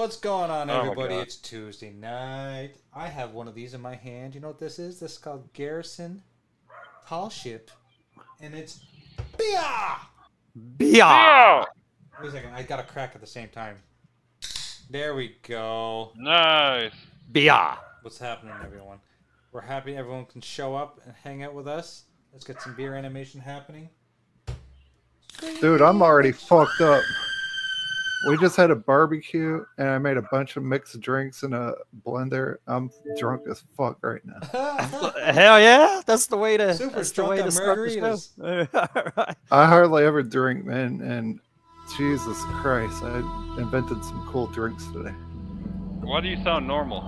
What's going on, Oh everybody? God. it's Tuesday night. I have one of these in my hand. You know what this is? This is called Garrison Tall Ship, and it's beer. Bia! Wait a second. I got a crack at the same time. There we go. Nice. Bia! What's happening, everyone? We're happy everyone can show up and hang out with us. Let's get some beer animation happening. Dude, I'm already fucked up. We just had a barbecue and I made a bunch of mixed drinks in a blender. I'm drunk as fuck right now. Hell yeah! That's the way to. Super that's the drunk way to start the show. Alright. I hardly ever drink, man, and Jesus Christ, I invented some cool drinks today. Why do you sound normal?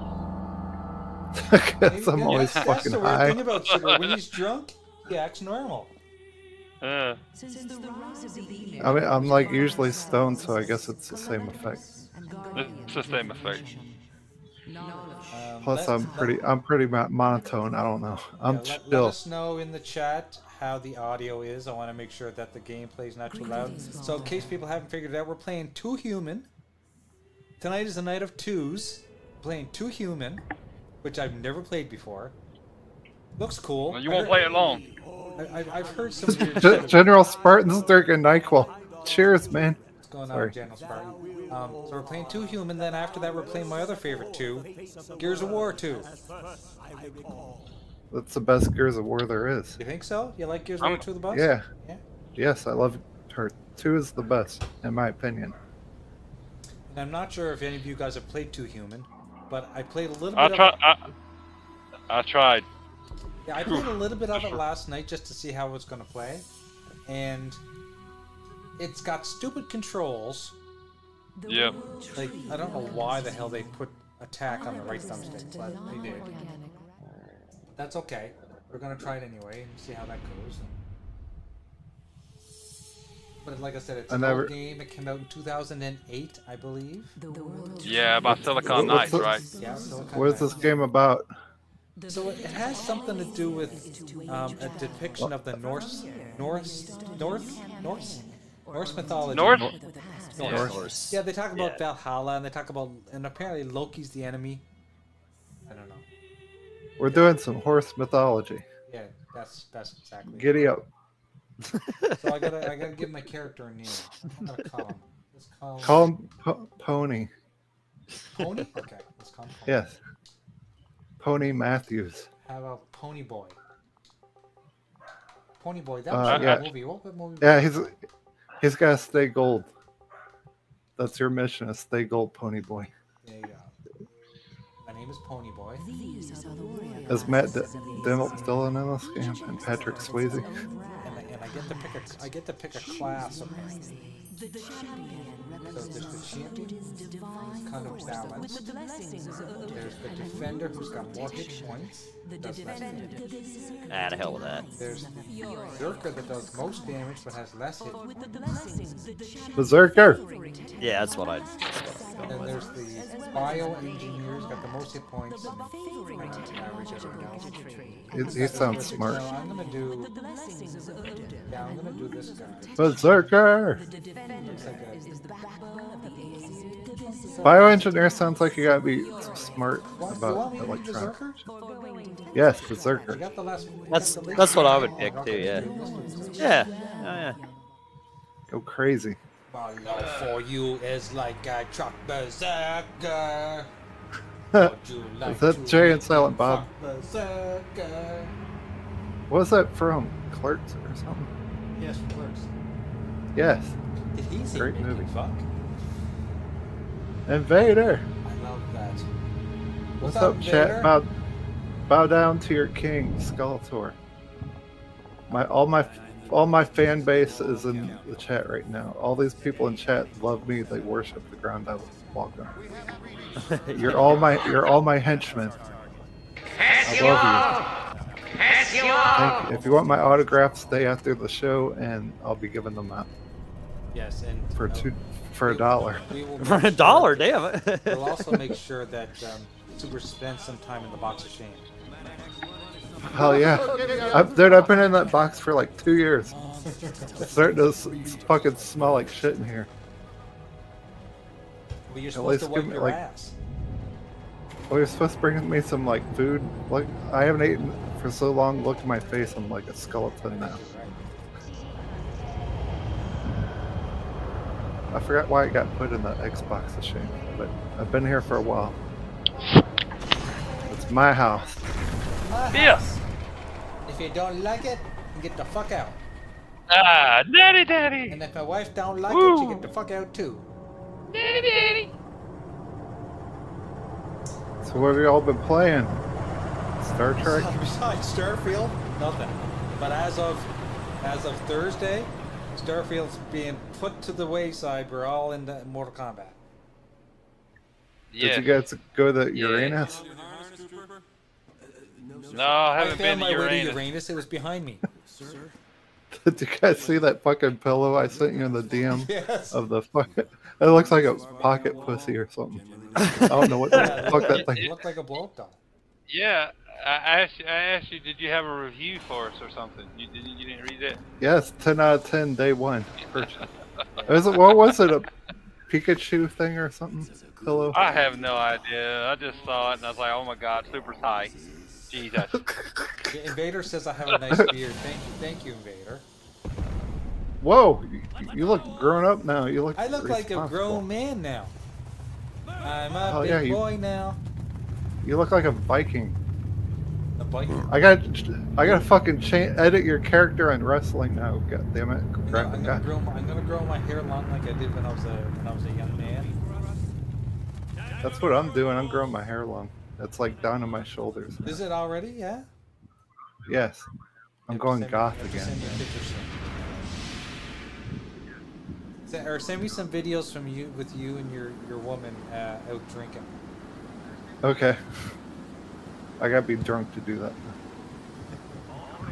Because I'm Yeah, always that's fucking the weird high. thing about Sugar. When he's drunk, he acts normal. Uh, I mean, I'm like usually stoned, so I guess it's the same effect. it's the same effect. Um, Plus, I'm pretty, I'm pretty mo- monotone. I don't know. I'm Yeah, let, let us know in the chat how the audio is. I want to make sure that the gameplay is not too loud. So, in case people haven't figured it out, we're playing Too Human. Tonight is a night of twos. Playing Too Human, which I've never played before. Looks cool. Well, you won't heard- play it long. I, I, I've heard some weird Gen- shit. General Spartan's drinking Nyquil. Cheers, man. What's going on, Sorry. General Spartan? Um, so we're playing Too Human. Then after that, we're playing my other favorite two, Gears of War two. That's the best Gears of War there is. You think so? You like Gears of War two the best? Yeah. Yeah. Yes, I love her. Two is the best, in my opinion. And I'm not sure if any of you guys have played Too Human, but I played a little I bit. tried. Of, I, I tried. Yeah, I played a little bit of it last night just to see how it was going to play, and it's got stupid controls. Yeah. Like I don't know why the hell they put attack on the right thumbstick, but they did. That's okay. We're gonna try it anyway and see how that goes. But like I said, it's I an never- old game. It came out in 2008, I believe. Yeah, about Silicon Knights, right? Yeah. Silicon What is this Knights. game about? So it it has something to do with um, a depiction of the Norse, Norse, North, Norse, Norse mythology. North? Norse. Norse. Yeah, they talk about Yeah. Valhalla, and they talk about, and apparently Loki's the enemy. I don't know. We're doing some horse mythology. Yeah, that's that's exactly. it. Giddy up. So I gotta I gotta give my character a name. I'm gonna call him. Let's call him Call him po- Pony. Pony. Okay, let's call him. Pony. Yes. Pony Matthews. How about Pony Boy? Pony Boy. That Uh, was a yeah. movie. What movie? Yeah, he's he's got to stay gold. That's your mission: is stay gold, Pony Boy. There you go. My name is Pony Boy. Is Matt D- Dillon still in this game? And Patrick Swayze? and I, and I get to pick a I get to pick a class apparently. So there's the champion, who's kind of balanced. There's the defender who's got more hit points. Does less damage. Ah, the hell with that. There's the berserker that does most damage but has less hit points. Berserker. Yeah, that's what I. That's what And then there's the bioengineer who's got the most hit points. and average everything else. He, he sounds smart. So I'm gonna do. Yeah, I'm gonna do this guy. Berserker. Looks like a, Bioengineer sounds like you gotta be smart Want- you about me to be electronics. berserker? Yes, You Berserker. got the last. you got That's- the that's what I would pick too, yeah. let's do this. I- Yeah. Oh, yeah. Go crazy. My love for you is like a truck berserker. Like Is that Jay and Silent Bob? Berserker. What was that from? Clerks or something? Yes, Clerks. Yes. Did he say Great movie. Fuck? Invader. I love that. What's up, chat? Bow, bow down to your king, Skeletor. My all my all my fan base is in the chat right now. All these people in chat love me. They worship the ground I walk on. You're all my you're all my henchmen. I love you. Thank you. If you want my autograph, stay after the show, and I'll be giving them out Yes, and for uh, two for a dollar. we will For a dollar, that- damn. It. we'll also make sure that um, Super spends some time in the box of shame. Hell yeah, I've, dude! I've been in that box for like two years. It's starting to s- fucking smell like shit in here. But you're At supposed to least give wipe me, your like- ass. Well, you're supposed to bring me some like food. Like I haven't eaten for so long. Look at my face. I'm like a skeleton now. I forgot why it got put in the Xbox machine, but I've been here for a while. It's my house. My Yeah. house. If you don't like it, get the fuck out. Ah, daddy, daddy. And if my wife don't like it, she get the fuck out too. Daddy, daddy. So what have you all been playing? Star Trek. Besides Starfield, nothing. But as of as of Thursday, Starfield's being put to the wayside. We're all into Mortal Kombat. Yeah. Did you guys go to Uranus? No, I I haven't been found to my way to Uranus. Uranus. It was behind me. Sir. Did you guys see that fucking pillow I sent you in the DM Yes. of the fucking? It looks like a pocket pussy or something. I don't know what the fuck that it looked like a blow up doll. Yeah, I I asked you, I asked you, did you have a review for us or something? You didn't, you didn't read it? Yes, ten out of ten, day one. Purchase. Was it what was it? A Pikachu thing or something? Pillow. I have no idea. I just saw it and I was like, oh my god, super tight. Jesus. The Invader says I have a nice beard. Thank you, thank you, Invader. Whoa, you, you look grown up now. You look. I look like a grown man now. I'm a Oh, big yeah, you- boy now. You look like a Viking. The bike. I got, I got to fucking cha- edit your character on wrestling now. God damn it, I'm gonna, I'm gonna grow. My, I'm gonna grow my hair long like I did when I was a when I was a young man. That's what I'm doing. I'm growing my hair long. It's like down to my shoulders. now. Is it already? Yeah. Yes. I'm Have going send me- goth again. Send me pictures soon. Se- Or send me some videos from you with you and your your woman uh, out drinking. Okay. I gotta be drunk to do that.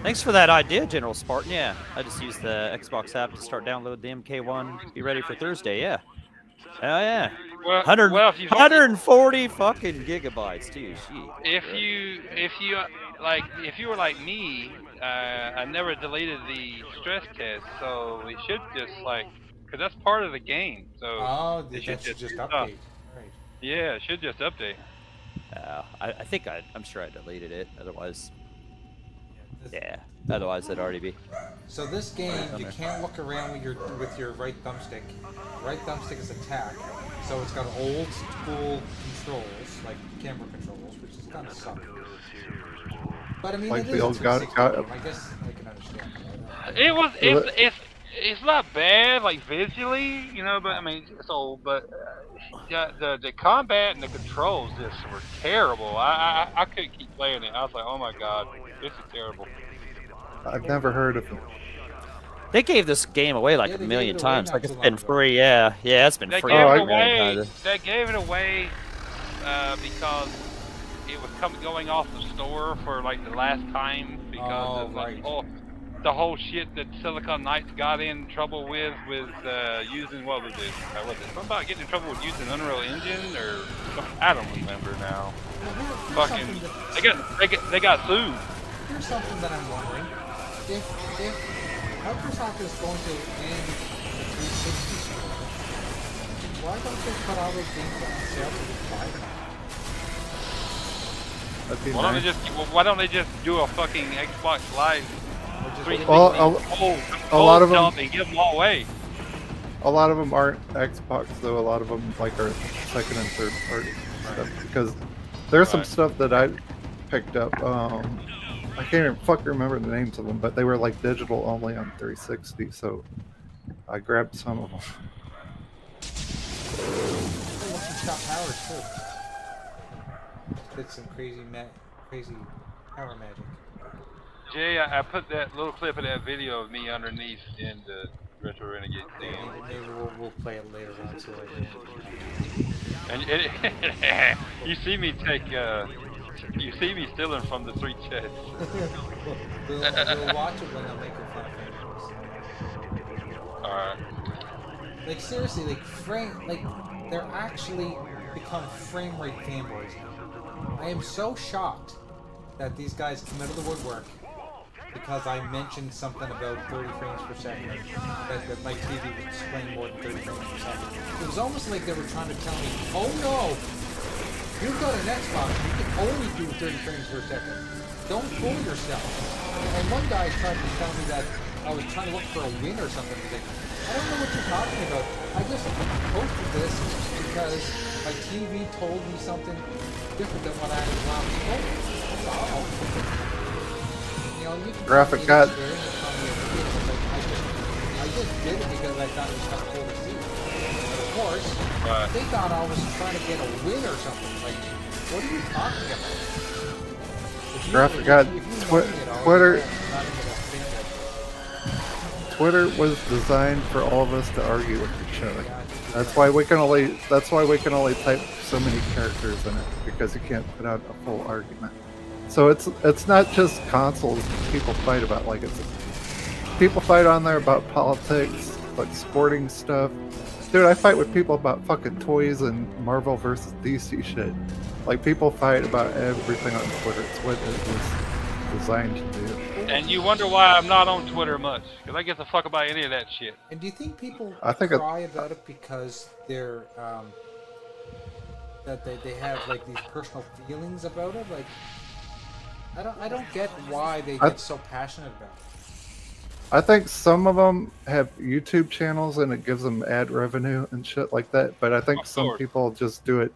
Thanks for that idea, General Spartan. Yeah, I just used the Xbox app to start download the MK1. Be ready for Thursday. Yeah. Oh yeah. Well, 100, well, if you 140 fucking gigabytes too. Shit. if you if you uh, like if you were like me, uh, I never deleted the stress test, so it should just like because that's part of the game. So Oh, it should should just update. Right. Yeah, it should just update. Uh, I, I think I, I'm sure I deleted it. Otherwise, yeah. Otherwise, it'd already be. So this game, you can't look around with your with your right thumbstick. Right thumbstick is attack, so it's got old school controls like camera controls, which is kind of sucky. But I mean, Like it the is a old God- 360 God- game. I guess I can understand. that. It was it's it's it's not bad like visually, you know, but I mean it's old, but uh, yeah, the the combat and the controls just were terrible. I, I I couldn't keep playing it. I was like, oh my god, this is terrible. I've never heard of it. They gave this game away like Yeah, a million gave it away times. Like too it's long been ago. free. Yeah, yeah, it's been They free. gave Oh, it away. They gave it away uh, because it was coming going off the store for like the last time because Oh, of like right. oh, the whole shit that Silicon Knights got in trouble with with uh, using what was it? Uh, was it something about getting in trouble with using Unreal Engine or? I don't remember now. Well, Fucking, they got they got they got sued. Here's something that I'm wondering: if if Microsoft is going to end the 360 store, why don't they put all those games on sale for just five dollars? That'd Why don't they just well, why don't they just do a fucking Xbox Live Or just 360 Well, a- whole, a lot of them- dump and give them all away? A lot of them aren't Xbox though. A lot of them like are second and third party stuff because there's some stuff that I picked up. Um, I can't even fuck remember the names of them, but they were like digital only on 360. So I grabbed some of them. Hey, look at Chop Powers too. Did some crazy ma- crazy power magic. Jay, I, I put that little clip of that video of me underneath in the Retro Renegade Maybe, thing. maybe we'll, we'll play it later on. So like, And it, you see me take, uh, you see me stealing from the three chests. we'll, we'll watch it when I'm making fun of. Alright. Like seriously, like frame, like they're actually become frame rate fanboys now. I am so shocked that these guys come out of the woodwork because I mentioned something about 30 frames per second. That, that my TV was displaying more than 30 frames per second. It was almost like they were trying to tell me, oh no, you've got an Xbox, you can only do 30 frames per second. Don't fool yourself. And one guy tried to tell me that I was trying to look for a win or something. Like, I don't know what you're talking about. I just posted this because my TV told me something different than what I was told. That's all. You know, you can Graphic tell got- me it's very funny and it's like, I just, I just did it because I thought it was kind of cool course, Right. they thought I was trying to get a win or something. Like, what are you talking about? If you- Graphic if you- if you Twi- know me at all, Twitter- you're not into that thing that- Twitter was designed for all of us to argue with each other. That's why we can only that's why we can only type so many characters in it because you can't put out a full argument. So it's it's not just consoles people fight about like it's people fight on there about politics, like sporting stuff. Dude, I fight with people about fucking toys and Marvel versus DC shit. Like people fight about everything on Twitter. It's what it was designed to do. And you wonder why I'm not on Twitter much, because I get the fuck about any of that shit. And do you think people I think it- cry about it because they're um, that they, they have like these personal feelings about it? Like, I don't I don't get why they I- get so passionate about it. I think some of them have YouTube channels and it gives them ad revenue and shit like that. But I think Of some course. people just do it.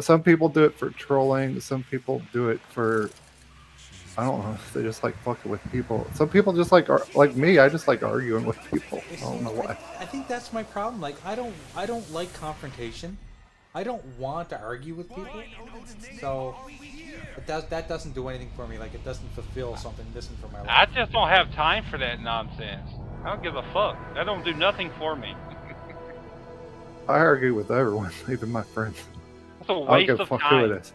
Some people do it for trolling. Some people do it for. I don't know. They just like fucking with people. Some people just like ar- like me. I just like arguing with people. I don't know why. I, I think that's my problem. Like, I don't I don't like confrontation. I don't want to argue with people. So it does that doesn't do anything for me. Like, it doesn't fulfill something missing for my life. I just don't have time for that nonsense. I don't give a fuck. That don't do nothing for me. I argue with everyone, even my friends. It's a I don't waste give a of fuck who it time.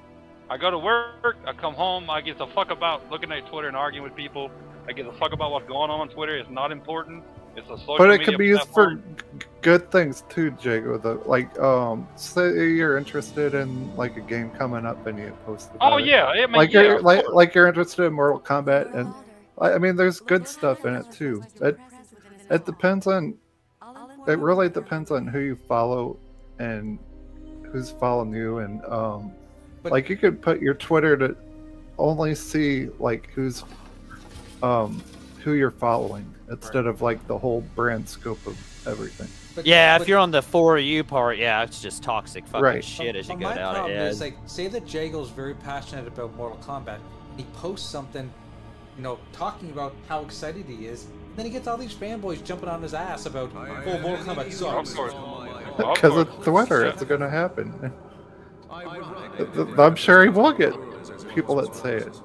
I go to work, I come home, I get the fuck about looking at Twitter and arguing with people. I get the fuck about what's going on on Twitter. It's not important. It's a social But it media could be used for platform. g- good things too, Jago. The like, um, say you're interested in like a game coming up and you post about Oh it. yeah, I mean, like yeah, you're of like course. like you're interested in Mortal Kombat, and I I mean, there's good stuff in it too. It it depends on. It really depends on who you follow and who's following you, and um, But- like you could put your Twitter to only see like who's um who you're following instead of like the whole brand scope of everything. But- Yeah, but- if you're on the for you part, yeah, it's just toxic fucking Right. shit as you But go my down problem it. Yeah. is like, say that Jago's very passionate about Mortal Kombat. He posts something, you know, talking about how excited he is. Then he gets all these fanboys jumping on his ass about, oh, Mortal Kombat Of sucks. course. Of Because course. it's Twitter, it's gonna happen. I'm sure he will get people that say it.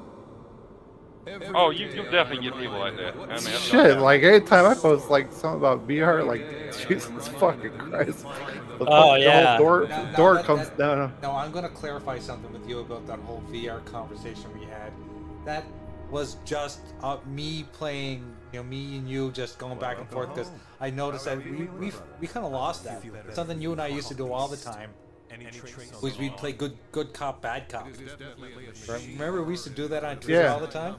Oh, you you definitely get people like that. I mean, that's Shit, doubt. like anytime I post like something about VR, like Jesus fucking Christ, the, Oh, fuck- yeah. the whole door Now- now door that- comes that- down. No, I'm going to clarify something with you about that whole VR conversation we had. That was just uh, me playing, you know, me and you just going back and forth because I noticed that we we, we kind of lost that. Something you and I used to do all the time was we'd play good good cop bad cop. Remember we used to do that on Twitter Yeah. all the time.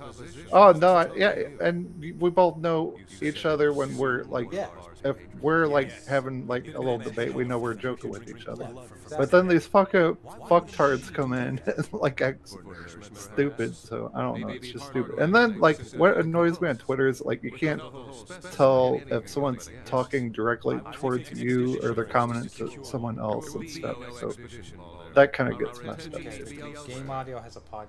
Oh no, I- yeah, and we both know each other when we're like, Yeah. If we're like having like a little debate, we know we're joking with each other. But then these fucking fucktards come in and like act stupid. So I don't know. It's just stupid. And then like what annoys me on Twitter is like you can't tell if someone's talking directly towards you or they're commenting to someone else and stuff. So that kind of gets messed up. Okay. Game Audio has a pod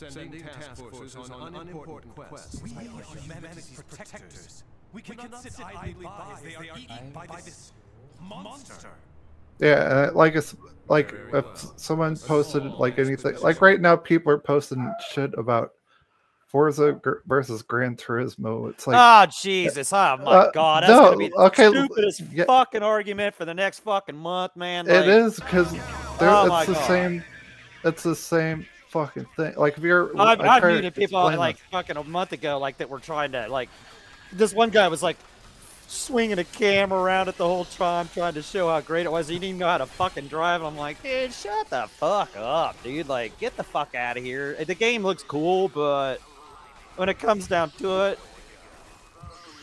has an echo. for some reason. I have to. Uh, Sending task forces on unimportant quests. We are humanity's protectors. We cannot sit idly by as they are eaten by this monster. Yeah, like it's like if someone posted like anything like right now people are posting shit about Forza versus Gran Turismo. It's like oh Jesus! Oh my Uh, God! That's no, gonna be the okay, stupidest yeah. fucking argument for the next fucking month, man. it Like, is because Oh it's the God. same. It's the same fucking thing. Like if you're, I've, I've muted people like this. fucking a month ago, like that were trying to like. This one guy was like, swinging a camera around it the whole time, trying to show how great it was. He didn't even know how to fucking drive. I'm like, dude, shut the fuck up, dude. Like, get the fuck out of here. The game looks cool, but when it comes down to it,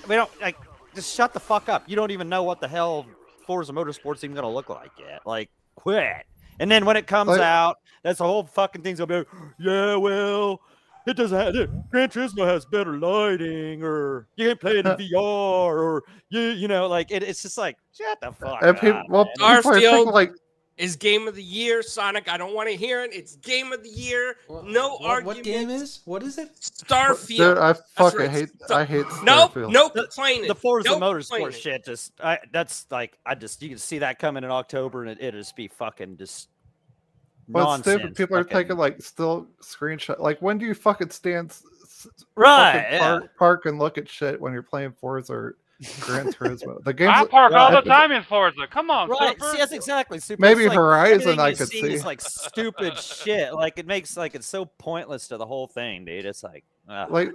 we don't like. Just shut the fuck up. You don't even know what the hell Forza Motorsport's even gonna look like yet. Like, quit. And then when it comes Like- out, that's the whole fucking thing's gonna be like, yeah, well, it doesn't have it, Gran Turismo has better lighting, or you can play it in uh. VR, or you you know, like it, it's just like shut the fuck And people, up. well, man. people are thinking like, Is game of the year, Sonic? I don't want to hear it. It's game of the year. What- No what, argument. What game is? What is it? Starfield. dude, I fucking right. hate, So- I hate no, Starfield. no The- complaining. the Forza no Motorsport complaining. shit just I that's like I just you can see that coming in October and it, it'll just be fucking just But nonsense. stupid people are fucking- taking like still screenshot. Like, when do you fucking stand, s- s- right. fucking yeah. park, park and look at shit when you're playing Forza or Gran Turismo? The game's I park all the yeah, time in Forza. Come on, Right, Super. see, that's exactly super. Maybe it's like, Horizon I could see is like stupid shit. Like it makes like it's so pointless to the whole thing, dude. It's like, ugh. like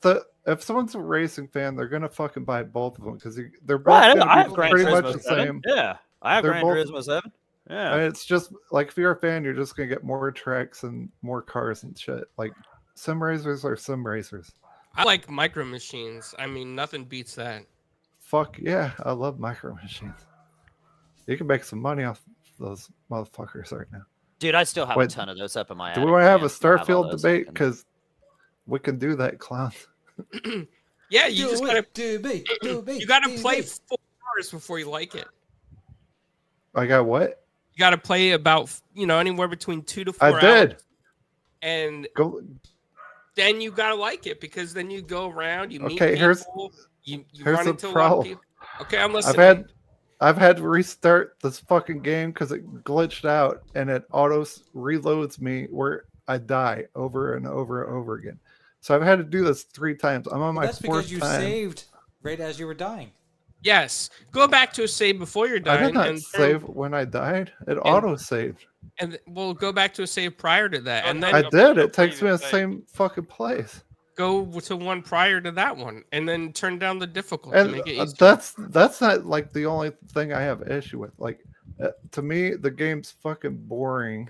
the if someone's a racing fan, they're gonna fucking buy both of them because they're both right. I, I be have Gran pretty Turismo much the 7. same. Yeah, I have They're Gran both- Turismo Seven. Yeah, And it's just like if you're a fan, you're just gonna get more tracks and more cars and shit. Like sim racers are sim racers. I like micro machines. I mean, nothing beats that. Fuck yeah, I love micro machines. You can make some money off those motherfuckers right now. dude, I still have Wait, a ton of those up in my. Do we want to have a man. I all Starfield those debate? Because we can do that, clown. Yeah, you do just it, gotta do me, do me, you gotta do play me. four hours before you like it. I got what? You gotta play about you know anywhere between two to four I hours. did. And Go. then you gotta like it because then you go around, you meet Okay, here's- people, you, you here's run the into a lot of problem. people. Okay, I'm listening. I've had, I've had to restart this fucking game because it glitched out and it auto reloads me where I die over and over and over again. So I've had to do this three times. I'm on my That's fourth because you time. saved right as you were dying. Yes, go back to a save before you're dying. I did not and save when I died. It auto saved. and we'll go back to a save prior to that, and then I did. It takes me to the same fucking place. Go to one prior to that one, and then turn down the difficulty. and make it uh, easier. that's that's not like the only thing I have issue with. Like uh, to me, the game's fucking boring.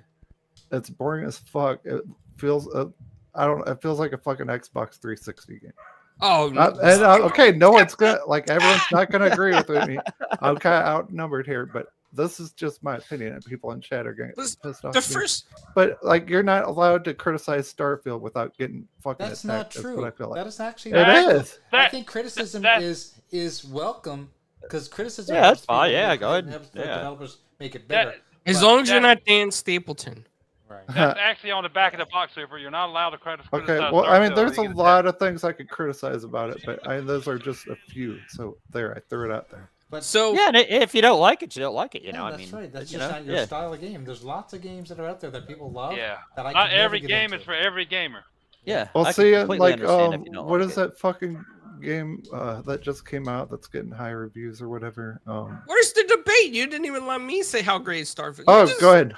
It's boring as fuck. It feels. Uh, I don't. It feels like a fucking Xbox 360 game. oh, Uh, and uh, okay, no one's gonna like. Everyone's not gonna agree with me. I'm kind of outnumbered here, but this is just my opinion, and people in chat are getting Listen, pissed off. the at me. first but like, you're not allowed to criticize Starfield without getting fucking That's attacked. not true. what I feel like. That is actually It not true. is. I think criticism that- is is welcome because criticism. Yeah, that's fine. Yeah, go ahead. helps Yeah. developers make it better. That, as long as you're not Dan Stapleton. right. that's actually on the back of the box, Super. You're not allowed to criticize. Okay, criticize well, I mean, there's a lot of things I could criticize about it, but I, those are just a few. So there, I threw it out there. But So Yeah, and if you don't like it, you don't like it. You yeah, know, I that's mean, right. That's just know, not your yeah. style of game. There's lots of games that are out there that people love. Yeah. That I Not every game into. is for every gamer. Yeah. Well, I see, uh, completely like, understand um, if you don't what like is it. that fucking game uh, that just came out that's getting high reviews or whatever? Um, where's the debate? You didn't even let me say how great Starfield. Oh, just- go ahead.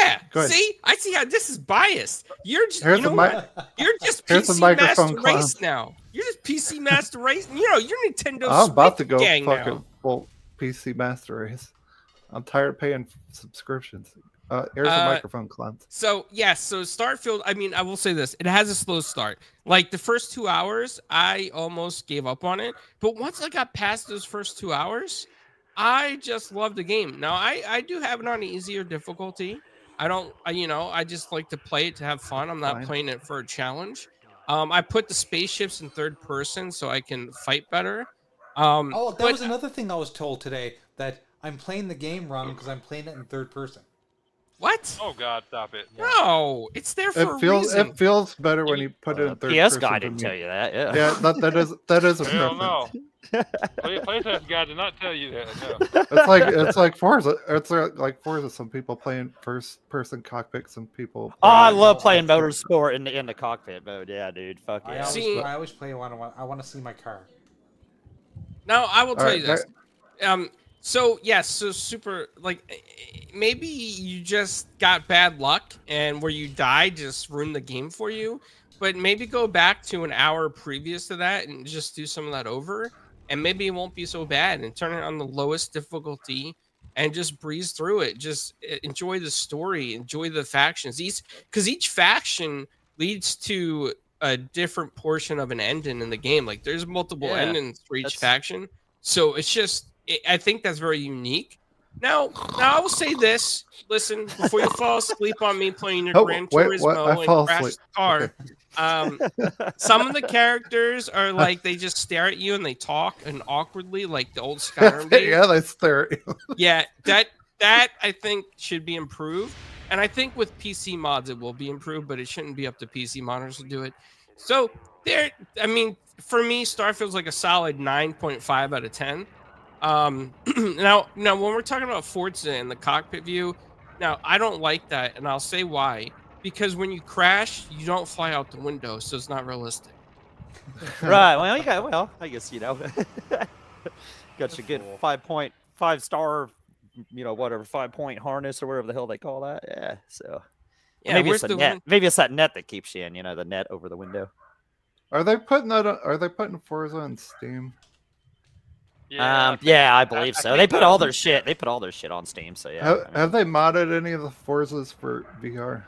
Yeah. Go ahead. See, I see how this is biased. You're just, Here's you know a what? mic. You're just Here's a PC Master clown. Race now. You're just PC Master Race. You know, you're Nintendo. I'm about to go fucking now. PC Master Race. I'm tired of paying subscriptions. Uh, here's Uh, a microphone, clown. So yes, so Starfield. I mean, I will say this: it has a slow start. Like the first two hours, I almost gave up on it. But once I got past those first two hours, I just love the game. Now I I do have it on easier difficulty. I don't, I, you know, I just like to play it to have fun. I'm not Fine. playing it for a challenge. Um, I put the spaceships in third person so I can fight better. Um, Oh, that but- was another thing I was told today that I'm playing the game wrong because I'm playing it in third person. what? Oh God, stop it. No, it's there for It a feels reason. it feels better when you put it Uh, in third PS person. guy for didn't me. tell you that. Yeah. Yeah, that, that is that is a Hell preference. no. Play, PlayStation guy did not tell you that. No. It's like it's like Forza. It's like like Forza. Some people playing first person cockpit. Some people. Oh, I love playing motorsport in the in the cockpit mode. Yeah, dude. Fuck I always, See- I always play when I want. I want to see my car. Now I will tell Alright, you this. Um. So yes. So super. Like eh, eh, maybe you just got bad luck, and where you died just ruined the game for you. But maybe go back to an hour previous to that and just do some of that over. and maybe it won't be so bad. And turn it on the lowest difficulty and just breeze through it. Just e- enjoy the story, enjoy the factions. Each because each faction leads to a different portion of an ending in the game. Like there's multiple Yeah, endings for each that's- faction, so it's just it, I think that's very unique. Now, now I will say this. Listen, before you fall asleep on me playing your Oh, Gran wait, Turismo what? I and fall crash asleep. the car, um, some of the characters are like they just stare at you and they talk and awkwardly, like the old Skyrim yeah, they stare at you. yeah, that that I think should be improved. And I think with PC mods it will be improved, but it shouldn't be up to PC modders to do it. So there I mean, for me, Starfield's like a solid 9.5 out of 10. Um now now when we're talking about Forza and the cockpit view, now I don't like that, and I'll say why. Because when you crash, you don't fly out the window, so it's not realistic. right. Well, you got well. I guess you know. got your good five point five star, you know, whatever five point harness or whatever the hell they call that. Yeah. So Yeah, maybe it's a the net. win- Maybe it's that net that keeps you in. You know, the net over the window. Are they putting that? On, are they putting Forza on Steam? Yeah, um, yeah, I believe I so. They put all their shit. They put all their shit on Steam. So yeah. have, I mean- have they modded any of the Forzas for VR?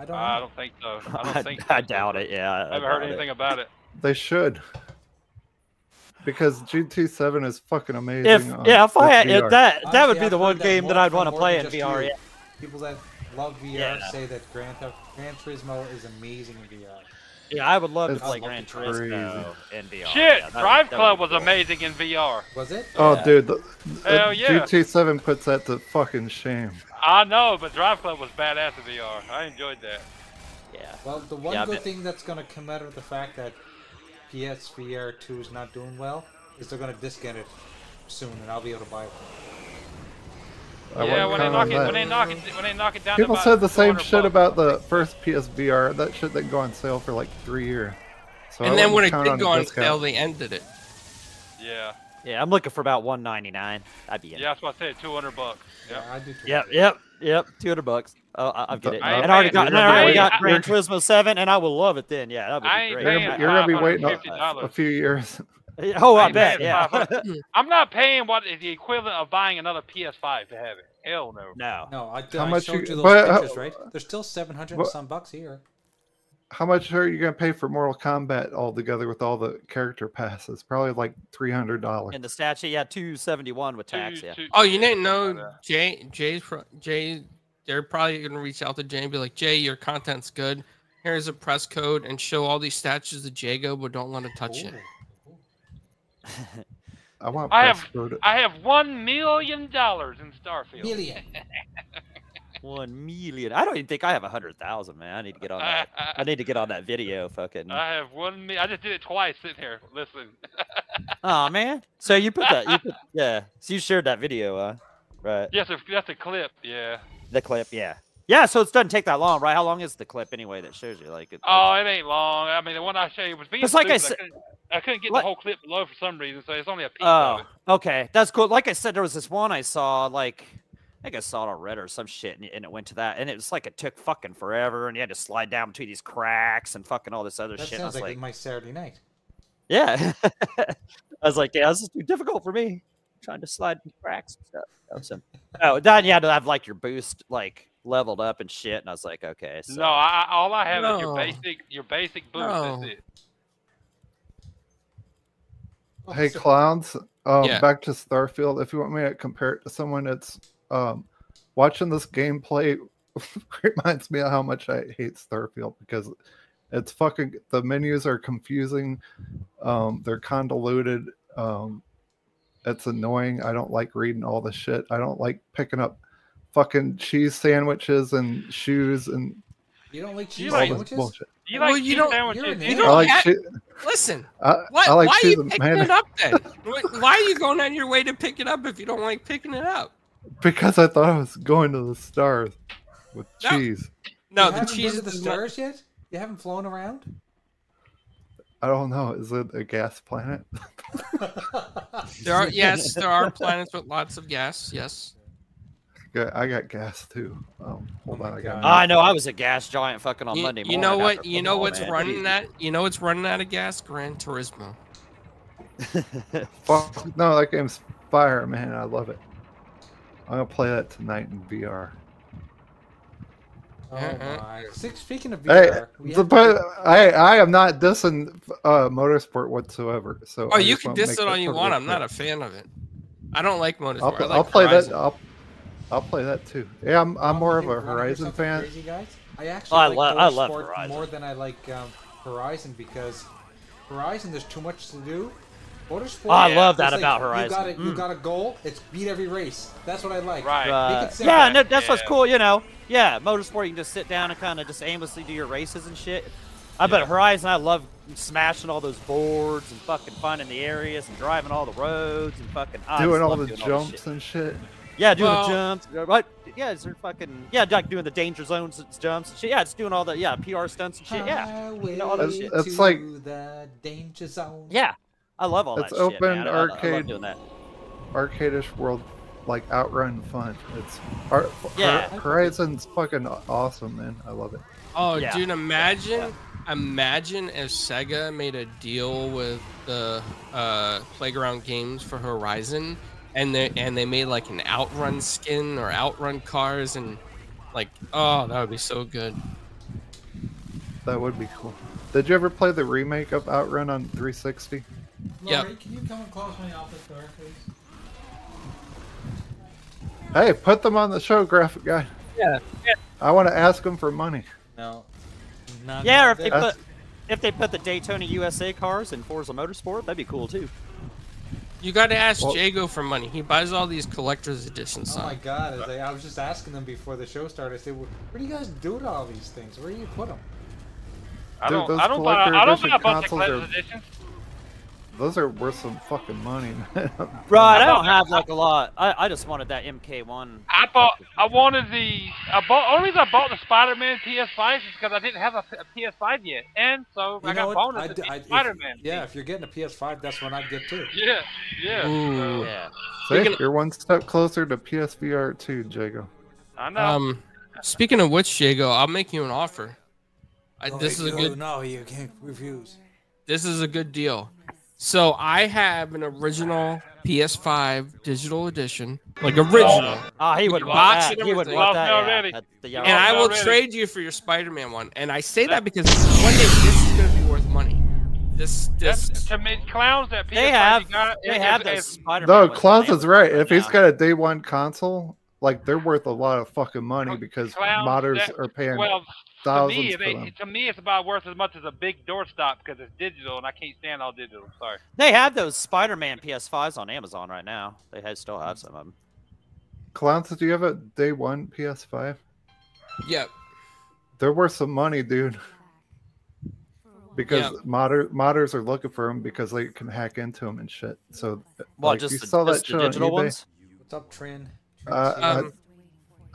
I don't know. I don't think so. I don't think. I so. doubt it. Yeah. I haven't heard doubt it. anything about it. They should. Because GT7 is fucking amazing. If on- yeah, if I had if VR. that that would be I've the one game that more I'd want to play in VR. you. Yeah. People that love VR Yeah. say that Gran, Gran Turismo is amazing in VR. Yeah, I would love to It's play Gran crazy. Turismo in VR. Shit, Yeah, that Drive that would Club be was cool. amazing in VR. Was it? Oh, Yeah. dude, the, the Hell yeah. GT7 puts that to fucking shame. I know, but Drive Club was badass in VR. I enjoyed that. Yeah. Well, the one Yeah, good bet- thing that's going to come out of the fact that PSVR 2 is not doing well is they're going to discount it soon, and I'll be able to buy it. I yeah, wouldn't when they knock it, when they knock it, when they knock it down. People about said the same shit bucks. about the first PSVR. That shit didn't go on sale for like three years. So I and then when it count did on go on discount. sale, they ended it. Yeah, Yeah, I'm looking for about 199. I'd be in. yeah, that's what I said. 200 bucks. Yeah, Yeah. I do too. Yep, yep, yep. 200 bucks. Oh, I- I'll get it. I ain't And I already got, and I already got ain't- Gran Turismo 7, and I will love it then. Yeah, that would I be ain't great. You're, gonna- you're gonna be waiting a, a few years. Oh, I ain't bet. paying Yeah. 500. I'm not paying what is the equivalent of buying another PS5 to have it. Hell no. no. No, I, How I much showed you- you, those but, uh, pictures, right? There's still 700 and some bucks here. How much are you gonna pay for Mortal Kombat altogether with all the character passes? Probably like three hundred dollars. And the statue, yeah, 271 with tax. Two- Yeah. two- Oh, you didn't know. Jay? Jay's pro- Jay. They're probably gonna reach out to Jay and be like, Jay, your content's good. Here's a press code and show all these statues to Jago, but don't let him touch it. I want. I press have- code. I have one million dollars in Starfield. Million. One million. I don't even think I have a hundred thousand, man. I need to get on that. I need to get on that video. Fucking. I have one. Mi- I just did it twice sitting here. Listen. Oh man. So you put that? You put, yeah. So you shared that video, uh, right? yes, if that's a clip. Yeah. The clip, yeah. Yeah. So it doesn't take that long, right? How long is the clip anyway that shows you? Like. It, Oh, it ain't long. I mean, the one I showed you was being It's like I stupid. said- couldn't, I couldn't get Like- the whole clip below for some reason, so it's only a piece Oh, of it. okay. That's cool. Like I said, there was this one I saw, like, I think I saw it on Reddit or some shit, and, and it went to that, and it was like it took fucking forever, and you had to slide down between these cracks and fucking all this other That shit. and sounds was like, like, my Saturday night. yeah. I was like, yeah, this is too difficult for me. Trying to slide in cracks and stuff. That was- oh, then you had to have like your boost like leveled up and shit, and I was like, okay. So. No, I, I- all I have is your basic, your basic boost. No. That's it. Hey clowns, um, Yeah. back to Starfield. If you want me to compare it to someone it's um, watching this gameplay, reminds me of how much I hate Starfield because it's fucking the menus are confusing, um, they're convoluted, um, it's annoying. I don't like reading all the shit. I don't like picking up fucking cheese sandwiches and shoes and You don't like cheese like- sandwiches? bullshit. You Well, like you cheese don't- sandwiches? you're an you idiot. You I don't like have- che- Listen, I, why, I like why are you picking mayonnaise it up then? Why are you going on your way to pick it up if you don't like picking it up? because I thought I was going to the stars with No. cheese. No, you the cheese been to the stars yet? You haven't flown around? I don't know. Is it a gas planet? There are yes, there are planets with lots of gas. Yes. Got- I got gas too. Um, hold Oh my on, I got. God. I know I was a gas giant fucking on You, Monday you know what? You know what's man. running that? You know what's running out of gas? Gran Turismo. Fuck, no, that game's fire, man. I love it. I'm gonna play that tonight in VR. Oh my! Six, speaking of VR, we the, to I I am not dissing uh, motorsport whatsoever. So Oh, I you can wanna diss make it that all you want. I'm not a fan of it. I don't like motorsport. I'll, like I'll play Horizon. that. I'll I'll play that too. Yeah, I'm I'm Um, more of a hear- wanna hear Horizon fan. Crazy guys. I actually I like lo- I love Motorsport Horizon. more than I like um, Horizon because Horizon there's too much to do. Motorsport. Oh, I it's love that like about You Horizon. got, a, you Mm. got a goal. It's beat every race. That's what I like. Right. Make Uh, yeah, no, that's what's cool. You know, yeah, motorsport. You can just sit down and kind of just aimlessly do your races and shit. I bet Horizon. I love smashing all those boards and fucking finding the areas and driving all the roads and fucking I Doing all the doing jumps this shit. and shit. Yeah, doing Well- the jumps. What? Yeah, is there fucking yeah, like doing the danger zones and jumps and shit. Yeah, it's doing all the yeah PR stunts and shit. Yeah, Highway know, all that shit. It's like- the danger zone. yeah. I love all It's that shit. open man. I- I- I love arcade. doing that. Arcadish world, like outrun fun. It's Ar- Yeah. Hor- Horizon's fucking awesome, man. I love it. Oh, Yeah. dude, imagine, imagine if Sega made a deal with the uh, Playground Games for Horizon, and they and they made like an Outrun skin or Outrun cars, and like, oh, that would be so good. That would be cool. Did you ever play the remake of Outrun on 360? Yep. Can you come and close my office door, please? Hey, put them on the show, graphic guy. Yeah. yeah. I want to ask them for money. No. Not Yeah, or if they this. put if they put the Daytona USA cars in Forza Motorsport, that'd be cool too. You got to ask Well- Jago for money. He buys all these collector's editions. Oh my god! As I, I was just asking them before the show started. I said, "Where where do you guys do all these things? Where do you put them?" I don't. those I don't buy. I don't edition buy a bunch of consoles are- editions. Those are worth some fucking money, man. Right, I don't have like a lot. I, I just wanted that MK1. I bought. I wanted the. I bought. Only reason I bought the Spider-Man PS5 is because I didn't have a, a PS5 yet, and so You I know got what? bonus I'd- I'd- Spider-Man. Yeah, if you're getting a PS5, that's when I'd get too. Yeah. Yeah. Ooh. Yeah. See, Speaking- you're one step closer to PSVR 2, Jago. I know. Um, speaking of which, Jago, I'll make you an offer. I, this is a good. No, you can't refuse. This is a good deal. So I have an original PS5 digital edition, like original, Ah, he would want box that. and He would want Love that. me Yeah. already. The and I will already. trade you for your Spider-Man one. And I say that because one day this is gonna be worth money. This, That's, this. to me, clowns that PS5 They have you got, they is- have is- those is- Spider-Man. No, ones on Klaus is right. If he's got a day one console, like they're worth a lot of fucking money because Clowns modders that- are paying Well, to me, for they, them. to me, it's about worth as much as a big doorstop because it's digital, and I can't stand all digital. Sorry. They have those Spider-Man PS5s on Amazon right now. They have, still have some of them. Clowns, do you have a day one PS5? Yep. They're worth some money, dude. Because Yeah. modder, modders are looking for them because they can hack into them and shit. So, Well, like, just, you the, saw just that the shit on digital eBay? ones. What's up, Trin? Uh, Um,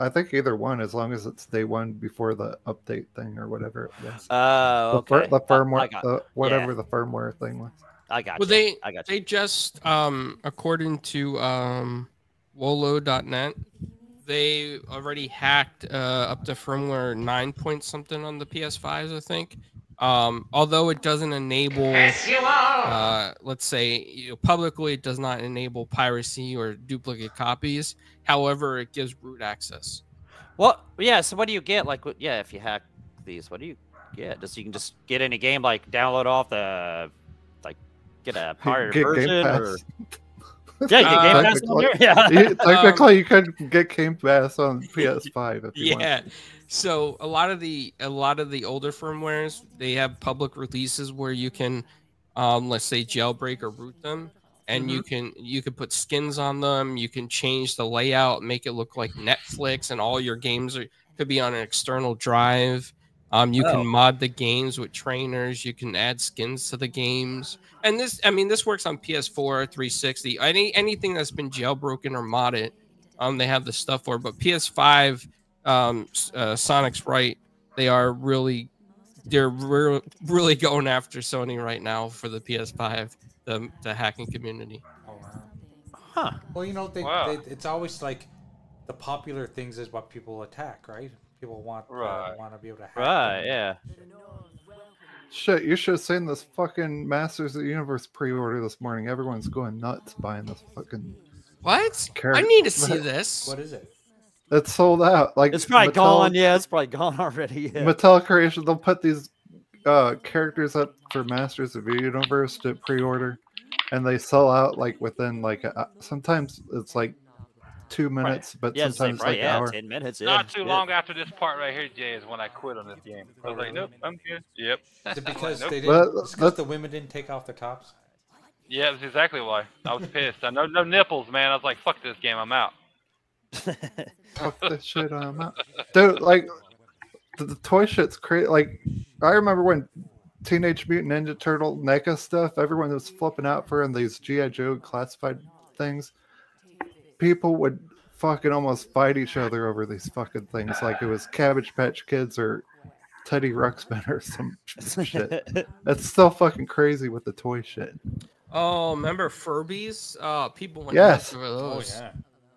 I, I think either one, as long as it's day one before the update thing or whatever it was. Oh, The, okay. fir- the firmware, I got, the, whatever yeah. the firmware thing was. I got Well, you. they I got you. they just um according to um Wololo.net, they already hacked uh, up to firmware nine point something on the PS5s, I think. Um, although it doesn't enable, uh, let's say, you know, publicly, it does not enable piracy or duplicate copies. However, it gives root access. Well, yeah. So what do you get? Like, yeah, if you hack these, what do you get? Just you can just get any game, like download off the, like, get a pirated Get version, Game or yeah, you get Game Uh, Pass on there. Yeah. You- Technically, you could get Game Pass on PS5 if you want. So a lot of the a lot of the older firmwares they have public releases where you can um let's say jailbreak or root them and you can you can put skins on them you can change the layout make it look like netflix and all your games are could be on an external drive. Um you Oh. can mod the games with trainers you can add skins to the games. And this i mean this works on ps4 360 any anything that's been jailbroken or modded um they have the stuff for but ps5 um uh, sonic's right they are really they're re- really going after sony right now for the ps5 the, the hacking community Oh wow. Huh. Well, you know, they, Wow. they, it's always like the popular things is what people attack, right? People want uh, want to be able to hack. Right. them. Yeah. Shit, you should have seen this fucking Masters of the Universe pre-order this morning. Everyone's going nuts buying this fucking. What? I need to see this. What is it? It's sold out. Like It's probably Mattel- gone. Yeah, it's probably gone already. Yeah. Mattel Creation, they'll put these uh, characters up for Masters of the Universe to pre-order, and they sell out like within like a, sometimes it's like two minutes, but yeah, it's sometimes like, right, like an yeah, hour. ten minutes. Yeah, Not too shit. long after this part right here, Jay, is when I quit on this game. I was like, nope, I'm good. Yep. Is it because Nope. they didn't? Well, it's 'cause that's- the women didn't take off their tops. Yeah, that's exactly why. I was pissed. I know no nipples, man. I was like, fuck this game, I'm out. Fuck this shit, I'm out. Dude, like the, the toy shit's crazy. Like I remember when Teenage Mutant Ninja Turtle NECA stuff, everyone was flipping out for in these GI Joe classified things. People would fucking almost fight each other over these fucking things, like it was Cabbage Patch Kids or Teddy Ruxpin or some shit. That's still fucking crazy with the toy shit. Oh, remember Furbies? Oh, people went Yes. nuts over Oh yeah.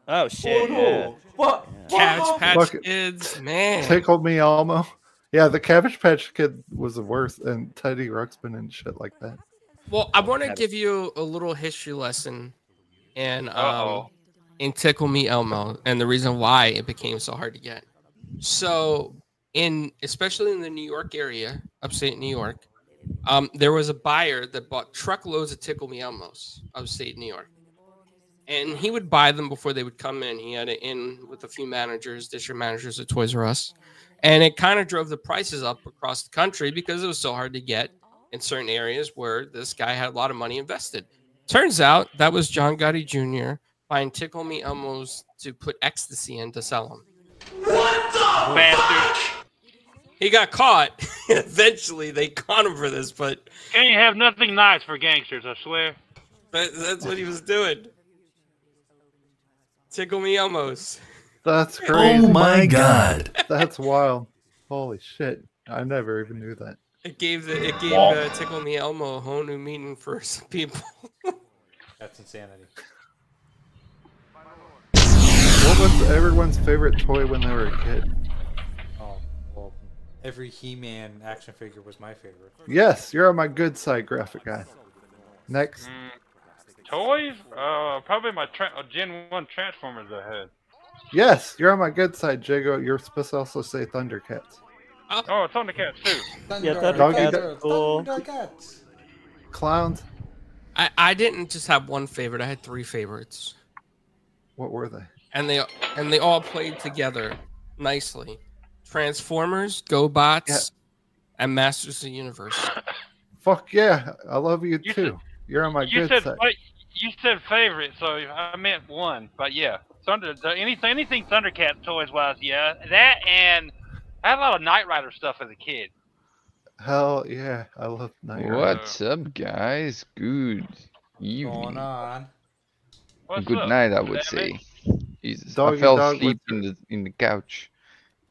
Oh shit. yeah. What? Cabbage Patch Fuck it. Kids, man. Tickle Me Elmo. Yeah, the Cabbage Patch Kid was the worst, and Teddy Ruxpin and shit like that. Well, I want to give you a little history lesson, and um, Uh-oh. in Tickle Me Elmo, and the reason why it became so hard to get. So, in especially in the New York area, upstate New York, um, there was a buyer that bought truckloads of Tickle Me Elmos, upstate New York, and he would buy them before they would come in. He had it in with a few managers, district managers at Toys R Us, and it kind of drove the prices up across the country because it was so hard to get in certain areas where this guy had a lot of money invested. Turns out that was John Gotti Jr. buying Tickle Me Elmos to put ecstasy in to sell them. What the bastard. He got caught. Eventually, they caught him for this, but Can't have nothing nice for gangsters, I swear. that, that's what he was doing. Tickle Me Elmos. That's crazy. Oh my god. That's wild. Holy shit. I never even knew that. It gave the it gave uh, Tickle Me Elmo a whole new meaning for some people. That's insanity. What was everyone's favorite toy when they were a kid? Oh well, every He-Man action figure was my favorite. Yes, you're on my good side, graphic guy. Next. Toys? Uh, probably my tra- uh, Gen 1 Transformers I had. Yes, you're on my good side, Jago. You're supposed to also say Thundercats. Oh, it's on too. Yeah, Thunder Doggy Cats, Dog- cool. Thundercats. Clowns? I, I didn't just have one favorite. I had three favorites, What were they? and they and they all played together nicely. Transformers, GoBots, Yeah. and Masters of the Universe. Fuck yeah, I love you You too. You're on my You good said side. fa- you said favorite, so I meant one. But yeah, Thunder. Anything, anything Thundercat toys wise, yeah. That and I had a lot of Knight Rider stuff as a kid. Hell yeah, I love Knight Rider. What's up, guys? Good What's Going evening. on. What's Good up? night, I would say. Jesus, Doggy I fell dog asleep in the in the couch.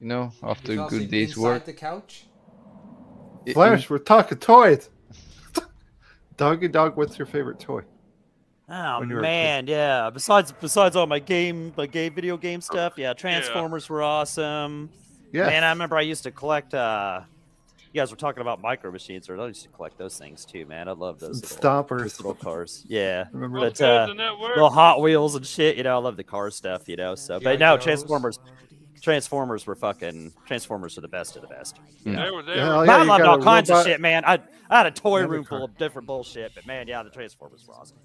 You know, after You a good day's inside work. the couch. I- Flash, we're talking toys. Doggy dog, what's your favorite toy? Oh When you were a kid. man, yeah. Besides besides all my game my game video game stuff, yeah, Transformers were awesome. Yeah. Man, I remember I used to collect uh you guys were talking about micro machines, or I used to collect those things too, man. I love those little, Stompers. those little cars. Yeah. Remember But, uh, the? Little Hot Wheels and shit, you know, I love the car stuff, you know. So but no, Transformers Transformers were fucking Transformers are the best of the best. They were there. Hell I yeah, you loved all kinds robot- of shit, man. I I had a toy Another room car. full of different bullshit, but man, yeah, the Transformers were awesome.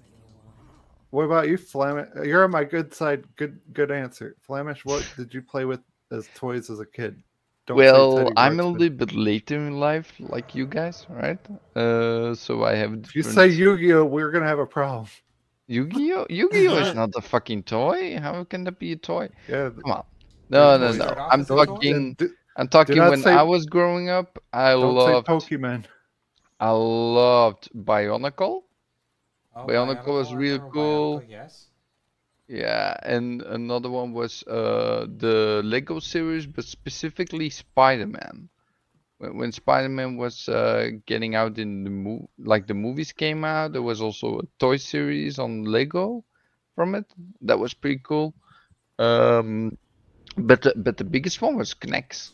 What about you, Flamish? You're on my good side. Good, good answer. Flamish, what did you play with as toys as a kid? Don't Well, I'm a little bit later in life, like you guys, right? Uh, so I have. If you say Yu-Gi-Oh, we're gonna have a problem. Yu-Gi-Oh, Yu-Gi-Oh is not a fucking toy. How can that be a toy? Yeah. Come on. No, no, no. I'm as a toy? talking. d- I'm talking when say- I was growing up. I loved. Pokemon. I loved Bionicle. Oh, Bionicle was Bionicle, was real cool. Bionicle, Yes. Yeah, and another one was uh, the Lego series, but specifically Spider-Man. When, when Spider-Man was uh, getting out in the movie, like the movies came out, there was also a toy series on Lego from it. That was pretty cool. Um, but the, but the biggest one was K'Nex.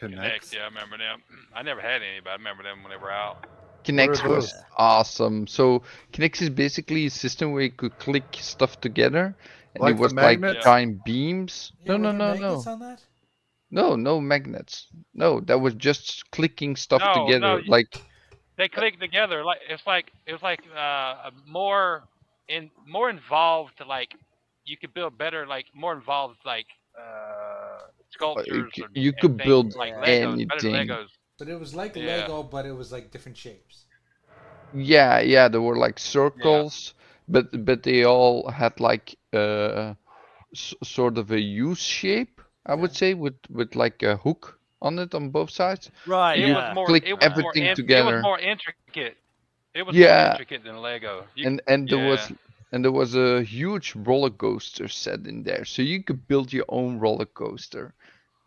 K'Nex. yeah, I remember them. I never had any, but I remember them when they were out. K'Nex are was those? awesome. So K'Nex is basically a system where you could click stuff together, and Like it the was like giant beams. Yeah, no, no, no, no, magnets on that? no, no magnets. No, that was just clicking stuff No, together. no, like They click together like it's like it was like uh, more in more involved like you could build better like more involved like uh, sculptures. c- or- you could build like Legos, better than anything. Legos. But it was like Yeah. Lego, but it was like different shapes. Yeah, yeah, there were like circles, but but they all had like uh s- sort of a U shape, I would say, with with like a hook on it on both sides. Right. It yeah. was more. click it was more everything in- It was more intricate. It was Yeah. more intricate than Lego. You, And and there was and there was a huge roller coaster set in there, so you could build your own roller coaster,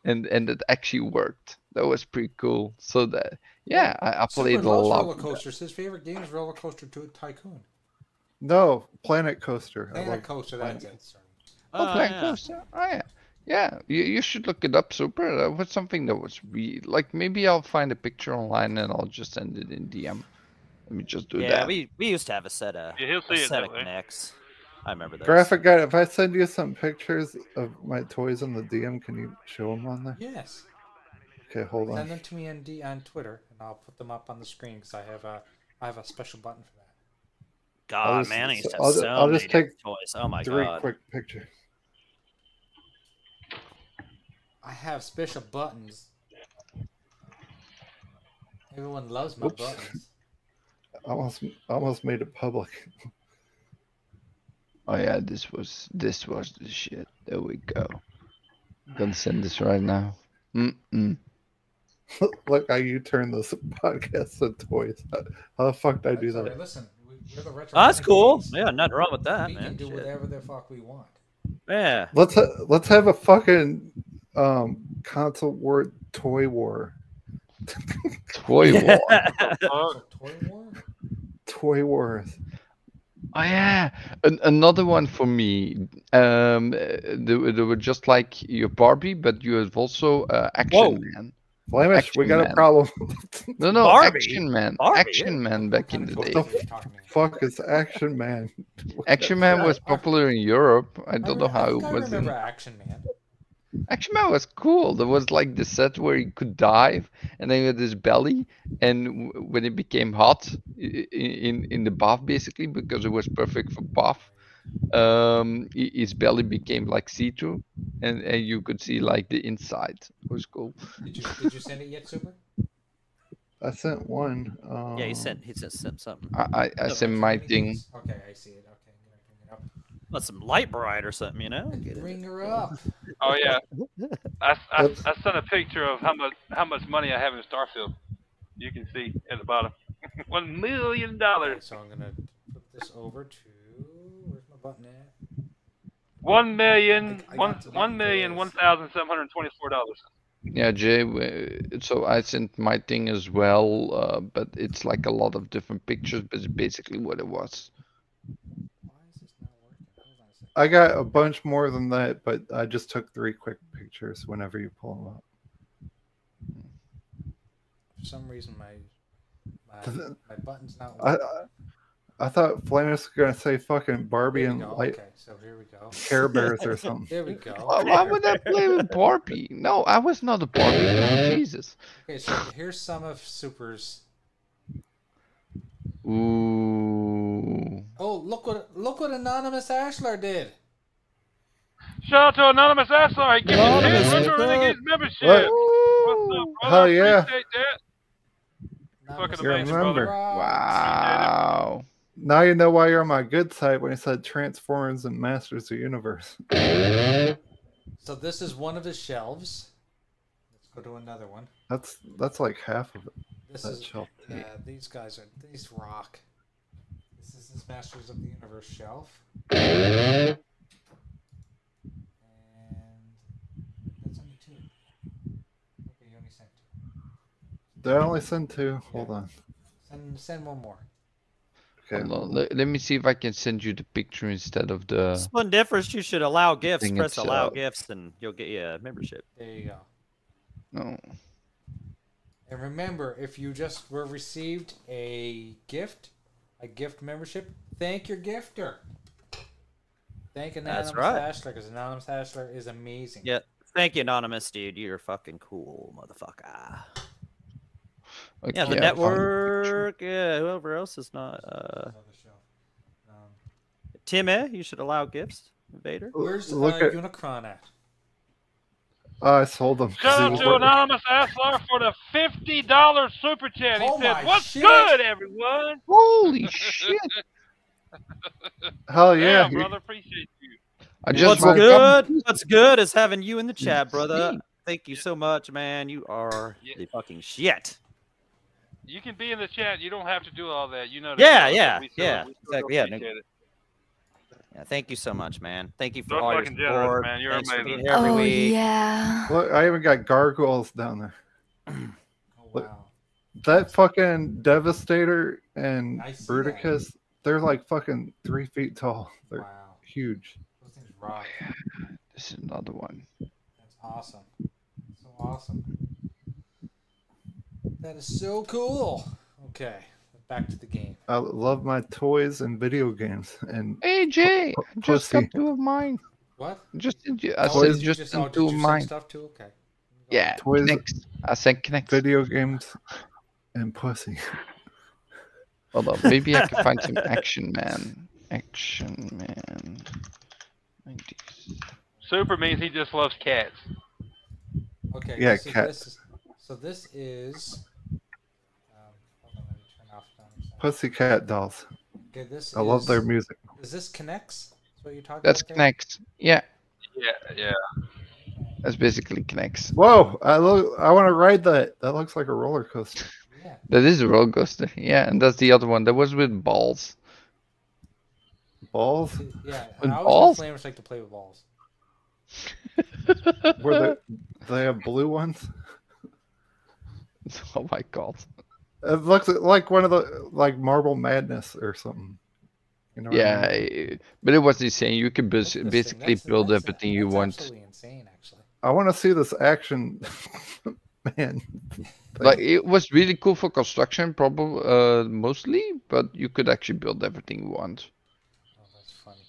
and and it actually worked. That was pretty cool. So that yeah, I, I played Super a lot. roller with that. coasters. His favorite game is Roller Coaster to Tycoon. No, Planet Coaster. I Planet love Coaster, Planet- that's it. Oh, Oh, Planet yeah. Coaster. Oh yeah, yeah. You you should look it up, Super. That was something that was re like maybe I'll find a picture online and I'll just send it in DM. Let me just do Yeah, that. Yeah, we we used to have a set of Yeah, he'll a see it set that of way. Connects. I remember those. Graphic guy, if I send you some pictures of my toys on the DM, can you show them on there? Yes. Okay, hold on. Send them to me on, D- on Twitter, and I'll put them up on the screen because I have a I have a special button for that. God, just- man, I used to have I'll so ju- I'll many just take different toys. Oh my Three god. quick pictures. I have special buttons. Everyone loves my Oops. buttons. Almost, almost made it public. Oh yeah, this was this was the shit. There we go. Gonna send this right now. Mm-mm. Look how you turn this podcast to toys. How, how the fuck did I do That's all right. that? Listen, we, we're the retro. Oh, that's cool. Yeah, nothing wrong with that, We man. can do Shit. whatever the fuck we want. Yeah. Let's ha- let's have a fucking um console war toy war. Toy war. Toy war. Toy wars. Oh yeah, An- another one for me. Um, uh, they, were- they were just like your Barbie, but you have also uh, Action Whoa. Man. Flemish, we Action got a problem. No, no, Barbie? Action Man. Barbie, Action yeah. Man back in the What day. kind of toys are you talking about? fuck is Action Man? Action Man was popular in Europe. I I don't know re- how I it think I was in. Action Man. Action Man was cool. There was like the set where he could dive, and then he had his belly, and w- when it became hot i- i- in in the bath, basically because it was perfect for bath, um, his belly became like see-through, and and you could see like the inside. It was cool. Did you did you send it yet, Super? I sent one. Um, Yeah, he sent he sent, sent something. I I, I No, sent my thing. Okay, I see it. Okay, I'm gonna bring it up. Some Lite-Brite or something, you know? Get it. Bring her up. oh yeah, I, I, I sent a picture of how much how much money I have in Starfield. You can see at the bottom, one million dollars. so I'm gonna put this over to where's my button at? One million, I- I one got to one look million, this. one thousand seven hundred twenty-four dollars. Yeah, Jay. So I sent my thing as well, uh, but it's like a lot of different pictures, but it's basically what it was. Why is this not working? Hold on a second. I got a bunch more than that, but I just took three quick pictures whenever you pull them up. For some reason, my Does my, my button's not I working. I, I thought Flamish was gonna say fucking Barbie and go. light Okay, so here we go. Care Bears or something. There we go. Why, why would I play with Barbie? No, I was not a Barbie. Jesus. Okay, so here's some of Super's. Ooh. Oh, look what look what anonymous Ashlar did. Shout out to Anonymous Asshole. Give me Anonymous, Retro what's up? Renegades membership. What? What's up, brother? Hell yeah. Appreciate that. Fucking amazing, Ashlar. brother. Wow. Now you know why you're on my good side when he said Transformers and Masters of the Universe. So this is one of his shelves. Let's go to another one. That's that's like half of it. This That is shelf. yeah. These guys are these rock. This is his Masters of the Universe shelf. And that's only two. Okay, you only sent two. Did I only send two? Hold on. Send send one more. Okay. Hold on. Let, let me see if I can send you the picture instead of the. Just one difference, you should allow gifts. Thing Press allow gifts, and you'll get you a membership. There you go. No. And remember, if you just were received a gift, a gift membership, thank your gifter. Thank Anonymous right. Hashler because Anonymous Hashler is amazing. Yeah. Thank you, anonymous dude. You're fucking cool, motherfucker. Okay, Yeah, the I found picture. network. Yeah, whoever else is not. Uh, Another. Um, Tim, eh? You should allow gifts, Vader. where's Look uh, at- Unicron at? I sold them. 'cause Shout out to Anonymous Aslar for the fifty dollars super chat. He Oh my said, "What's shit. good, everyone?" Holy shit! Hell yeah! yeah, brother, appreciate you. I just What's woke up. good? What's good is having you in the chat, brother. Thank you so much, man. You are Yeah. the fucking shit. You can be in the chat. You don't have to do all that. You know. Yeah, yeah, yeah, exactly, yeah, no- appreciate it. Yeah, thank you so much, man. Thank you for You're all your fucking generous, support. man. You're Thanks for amazing. being here every Oh week. yeah. Look, I even got gargoyles down there. Oh, oh wow. That fucking Devastator and I see that. Bruticus, they're like fucking three feet tall. They're Wow. huge. Those things rock. This is another one. That's awesome. So awesome. That is so cool. Okay, back to the game. I love my toys and video games. And Hey Jay, Pu- I just got pussy. two of mine. What? Just sent. I Oh, said just just, sent oh, did two you of mine. stuff too? Okay. Yeah, Toys- K'Nex. I said K'Nex. video games and pussy. Hold on, maybe I can find some action man. Action man. 90s. Super means he just loves cats. Okay. Yeah, so cat. This is, so this is. Um, hold on, let me turn off Donnie's- Pussycat dolls. Okay, this I love their music. Is this K'Nex? Is what you're talking That's about? there? K'Nex. Yeah, Yeah, yeah. that's basically K'Nex. Whoa! I look. I want to ride that. That looks like a roller coaster. Yeah. That is a roller coaster. Yeah, and that's the other one. That was with balls. Balls. Yeah. With I balls? always flamers like to play with balls. Were they? They have blue ones. oh my god. It looks like one of the like Marble Madness or something. You know what I Yeah, mean? eh, but it was insane. You can bas- Look at this thing. basically That's- build that's- everything you want. Absolutely insane, actually. I want to see this action, man. Like it was really cool for construction, probably uh, mostly, but you could actually build everything you want. Oh, that's funny.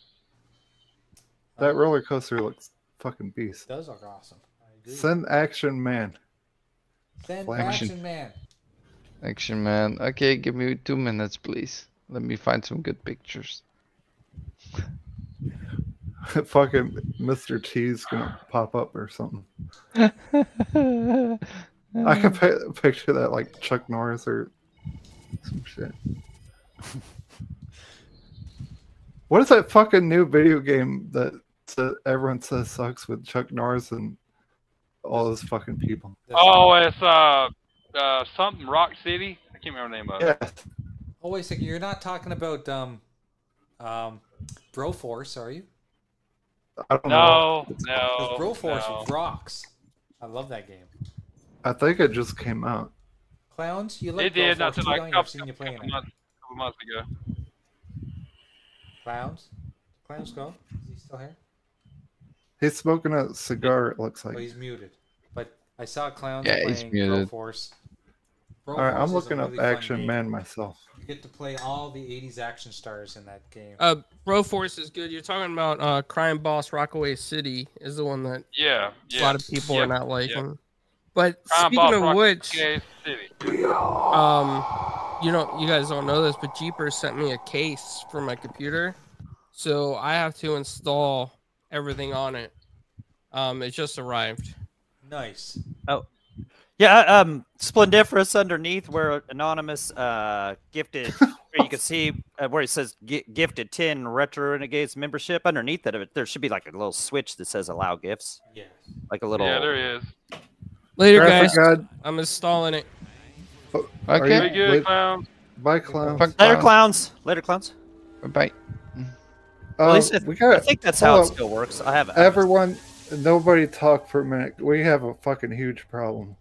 That Uh, roller coaster looks fucking beast. does look awesome. I agree. Send action, man. Send Action. action man. Action man. Okay, give me two minutes, please. Let me find some good pictures. fucking Mr. T's gonna pop up or something. I can pi- picture that like Chuck Norris or some shit. What is that fucking new video game that sa- everyone says sucks with Chuck Norris and all those fucking people? Oh, it's uh, uh, something Rock City. I can't remember the name of it. Yeah, Oh wait a second. You're not talking about um, um, Broforce, are you? I don't know. No, It's- no, Broforce no. rocks. I love that game. I think it just came out. Clowns, you like It did Broforce not too, until like you? I've couple, seen you playing couple it. months, couple months ago. Clowns, clowns go. Is he still here? He's smoking a cigar. It looks Oh, like. he's muted. But I saw clowns Yeah, he's playing muted. Broforce. All right, I'm looking up really fun Action. Man myself. You get to play all the '80s action stars in that game. Uh, Broforce is good. You're talking about uh, Crime Boss Rockay City is the one that Yeah, a lot of people yeah, are not liking. But Crime speaking Boss of Rock which, City. um, you know, you guys don't know this, but Jeepers sent me a case for my computer, so I have to install everything on it. Um, it just arrived. Nice. Yeah, um, Splendiferous underneath where anonymous uh gifted, where you can see uh, where it says gi- gifted ten retro renegades membership. Underneath that, there should be like a little switch that says allow gifts, Yeah. like a little. Yeah, there is. Later, Graphic guys. God, I'm installing it. are Okay. Very you- good, wait, clown. Bye, clowns. Fuck Later, clown. clowns. Later, clowns. Bye. At Uh, least if- we I got think that's how it still works. I have everyone. Nobody talk for a minute. We have a fucking huge problem.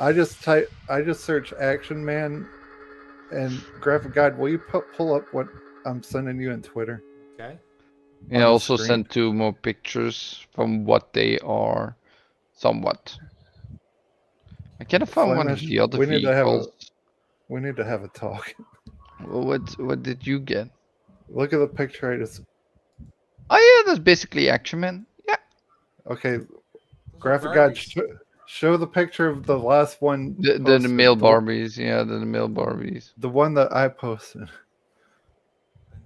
I just type. I just search Action Man, and Graphic Guide. Will you pu- pull up what I'm sending you in Twitter? Okay. And I also screen. sent two more pictures from what they are, somewhat. I can't find one of the other we need to have a- We need to have a talk. Well, What what did you get? Look at the picture I just. Oh yeah, that's basically Action Man. Yeah. Okay, Those graphic guide. Barbies. Sh- show the picture of the last one. The the, the male Barbies. Yeah, the, the male Barbies. The one that I posted.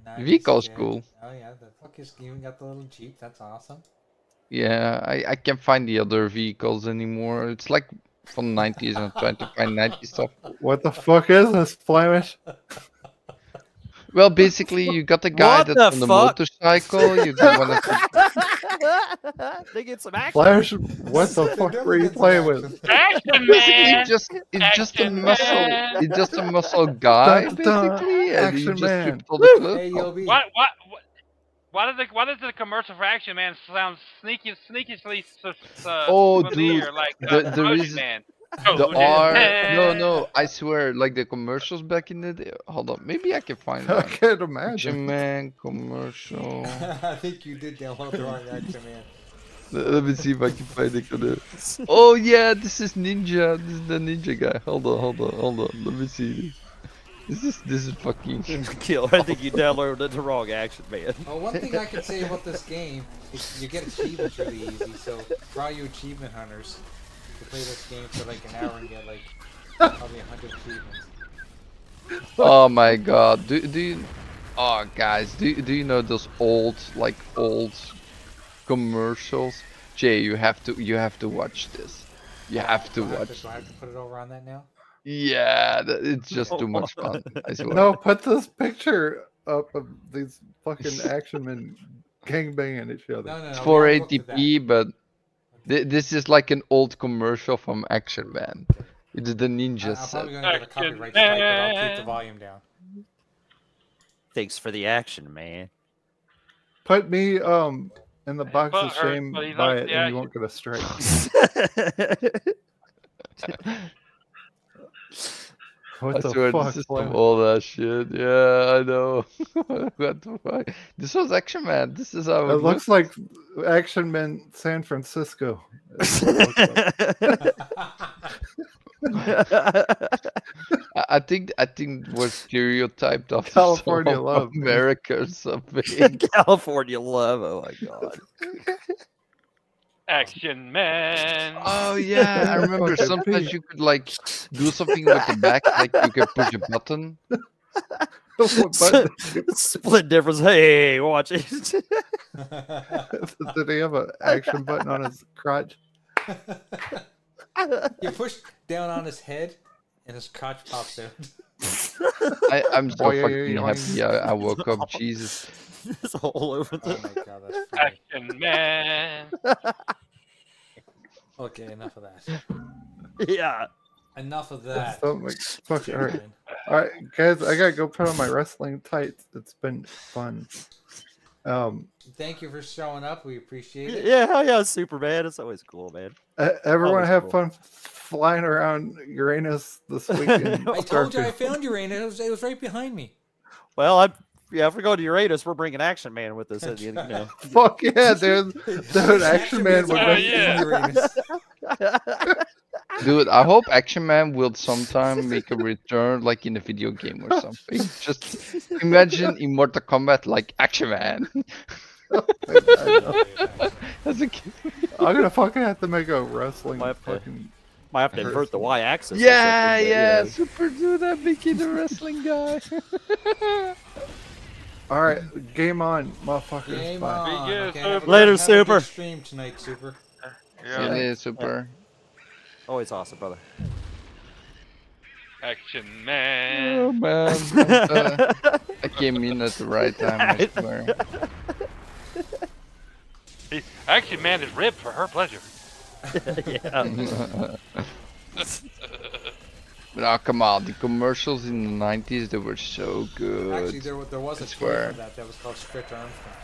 The 90s Vehicle's cool. Oh yeah, the fuck is you even got the little jeep. That's awesome. Yeah, I, I can't find the other vehicles anymore. It's like from the 90s and I'm trying to find 90s stuff. What the fuck is this, Flemish? Well, basically, you got the guy What that's the on the fuck? motorcycle. You got one of the, they get some action. Flash, what the They fuck were you playing with? action. Action basically man. just it's just a Action muscle. Man. It's just a muscle guy, basically, and you Action just Man. stripped all the clothes Hey, off. Yobi. What what what? Why does the why does the commercial for Action Man sound sneaky sneakishly s- s- uh, Oh, familiar dude, like the- uh, the Motion reason- Man? The R, no, no, I swear, like the commercials back in the day. Hold on, maybe I can find it. I can't imagine. Man commercial. I think you did download the wrong Action Man. Let let me see if I can find it. Gonna- Oh yeah, this is Ninja. This is the Ninja guy. Hold on, hold on, hold on. Let me see this. This is this is fucking. Kill. I think you downloaded the wrong action, man. Oh, one thing I can say about this game is you get achievements really easy. So for all you achievement hunters, you play this game for like an hour and get like probably hundred achievements. Oh my god. Do do you? Oh guys, do do you know those old like old commercials? Jay, you have to you have to watch this. You oh, have to Do I watch. do I have to put it over on that now? Yeah, th- it's just too much fun. I swear. No, put this picture up of these fucking action men gangbanging each other. No, no, no. It's we 480p, but thi- this is like an old commercial from Action Man. It's the at ninja that. I- I'm set. probably gonna get a copyright strike, but I'll keep the volume down. Thanks for the action, man. Put me um in the box of shame but by it, and you you- won't get a strike. What I the swear fuck? this is all that shit. Yeah, I know. what the fuck? This was Action Man. This is how it, It looks like Action Man San Francisco. is what it looks like. I- I think I think was stereotyped of California some love, man. America or something. California love. Oh my god. Action Man. oh yeah, I remember Fucking sometimes you could like do something with the back, like you could push a button Split difference. Hey, watch it. Did he have an action button on his crotch? you push down on his head, and his crotch pops out. I, I'm so Boing, fucking boing. happy I, I woke up. Jesus. it's all over Oh the. my god, that's funny. Action Man. Okay, enough of that. Yeah. Enough of that. Something like, fuck, All right. all right, guys, I gotta go put on my wrestling tights. It's been fun. Um, Thank you for showing up. We appreciate it. Yeah, hell yeah, Superman. It's always cool, man. e- everyone Always have cool. fun flying around Uranus this weekend. I told you I found Uranus. It was, it was right behind me. Well, I'm. Yeah, if we go to Uranus, we're bringing Action Man with us. and, You know. Fuck yeah, dude! Dude, Action Man would Oh, make yeah. Uranus. Dude, I hope Action Man will sometime make a return, like in a video game or something. Just imagine in Mortal Kombat, like Action Man. As a kid. I'm gonna fucking have to make a wrestling Might have to- fucking. Might have to invert the Y-axis. or Yeah, yeah, super dude, I'm making the wrestling guy. All right, game on, motherfuckers. Game Bye. on. Okay, have a Super. good- Later, have a good Super. Stream tonight, Super. Yeah. It is super. Always awesome, brother. Action Oh Man. man, uh, I came in at the right time. I swear. Action Man is ribbed for her pleasure. yeah. But oh, come on, the commercials in the 90s, they were so good. Actually, there, there was a I toy swear. for that that was called Stretch Armstrong.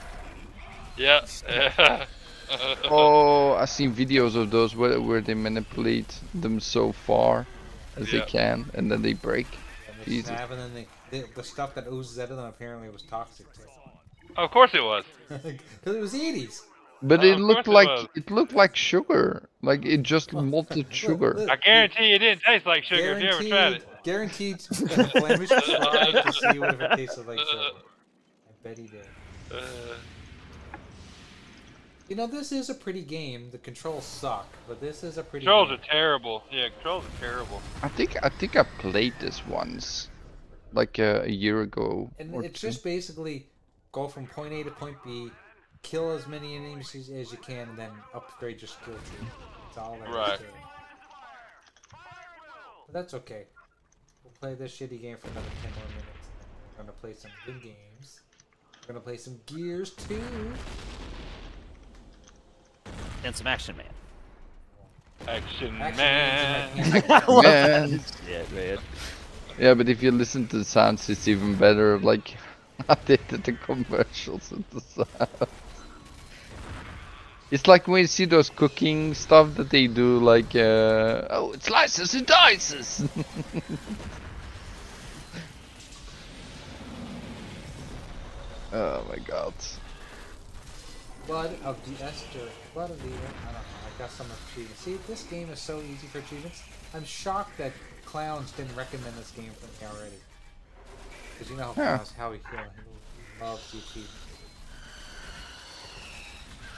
Yeah. Oh, I've seen videos of those where, where they manipulate them so far as Yeah. they can, and then they break. And they Jesus. snap, and then they, the, the stuff that oozes out of them apparently was toxic too. of course it was. Because it was the 80s. But Oh, it looked course it like was. it looked like sugar. Like it just malted Look, sugar. look, I guarantee it didn't taste like sugar if you ever tried it. Guaranteed. Guaranteed. Flemish to see what it tasted like sugar. I bet he did. Uh, You know, this is a pretty game. The controls suck, but this is a pretty. controls are terrible. Yeah, controls are terrible. I think I think I played this once, like uh, a year ago. And or it's two. just basically go from point A to point B, kill as many enemies as as you can, and then upgrade your skill tree. That's all there is Right. to. But that's okay. We'll play this shitty game for another 10 more minutes. We're gonna play some good games. We're gonna play some Gears 2. And some action man. Action, Action man. Man's in my hand. I love Man. that shit, man. Yeah, but if you listen to the sounds, it's even better. Like I did the commercials with the sound. It's like when you see those cooking stuff that they do, like uh, oh, it slices and dices. oh my god. Blood of the Æsir. Blood of the. I don't know. I got some achievements. See, this game is so easy for achievements. I'm shocked that Clowns didn't recommend this game for me already. Because you know how Huh. Clowns, how he, he loves the achievements.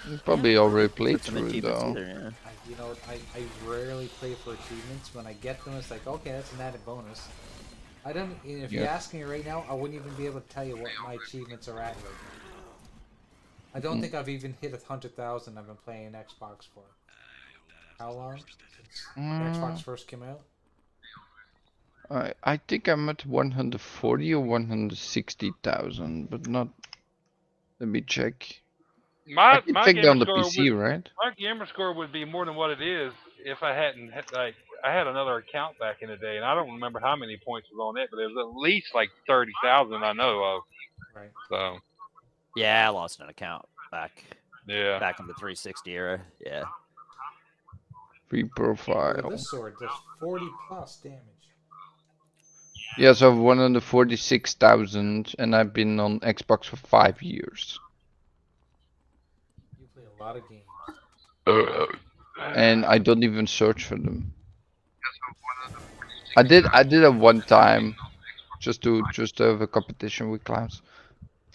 You probably already played Some through achievements though. either, yeah. I, you know, I, I rarely play for achievements. When I get them, it's like, okay, that's an added bonus. I don't. If you Yeah. ask me right now, I wouldn't even be able to tell you what my achievements are at right now. I don't Mm. think I've even hit a hundred thousand. I've been playing Xbox for how long? Since Mm. Xbox first came out. I I think I'm at 140 or 160,000, but not. Let me check. My I can my check gamer down the PC, would, right? my gamer score would be more than what it is if I hadn't like I had another account back in the day, and I don't remember how many points was on it, but it was at least like thirty thousand I know of. Right. So Yeah, I lost an account back yeah, back in the 360 era. Yeah. Free profile. this sword does forty plus damage. Yeah, so 146,000, and I've been on Xbox for five years. You play a lot of games. and I don't even search for them. I did I did it one time, just to just to have a competition with clowns.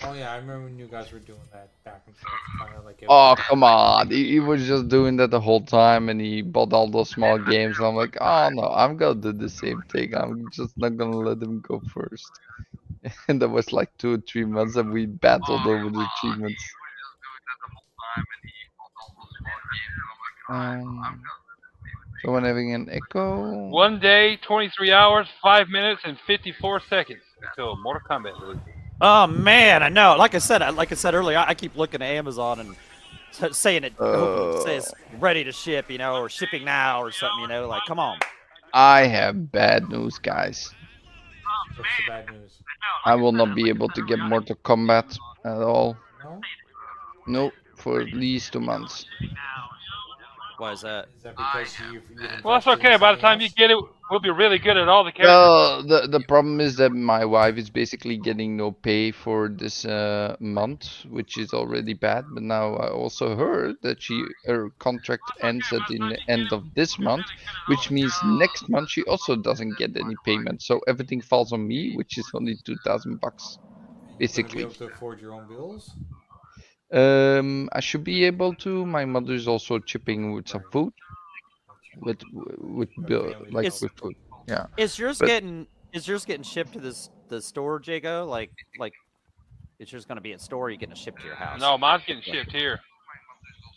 Oh yeah, I remember when you guys were doing that back and forth, kind of like. Oh come on, he, he was just doing that the whole time, and he bought all those small games. And I'm like, oh no, I'm gonna do the same thing. I'm just not gonna let him go first. And that was like two or three months, and we battled over the achievements. Um, someone having an echo. one day, twenty three hours, five minutes, and fifty four seconds until Mortal Kombat release. Oh man, I know. Like I said, like I said earlier, I, I keep looking at Amazon and s- saying it, oh, uh. hoping it says ready to ship, you know, or shipping now or something, you know. Like, come on. I have bad news, guys. What's the bad news? I will not be able to get Mortal Kombat at all. No. Nope, for at least two months. Why is that? Is that because you've, you've Well, that's okay. By the something time you get it, we'll be really good at all the characters. Well, the the problem is that my wife is basically getting no pay for this uh, month, which is already bad. But now I also heard that she her contract ends at the end of this month, which means next month she also doesn't get any payment. So everything falls on me, which is only two thousand bucks, Gonna be basically. able to afford your own bills. Um, I should be able to. My mother is also chipping with some food, with with bill like It's- with food. Yeah. Is yours But- getting is yours getting shipped to this the store, Jago? Like like is yours gonna be at store or you getting it shipped to your house? No, mine's getting shipped here.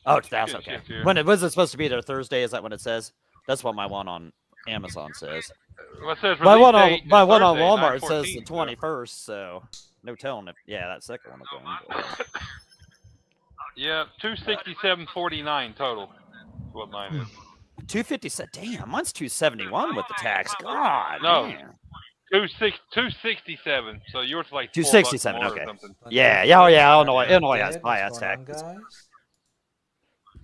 Oh, that's okay. When it was it supposed to be there Thursday? Is that what it says? That's what my one on Amazon says. Well, says My one on my one on Thursday, Walmart says the twenty first, so no telling if yeah that second one will go. in. Yeah, two sixty seven forty nine total. Is what mine is. Two fifty seven. Damn, mine's two seventy one with the tax. God. No. man. Two six two sixty seven. So yours is like Two four bucks sixty seven. more or Okay. Yeah. Yeah. Oh yeah. Illinois. Illinois has high ass going taxes.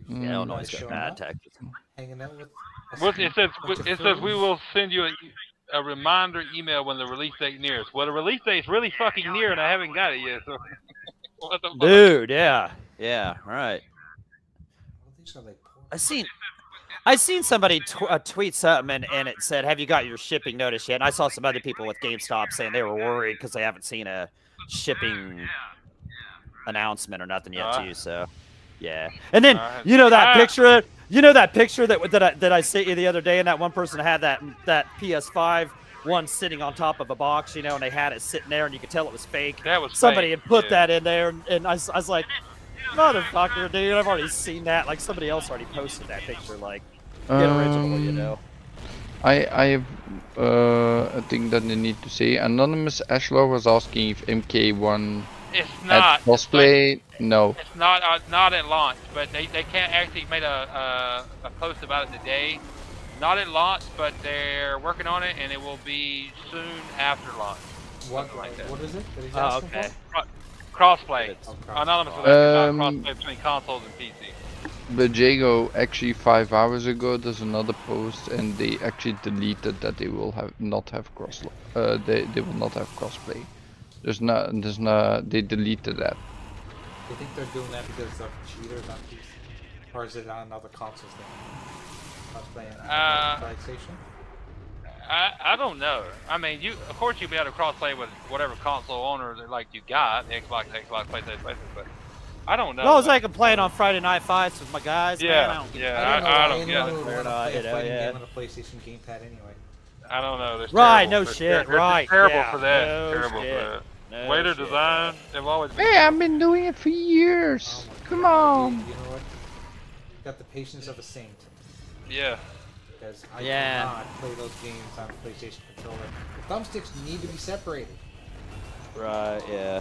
Yeah, Illinois Guys mm. got showing bad up? taxes. Hanging out with. us it says bunch of it says we will send you a, a reminder email when the release date nears. Well, the release date's really fucking near, and I haven't got it yet. So what the fuck? Dude. Yeah. Yeah. Right. These are like poor. I seen. I seen somebody tw- uh, tweet something and, and it said, "Have you got your shipping notice yet?" And I saw some other people with GameStop saying they were worried because they haven't seen a shipping announcement or nothing yet Uh. too. So, yeah. And then Uh, you know that picture. You know that picture that that I, that I sent you the other day, and that one person had that that PS5 one sitting on top of a box, you know, and they had it sitting there, and you could tell it was fake. That was Somebody fake, had put yeah. that in there, and, and I, I was like, motherfucker, dude, I've already seen that. Like somebody else already posted that picture, like the original, you Um, know. I I have uh, a thing that I need to say. Anonymous Ashlar was asking if MK1 It's had not. cosplay. No. It's not uh, not at launch, but they, they can't actually made a, a a post about it today. Not at launch, but they're working on it, and it will be soon after launch. What, like that. what is it that he's Oh, asking okay. for? Crossplay. Oh, cross- Anonymous was Um, crossplay between consoles and PC. But Jago actually five hours ago there's another post and they actually deleted that they will have not have cross uh they, they will not have crossplay. There's not there's not they deleted that. You think they're doing that because of cheaters on PC? Or is it on other consoles then? Crossplay on Uh, PlayStation? I, I don't know. I mean, you of course you'll be able to crossplay with whatever console owner that, like you got, the Xbox, Xbox, PlayStation, PlayStation, but I don't know. As long as I can play it on Friday night fights with my guys, man, I yeah, don't give yeah, I don't know I, I don't anyone get it. would Fair wanna enough, play you know, uh, fighting yeah. game on a PlayStation gamepad anyway. I don't know. They're Right, terrible. no They're shit, ter- they're right, terrible yeah, for that. no terrible shit. for that. No Way to shit. design. They've always been. Hey, I've been doing it for Oh years. my Come God, on. dude, You know what? Got the patience of a saint. Yeah. Because I Yeah. cannot play those games on a PlayStation controller. The thumbsticks need to be separated. Right, yeah.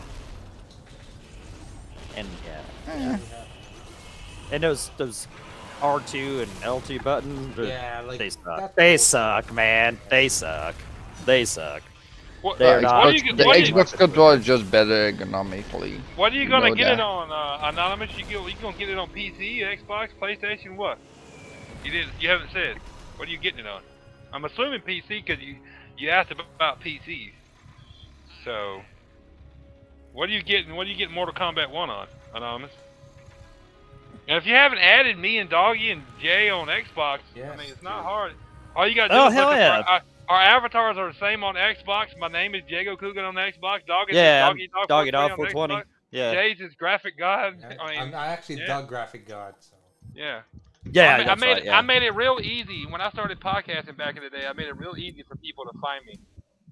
And yeah. And those those R2 and L2 buttons, they're- Yeah, like they suck. They bullshit. suck, man. They suck. They suck. What, They're Uh, not- what Xbox- you, the what are you, Xbox controller is just better ergonomically. what are you gonna know get it on, uh, Anonymous? You, go, you gonna get it on PC, Xbox, PlayStation, what? You didn't. You haven't said. What are you getting it on? I'm assuming PC because you you asked about PCs. So, what are you getting? What are you getting Mortal Kombat One on, Anonymous? And if you haven't added me and Doggy and Jay on Xbox, I mean it's not dude. hard. All you gotta do Oh, is hell yeah. our, our avatars are the same on Xbox. My name is Jago Coogan on Xbox. Dog is Yeah, Doggy Dog Doggy 420 Dog 420. Yeah. Jay's is Graphic God. I, I mean, am I actually yeah. dug Graphic God, so. yeah. Yeah, I, ma- I made right, it, yeah. I made it real easy when I started podcasting back in the day. I made it real easy for people to find me.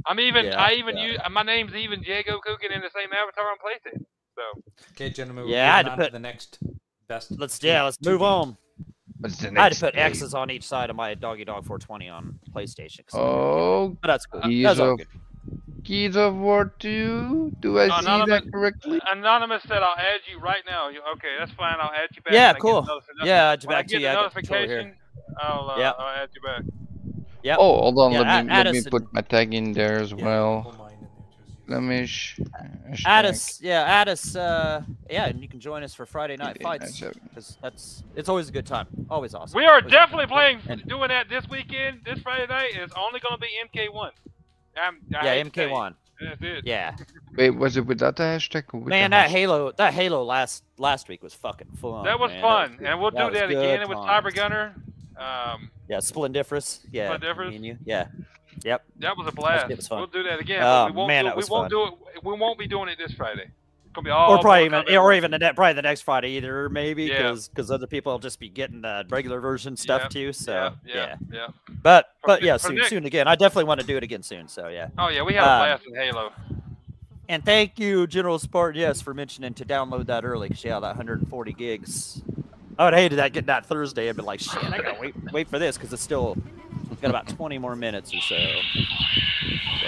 I'm even Yeah, I even yeah. use my name's even Jago Coogan in the same avatar on PlayStation. So Okay, gentlemen, Yeah, I we're had moving to on to put- the next best. Let's two- yeah, let's move games. on. What's the I had to put game? X's on each side of my Doggy Dog 420 on PlayStation. 'cause- Oh, but that's cool. Gears That's all good. Gears of War 2? Do I No, see that correctly? Anonymous said I'll add you right now. Okay, that's fine. I'll add you back. Yeah, when I get cool. the notifi- Yeah, add you back get too. the Yeah, I got the controller here. notification. I'll uh, Yep. I'll add you back. Yep. Oh, hold on. Yeah, let me add let me put my tag in there as Yeah, well. don't mind in there, Let me. Sh- Add hashtag us, yeah, add us, uh, yeah, and you can join us for Friday night Friday night fights. Because that's it's always a good time, always awesome. We are Always definitely playing, And- doing that this weekend, this Friday night. and It's only going to be MK1. I'm, yeah, hate to say it. MK1. Yeah, Wait, was it without the hashtag or with man, the that hashtag? Halo, that Halo last last week was fucking fun. That was man. fun, good. and we'll do that good again with times. Cyber Gunner. Um, Yeah, Splendiferous. Yeah, Splendiferous? me and you. Yeah, yep. that was a blast. was. We'll do that again. Oh, but we won't man, do, that we won't fun. do it. We won't be doing it this Friday. Be all. or probably even, or even the ne- probably the next Friday either, maybe, Yeah. because other people will just be getting the regular version stuff Yep, too. So yeah, yeah, yeah, yeah. but For but yeah, soon Nick. soon again. I definitely want to do it again soon. So yeah. Oh yeah, we had a Um, blast in Halo. And thank you, General Spartan, yes, for mentioning to download that early. Cause yeah, that 140 gigs. I would have hated that getting that Thursday. I'd been like, shit, I gotta wait wait for this because it's still got about 20 more minutes or so.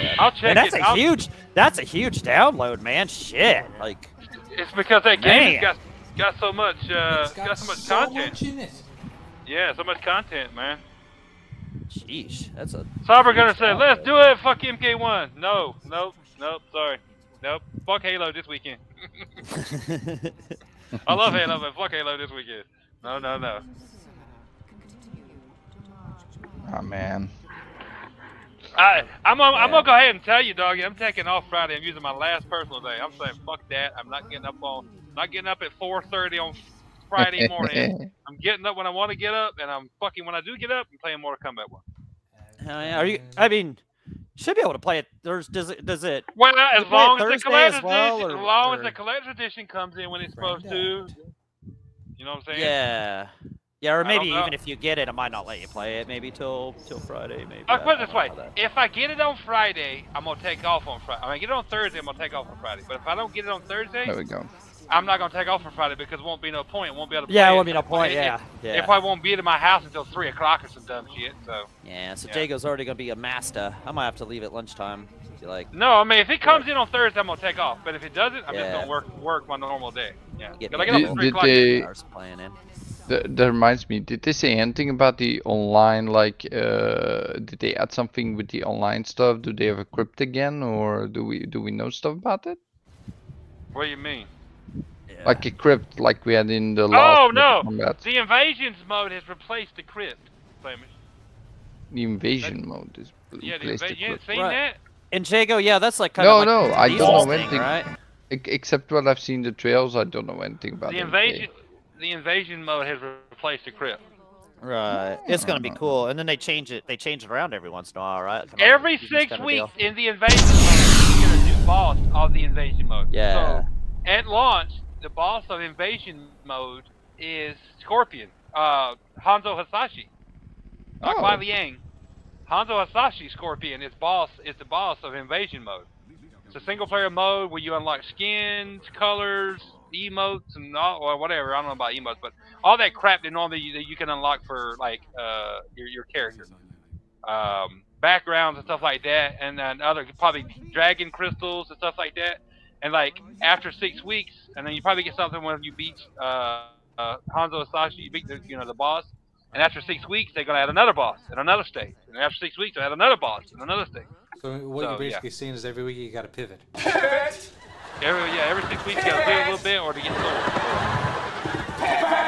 Yeah. I'll check And that's it. a I'll- huge that's a huge download, man. Shit, like It's because that game got got so much uh, It's got, so much so content. much in it. Yeah, so much content, man. sheesh, that's a Cyber Gunner huge said, "Let's do it." Fuck MK1. No, nope, nope. Sorry, nope. Fuck Halo this weekend. I love Halo, but fuck Halo this weekend. No, no, no. Oh man. I, I'm, gonna, I'm gonna go ahead and tell you, doggy. I'm taking off Friday. I'm using my last personal day. I'm saying fuck that. I'm not getting up on, not getting up at 4:30 on Friday morning. I'm getting up when I want to get up, and I'm fucking when I do get up, I'm playing Mortal Kombat one. Hell yeah. Are you? I mean, you should be able to play it. There's does it does it? Well, as long as the Thursday collector's as well, edition, or- as long as or- the collector's edition comes in when it's supposed to. You know what I'm saying? Yeah. Yeah, or maybe even if you get it, it might not let you play it. Maybe till till Friday. Maybe. I'll put it this way: that- if I get it on Friday, I'm gonna take off on Friday. I mean, get it on Thursday, I'm gonna take off on Friday. But if I don't get it on Thursday, There we go. I'm not gonna take off on Friday because it won't be no point. It won't be able to. Yeah, play it won't be no point. It, Yeah, It, yeah. it probably won't be at my house until three o'clock or some dumb shit. So Yeah, so Yeah. Jago's already gonna be a master. I might have to leave at lunchtime. If you like, no, I mean if he comes in on Thursday, I'm gonna take off. But if it doesn't, I'm just gonna work work my normal day. Yeah, get 'Cause I get a Did- at three did they- hours playing in. That, that reminds me. Did they say anything about the online? Like, uh, did they add something with the online stuff? Do they have a crypt again, or do we do we know stuff about it? What do you mean? Yeah. Like a crypt, like we had in the last. Oh no! Mortal Kombat. The invasions mode has replaced the crypt. Flemish. The invasion mode is Yeah, the replaced the invasion. You ain't crypt. seen Right. that? And Jago, yeah, that's like kind No, of like no, I don't default know thing, anything. right? Except what I've seen the trails, I don't know anything about The it. The invasion mode has replaced the crypt. Right. It's gonna be cool, and then they change it. They change it around every once in a while, right? Kinda Every six weeks in the invasion mode, you get a new boss of the invasion mode. Yeah. So at launch, the boss of invasion mode is Scorpion, uh, Hanzo Hasashi. Not Oh. Kuai Liang. Hanzo Hasashi Scorpion is boss is the boss of invasion mode. It's a single player mode where you unlock skins, colors, emotes, and all or whatever. I don't know about emotes, but all that crap that normally you, that you can unlock for like uh, your your character. Um, backgrounds and stuff like that, and then other probably dragon crystals and stuff like that. And like after six weeks, and then you probably get something when you beat uh, uh, Hanzo Hasashi, you beat the you know the boss. And after six weeks, they're gonna add another boss in another stage. And after six weeks, they'll add another boss in another stage. So what So, you're yeah. basically saying is every week you got to pivot. Every yeah, every six weeks, you gotta do a little bit or to get sold.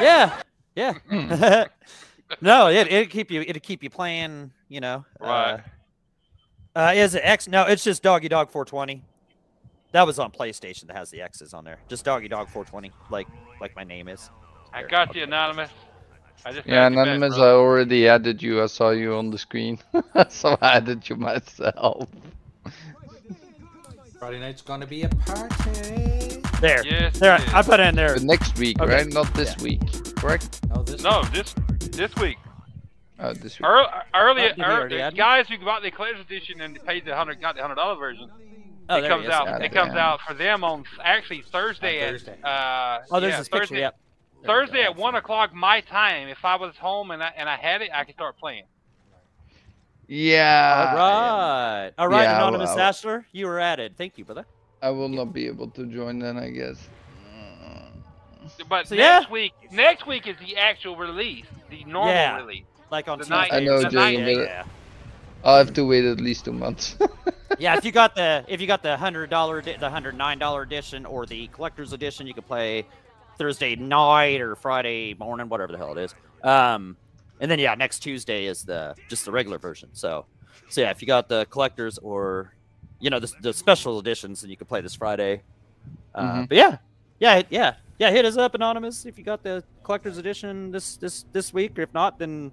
Yeah. Yeah. Hmm. no, it it'd keep you it'd keep you playing. You know. Right. Uh, uh, is it X? No, it's just Doggy Dog 420. That was on PlayStation. That has the X's on there. Just Doggy Dog 420, like like my name is. I got you, anonymous. I just Yeah, added you back, anonymous. I already added you. I saw you on the screen, so I added you myself. Friday night's gonna be a party. There. Yes, There. I put it in there. But next week, Okay. right? Not this week, correct? No, this. No, this this week. Uh, this week. Early, early, did he already early add guys who bought the collector's edition and paid the hundred, got the hundred dollar version. Oh, it comes out. God it comes damn. out for them on actually Thursday, On Thursday. at. Uh, Oh, there's yeah, his Thursday. Yep. Thursday at one o'clock my time. If I was home and I and I had it, I could start playing. Yeah. All right. All right, yeah, Anonymous well- Ashler, you were added. Thank you, brother. I will not be able to join then, I guess. But So, next yeah. week, next week is the actual release, the normal Yeah. release. Like on The Tuesday. night- I know, or the something. night- Jacob, Yeah, yeah. I'll have to wait at least two months. yeah, if you got the if you got the hundred dollar the hundred nine dollar edition or the collector's edition, you can play Thursday night or Friday morning, whatever the hell it is. Um, and then yeah, next Tuesday is the just the regular version. So, so yeah, if you got the collectors or you know the, the special editions, then you can play this Friday. Uh, Mhm. But yeah, yeah, yeah, yeah. Hit us up, anonymous, if you got the collector's edition this this this week, or if not, then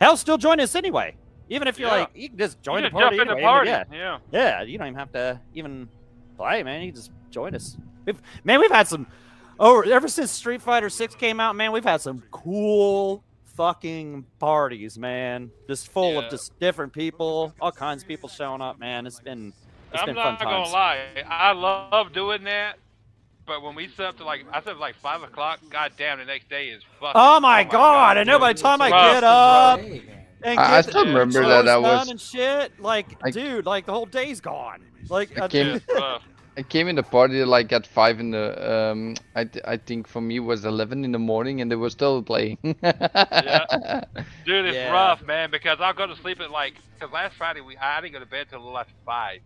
hell, still join us anyway. Even if you're Yeah. like, you can just join you the party. jump in the anyway, but party. Yeah, yeah. yeah, you don't even have to even play, man. You can just join us. We've, man, we've had some. Oh, ever since Street Fighter Six came out, man, we've had some cool fucking parties, man. Just full Yeah. of just different people, all kinds of people showing up, man. It's been it's I'm been not fun gonna times. lie, I love doing that. But when we set up to like, I said like five o'clock. God damn, the next day is fucking. Oh my god! And dude. no, by the time I get up Hey, man. and I- I get still the remember that I done was- and shit, like, I- dude, like the whole day's gone. Like, I uh, came- It's rough. I came in the party like at five in the um I, th- I think for me it was eleven in the morning and they were still playing. Yeah. Dude, it's Yeah. rough, man. Because I'll go to sleep at like, because last Friday we I didn't go to bed till a little after five.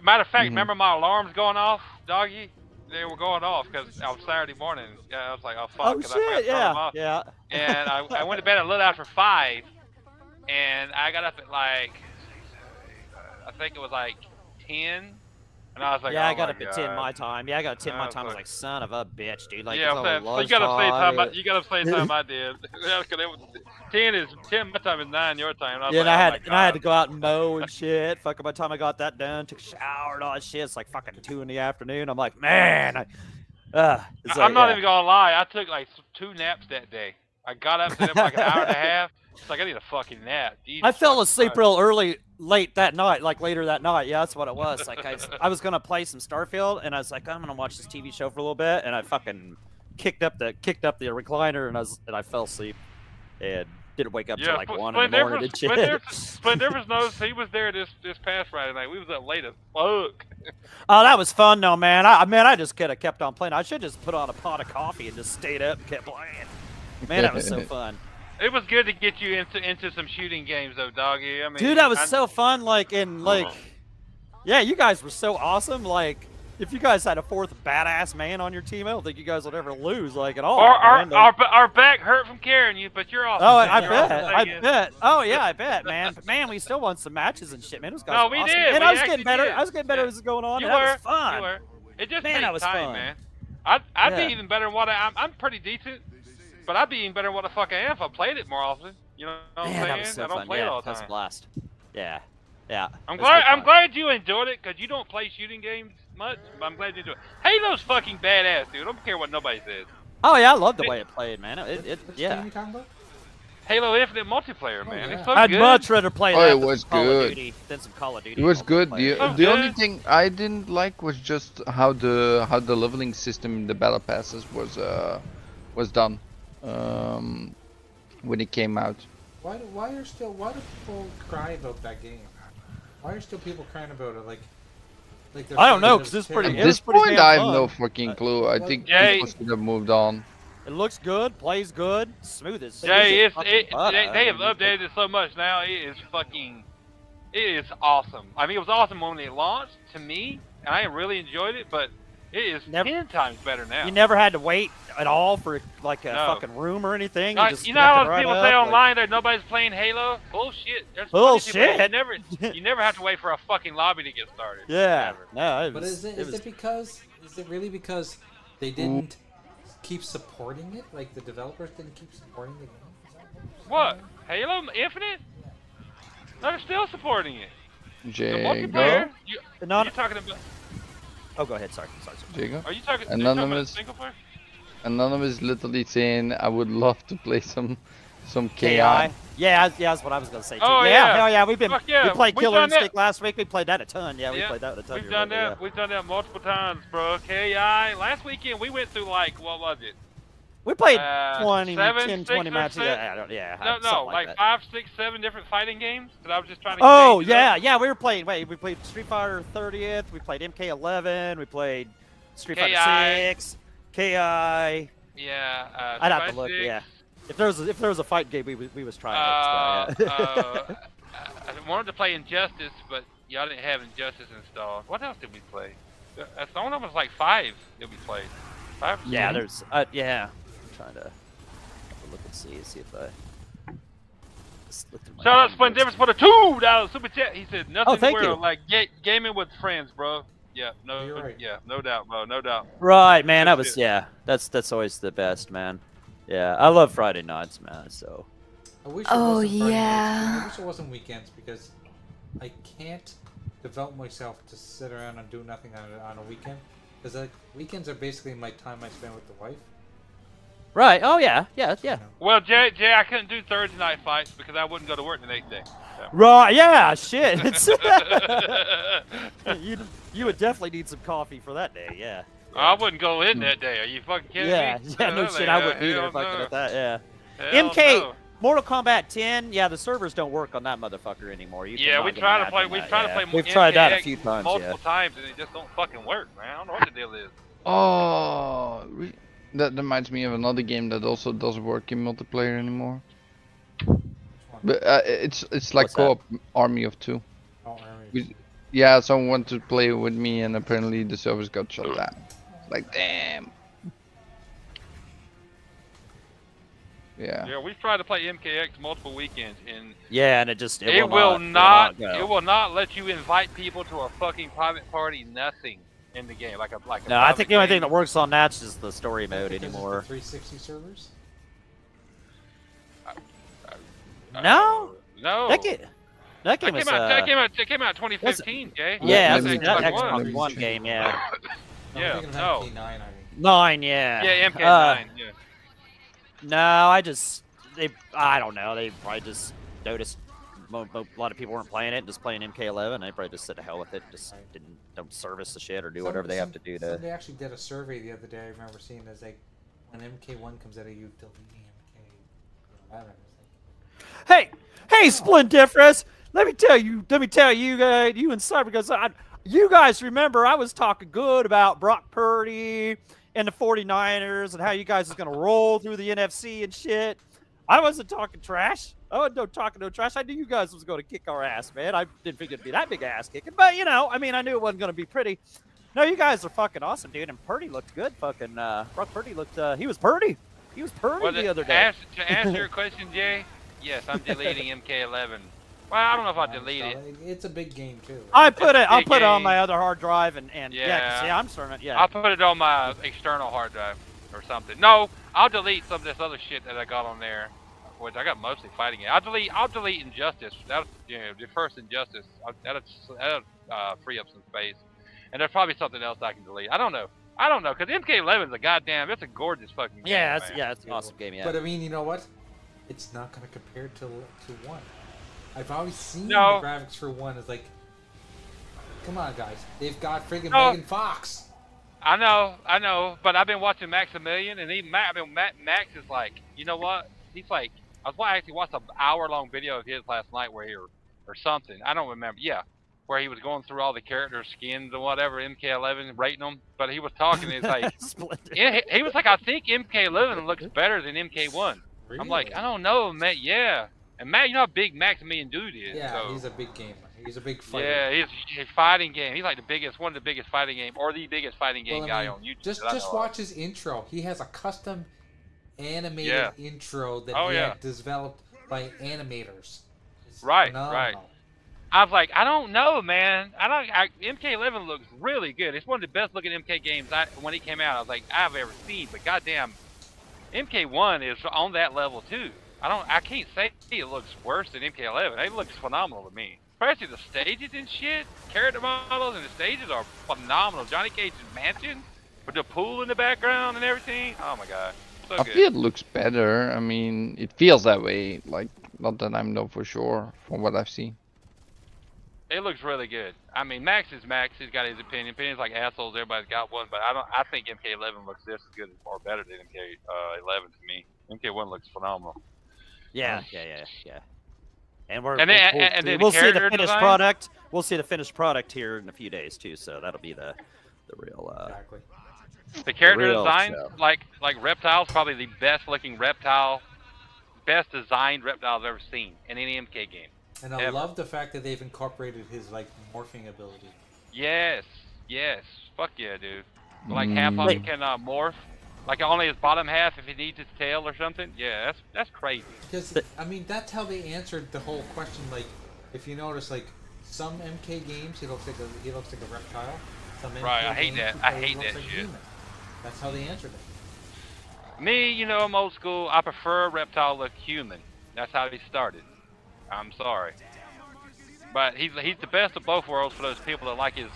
Matter of fact, Mhm. remember my alarms going off, doggy? They were going off because on Saturday morning. Yeah, I was like, oh fuck. oh 'cause I forgot shit! to turn them Yeah, off. yeah. and I, I went to bed a little after five, and I got up at like, I think it was like ten, And I was like, yeah, oh I got my up at 10 my time. Yeah, I got 10 I my time. I was like- son of a bitch, dude. Like, yeah, I'm so you gotta same time. I, time. you got the same time I did. Yeah, 'cause it was, ten is ten. My time is nine. Your time. And I was Yeah, like, and I oh had my and I had to go out and mow and shit. Fucking by the time I got that done, took a shower and all that shit. It's like fucking two in the afternoon. I'm like, man, I, uh, it's I- like, I'm not yeah. even gonna lie. I took like two naps that day. I got up, slept like an hour and a half. It's like I need a fucking nap. Jesus I fell asleep Christ. real early, late that night, like later that night. Yeah, that's what it was. Like I, I was gonna play some Starfield, and I was like, I'm gonna watch this TV show for a little bit, and I fucking kicked up the kicked up the recliner, and I was and I fell asleep, and didn't wake up till like one in the morning and shit. Splendiferous, Splendiferous knows he was there this this past Friday night. We was up late as fuck. Oh, that was fun though, man. I man, I just could have kept on playing. I should just put on a pot of coffee and just stayed up and kept playing. Man, that was so fun. It was good to get you into into some shooting games though, doggy. I mean, Dude, that was I- so fun. Like, and like, yeah, you guys were so awesome. Like, if you guys had a fourth badass man on your team, I don't think you guys would ever lose, like, at all. Our, our, our, our back hurt from carrying you, but you're awesome. Oh, I, I bet. awesome. I Thank bet. Oh yeah, I bet, man. But man, we still won some matches and shit, man. Those guys No, were we awesome. did. And We I was getting better. did. I was getting better Yeah. as it was going on. You and were. that was fun. You were. It just Man, takes that was time, fun. man. I'd, I'd Yeah. be even better than what I, I'm. I'm pretty decent, but I'd be even better than what the fuck I am if I played it more often. You know what I'm Man, that saying? was so I don't fun. play yeah, it all the that was a blast. Yeah, yeah. I'm glad. I'm glad you enjoyed it because you don't play shooting games much. But I'm glad you enjoyed it. Halo's fucking badass, dude. I don't care what nobody says. Oh yeah, I love the way it played, man. It, it, Which yeah. game you talking? Halo Infinite multiplayer, Oh, man. yeah. It's so I'd good. much rather play Oh, that it than was Call good. of Duty than some Call of Duty. It was good. The, multiplayer. Oh, the only thing I didn't like was just how the how the leveling system in the battle passes was uh was done um when it came out. Why do, why are still why do people cry about that game? Why are still people crying about it? Like, like they're I don't know, that 'cause it's it's pretty- At it this pretty point, I have no fucking Uh, clue. I well, think Jay- people should have moved on. It looks good, plays good, smooth as Jay, it's, it, they, they have updated it so much now. It is fucking, it is awesome. I mean, it was awesome when it launched to me, and I really enjoyed it. But it is Never- ten times better now. You never had to wait at all for like a No. fucking room or anything. You just you know how right people up, say like- online that nobody's playing Halo? Bullshit. There's plenty of people- Bullshit. You never, you never have to wait for a fucking lobby to get started. yeah, Never. no, it But is it it is was it because is it really because they didn't keep supporting it? Like the developers didn't keep supporting the game? What What? Halo Infinite? No, they're still supporting it. The multiplayer? You, No, are talking about? Oh, go ahead. Sorry, sorry. sorry. Jago. Are you talking? are you talking about Anonymous. single player? Anonymous literally saying, "I would love to play some some KI." KI. Yeah, yeah, that's what I was gonna say. Too. Oh, yeah, yeah. hell yeah. We've been yeah, we played we've Killer done that. Instinct last week. We played that a ton. Yeah, we Yeah, played that a ton. We've done lately, that. We've done that multiple times, bro. KI. Last weekend we went through like what was it? We played Uh, 20, seven, 10, six 20 matches. Yeah, I don't, yeah. No, no, like, like five, six, seven different fighting games. That I was just trying to. Oh yeah, up. yeah. We were playing. Wait, we played Street Fighter 30th. We played MK11. We played Street KI. Fighter 6. KI. Yeah. Uh, I'd have to look. Fighter Yeah. If there was a, if there was a fight game, we we was trying Uh, yeah. uh, I wanted to play Injustice, but y'all didn't have Injustice installed. What else did we play? Uh, That's the only one was like five that we played. Five. yeah, there's. Uh, yeah. I'm trying to, have to look and see see if I. looked at my Shout out phone Split notes. Difference for the two dollar super chat. He said nothing Oh, thank you. like ga- gaming with friends, bro. Yeah, no, You're right. yeah, no doubt, bro, no doubt. Right, man. That was yeah. That's that's always the best, man. Yeah, I love Friday nights, man. So I wish Oh, wasn't nights. yeah. I wish it wasn't weekends because I can't develop myself to sit around and do nothing on a, on a weekend. Because like weekends are basically my time I spend with the wife. Right. Oh yeah, yeah, yeah. Well, Jay, Jay, I couldn't do Thursday night fights because I wouldn't go to work the next day. So. Right. Yeah. Shit. It's you you would definitely need some coffee for that day. Yeah. I wouldn't go in that day. Are you fucking kidding Yeah. me? Yeah. No Like, shit. I wouldn't either. hell Fucking no. at that. Yeah. Hell MK no. Mortal Kombat 10. Yeah, the servers don't work on that motherfucker anymore. You Yeah, we get try to play. We that, try to play. We've tried that a few times. multiple Yeah. times, and it just don't fucking work, man. I don't know what the deal is. Oh, re- that reminds me of another game that also doesn't work in multiplayer anymore. But uh, it's it's like co-op Army of Two. Oh, Army. We- Yeah, someone wanted to play with me, and apparently the servers got shut down. Like, damn. Yeah. Yeah, we've tried to play MKX multiple weekends, and Yeah, and it just it, it, will, will not, not, it will not let you invite people to a fucking private party. Nothing in the game, like a like a. No, I think the only thing that works on that's just the story mode Because of the anymore. 360 servers. No, No. that game, that That game came is. out. Uh, that came out. That came out 2015, Jay. yeah, That's that's, Xbox that One. Xbox One game. Yeah, No, Yeah, I'm no. MK9, I think. nine. Yeah. Yeah, MK9. Uh, yeah. No, I just they. I don't know. They probably just noticed mo- mo- a lot of people weren't playing it, just playing MK11. They probably just said to hell with it. Just didn't don't service the shit or do Some- whatever they have to do to. They actually did a survey the other day. I remember seeing as like when MK1 comes out, are you deleting MK? I don't know. It's like, Hey, hey, Splendiferous. Let me tell you. Let me tell you, guys, you and Cyber, because I, you guys remember I was talking good about Brock Purdy and the 49ers and how you guys is gonna roll through the NFC and shit. I wasn't talking trash. I wasn't no talking no trash. I knew you guys was going to kick our ass, man. I didn't think it'd be that big ass kicking, but you know, I mean, I knew it wasn't going to be pretty. No, you guys are fucking awesome, dude. And Purdy looked good. Fucking uh, Brock Purdy looked. Uh, he was Purdy. He was Purdy Well, the to other day. Ask, to answer your question, Jay, yes, I'm deleting MK11. Well, I don't know if I fine, delete it. It's a big game too. I put it. I'll big put it on my other hard drive and and yeah, 'cause, Yeah. yeah, I'm starting. Yeah, I'll put it on my external hard drive or something. No, I'll delete some of this other shit that I got on there, which I got mostly fighting it. I'll delete. I'll delete Injustice. That you know, the first Injustice. I'll- That'll, that'll uh, free up some space. And there's probably something else I can delete. I don't know. I don't know because MK11 is a goddamn. It's a gorgeous fucking game. yeah, it's, man. yeah, it's an awesome game. Yeah, But I mean, you know what? It's not going to compare to to one. I've always seen No. the graphics for one. Is like, come on, guys. They've got friggin' No. Megan Fox. I know, I know, but I've been watching Maximilian, and even Max, I mean, Ma- Max is like, you know what? He's like, I was wa- actually watched an hour-long video of his last night where he or, or something. I don't remember. Yeah, where he was going through all the character skins and whatever, MK11, rating them. But he was talking. It's like, Splendid. he, he was like, I think MK11 looks better than MK1. I'm like, I don't know, man. Yeah, and Matt, you know how big Maximilian Dood is. Yeah, so. he's a big gamer. He's a big fighter. Yeah, he's, he's fighting game. He's like the biggest, one of the biggest fighting game, or the biggest fighting game Well, I guy mean, on YouTube. Just just watch his intro. He has a custom animated Yeah. intro that Oh, yeah. developed by animators. It's Right, phenomenal. right. I was like, I don't know, man. I don't. I, MK11 looks really good. It's one of the best looking MK games I, when it came out. I was like, I've ever seen. But goddamn, MK1 is on that level too. I don't. I can't say it looks worse than MK11. It looks phenomenal to me. Especially the stages and shit. Character models and the stages are phenomenal. Johnny Cage's mansion with the pool in the background and everything. Oh my god, so I feel it looks better. I mean, it feels that way. Like, not that I know for sure from what I've seen. It looks really good. I mean, Max is Max. He's got his opinion. Opinions like assholes. Everybody's got one, but I don't. I think MK11 looks just as good or better than MK11 to me. MK1 looks phenomenal. Yeah, yeah, yeah, yeah. And we're And we'll, then- we'll, and then we'll see the finished design? product. We'll see the finished product here in a few days too. So that'll be the the real. Uh, Exactly. The character real design, show. like like Reptile's probably the best looking reptile, best designed reptile I've ever seen in any MK game. And I Ever. love the fact that they've incorporated his like morphing ability. Yes, yes, fuck yeah, dude. Like half of Mm. him can uh, morph, like only his bottom half if he needs his tail or something. Yeah, that's that's crazy. Because I mean, that's how they answered the whole question. Like, if you notice, like some MK games, he looks like a he looks like a reptile. Some MK Right, I hate games, that. I hate that like shit. human. That's how they answered it. Me, you know, I'm old school. I prefer reptile look human. That's how he started. I'm sorry, but he's he's the best of both worlds for those people that like his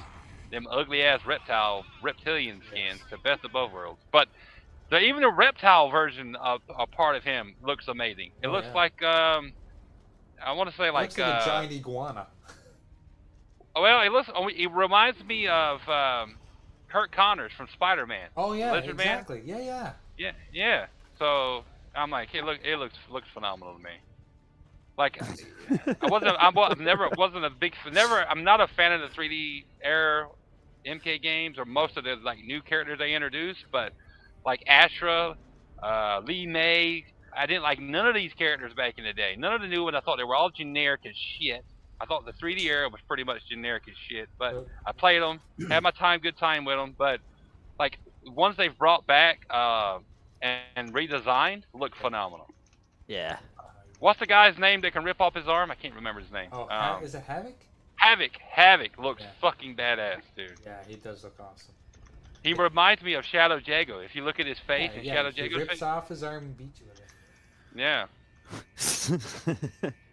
them ugly ass reptile reptilian skins. The best of both worlds. But the, even the reptile version of a part of him looks amazing. It Oh, looks yeah. like um, I want to say like like uh, a giant iguana. well, it looks. oh, It reminds me of um, Curt Connors from Spider-Man. Oh yeah, Lizard Man? exactly. Yeah, yeah. Yeah, yeah. So I'm like, it look, it looks looks phenomenal to me. Like, I wasn't, I was never wasn't a big, never. I'm not a fan of the 3D era MK games or most of the like new characters they introduced, but like Ashrah, uh, Li Mei, I didn't like none of these characters back in the day. None of the new ones. I thought they were all generic as shit. I thought the 3D era was pretty much generic as shit, but I played them, had my time, good time with them. But like ones they've brought back uh, and, and redesigned look phenomenal. Yeah. What's the guy's name that can rip off his arm? I can't remember his name. Oh, Um, is it Havoc? Havoc. Havoc looks Yeah. fucking badass, dude. Yeah, he does look awesome. He reminds me of Shadow Jago. If you look at his face yeah, and yeah, Shadow he Jago's rips face, off his arm and beats you with it. yeah.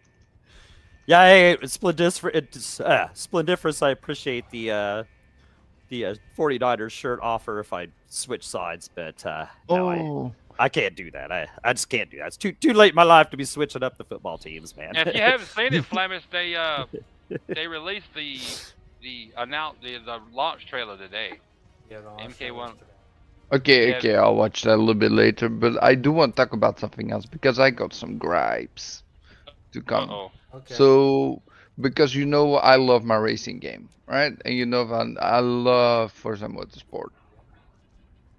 yeah, hey, Splendiferous, it's, uh, Splendiferous, I appreciate the uh, the uh, 49ers shirt offer if I switch sides, but uh, no, I, Oh, I can't do that. I, I just can't do that. It's too too late in my life to be switching up the football teams, man. And if you haven't seen it, Flemish, they uh they released the the announce the, the launch trailer today. Yeah, the MK1. okay, okay. I'll watch that a little bit later. But I do want to talk about something else because I got some gripes to Uh come. oh. Okay. So, because you know I love my racing game, right? And you know I, I love Forza Motorsport.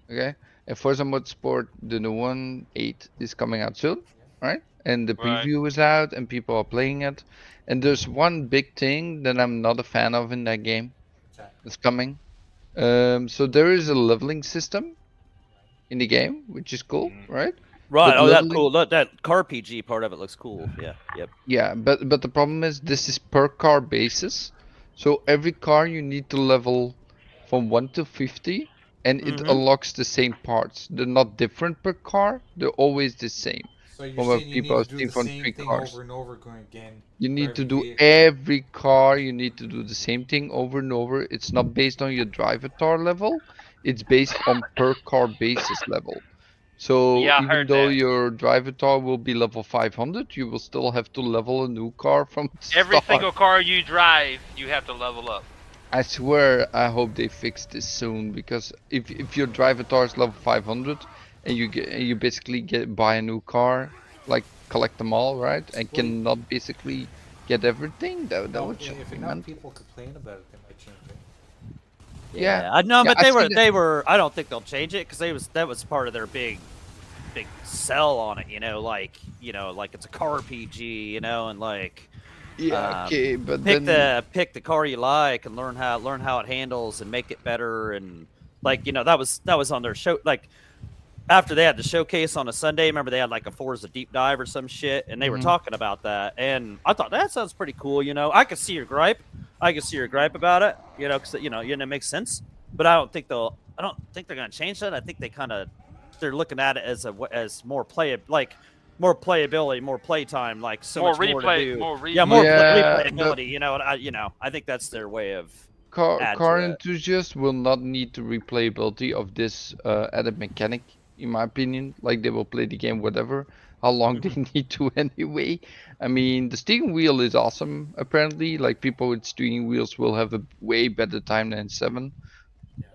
Okay, and Forza Motorsport, the new one, eight, is coming out soon, right? And the Right. preview is out, and people are playing it. And there's one big thing that I'm not a fan of in that game. that? That's coming. Um, so there is a leveling system in the game, which is cool, Mhm. right? Right. But Oh, that's cool. That, that CarPG part of it looks cool. Yeah. Yep. Yeah, but but the problem is this is per car basis. So every car you need to level from 1 to 50 and it Mhm. unlocks the same parts. They're not different per car, they're always the same. So you're From what saying you people need have to do the same three thing cars. over and over again. You need to do vehicle. every car, you need to do the same thing over and over. It's not based on your Drivatar level, it's based on per car basis level. So Yeah, even though that. your Drivatar will be level 500, you will still have to level a new car from Every start. single car you drive, you have to level up. I swear, I hope they fix this soon because if if your Drivatar is level 500 and you get and you basically get buy a new car, like collect them all, right, and Well, cannot basically get everything, that that No, would if shock if me, enough people complain about it, they might change it. Yeah, I know, Yeah, but they I've were seen it. they were. I don't think they'll change it because they was that was part of their big, big sell on it. You know, like you know, like it's a CarPG. You know, and like yeah, um, okay, but pick then the pick the car you like and learn how learn how it handles and make it better and like you know that was that was on their show like after they had the showcase on a Sunday remember they had like a Forza deep dive or some shit and they were Mhm. talking about that and I thought that sounds pretty cool you know I could see your gripe I could see your gripe about it you know because you know you know it makes sense but I don't think they'll I don't think they're gonna change that I think they kind of they're looking at it as a as more play like more playability more playtime like so more much more to do more replay. yeah, more Yeah, play- replayability. You know, I, you know, I think that's their way of. car car enthusiasts will not need the replayability of this uh, added mechanic, in my opinion. Like they will play the game whatever, how long they need to anyway. I mean, the steering wheel is awesome. Apparently, like people with steering wheels will have a way better time than seven.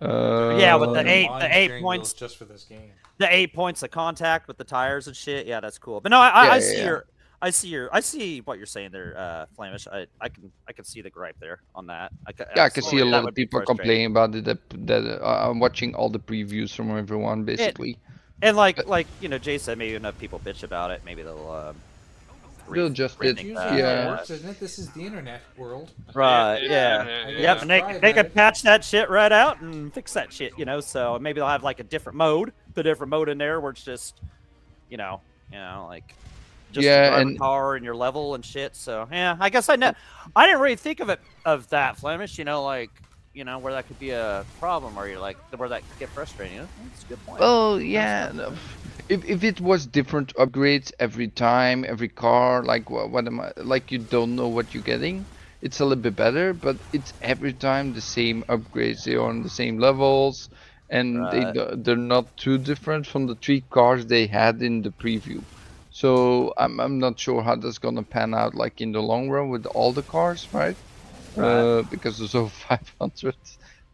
Uh, Yeah, with the eight- the eight points- just for this game. The eight points of contact with the tires and shit. Yeah, that's cool. But no, I, I, Yeah, I yeah, see yeah. your, I see your, I see what you're saying there, uh, Flemish. I, I can, I can see the gripe there on that. I ca- Yeah, I can see a lot of people complaining about it. That, that uh, I'm watching all the previews from everyone, basically. And like, But- like you know, Jay said, maybe enough people bitch about it. Maybe they'll. Um, They'll just it- usually Yeah. works, isn't it? This is the internet world. Right. Yeah, Yeah. yeah, yeah. Yep, and they, they about can patch that shit right out and fix that shit, you know. So maybe they'll have like a different mode, a different mode in there where it's just, you know, you know, like just Yeah, and- car and your level and shit. So yeah, I guess I know. I didn't really think of it of that Flemish, you know, like you know where that could be a problem, or you're like where that could get frustrating. That's a good point. Well, yeah. no, If if it was different upgrades every time, every car, like what, what am I like? You don't know what you're getting. It's a little bit better, but it's every time the same upgrades. They are on the same levels, and they Right. do- they're not too different from the three cars they had in the preview. So I'm I'm not sure how that's gonna pan out, like in the long run with all the cars, right? Right. Uh, because there's over 500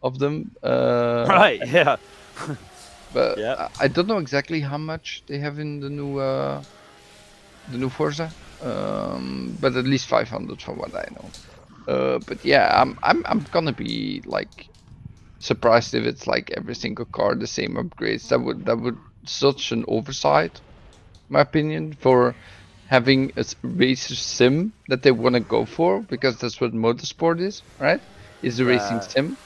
of them. Uh, right? Yeah. but. I, I don't know exactly how much they have in the new uh, the new Forza, um, but at least 500 from what I know. Uh, but yeah, I'm I'm I'm gonna be like surprised if it's like every single car the same upgrades. That would that would such an oversight, my opinion, for having a racer sim that they want to go for because that's what motorsport is, right? Is a racing sim,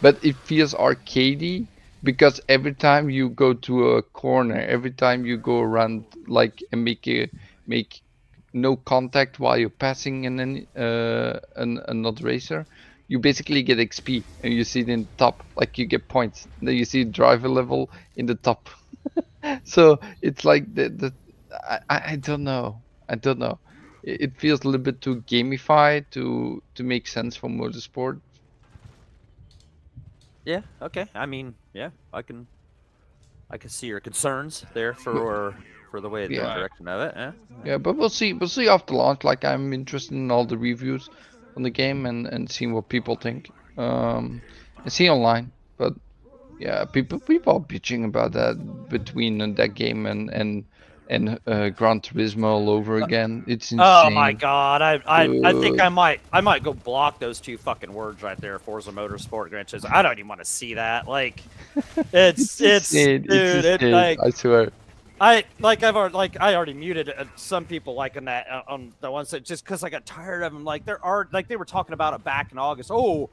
but it feels arcadey because every time you go to a corner, every time you go around like and make a, make no contact while you're passing an, an uh an another racer, you basically get XP and you see it in the top, like you get points. Then you see driver level in the top. so it's like the the I, I don't know. I don't know. It, it feels a little bit too gamified to to make sense for motorsport. Yeah. Okay. I mean, yeah, I can, I can see your concerns there for for the way the Yeah. direction of it. Yeah. Yeah, but we'll see. We'll see after launch. Like I'm interested in all the reviews on the game and and seeing what people think. Um, see online. But yeah, people people are bitching about that between uh, that game and and and uh, Gran Turismo all over again. It's insane. Oh my god, I I, I think I might I might go block those two fucking words right there, Forza Motorsport Gran Turismo. I don't even want to see that. Like, it's it's insane, dude, it's it like I swear. I like I've already like I already muted uh, some people like on that uh, on the ones that just because I got tired of them. Like there are like they were talking about it back in August. Oh,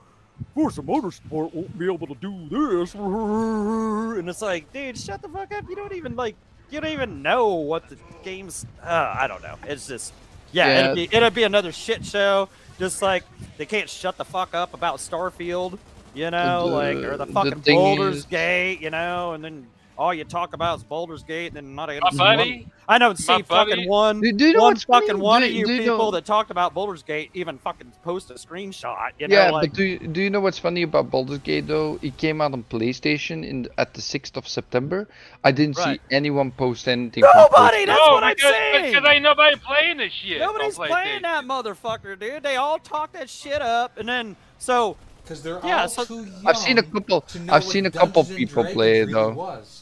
Forza Motorsport won't be able to do this, and it's like, dude, shut the fuck up. You don't even like you don't even know what the game's. Uh, I don't know. It's just yeah, Yeah. It'll, be, it'll be another shit show. Just like they can't shut the fuck up about Starfield. You know, like or the The- the fucking Boulders is- Gate, you know, and then all you talk about is Baldur's Gate, and then not a My see one- buddy, I don't see my buddy- fucking one, Do, do you know one what's fucking funny? one do, of you do people know... that talked about Baldur's Gate even fucking post a screenshot. You know, yeah, like but do you, do you know what's funny about Baldur's Gate though? It came out on PlayStation in at the sixth of September. I didn't Right. see anyone post anything. from nobody. That's no, what I'm because, saying. because ain't nobody playing this shit. Nobody's on playing that motherfucker, dude. They all talk that shit up, and then so Because they're Yeah, all so- too young. I've seen a couple. I've seen a couple Dungeons and people play it though. Was.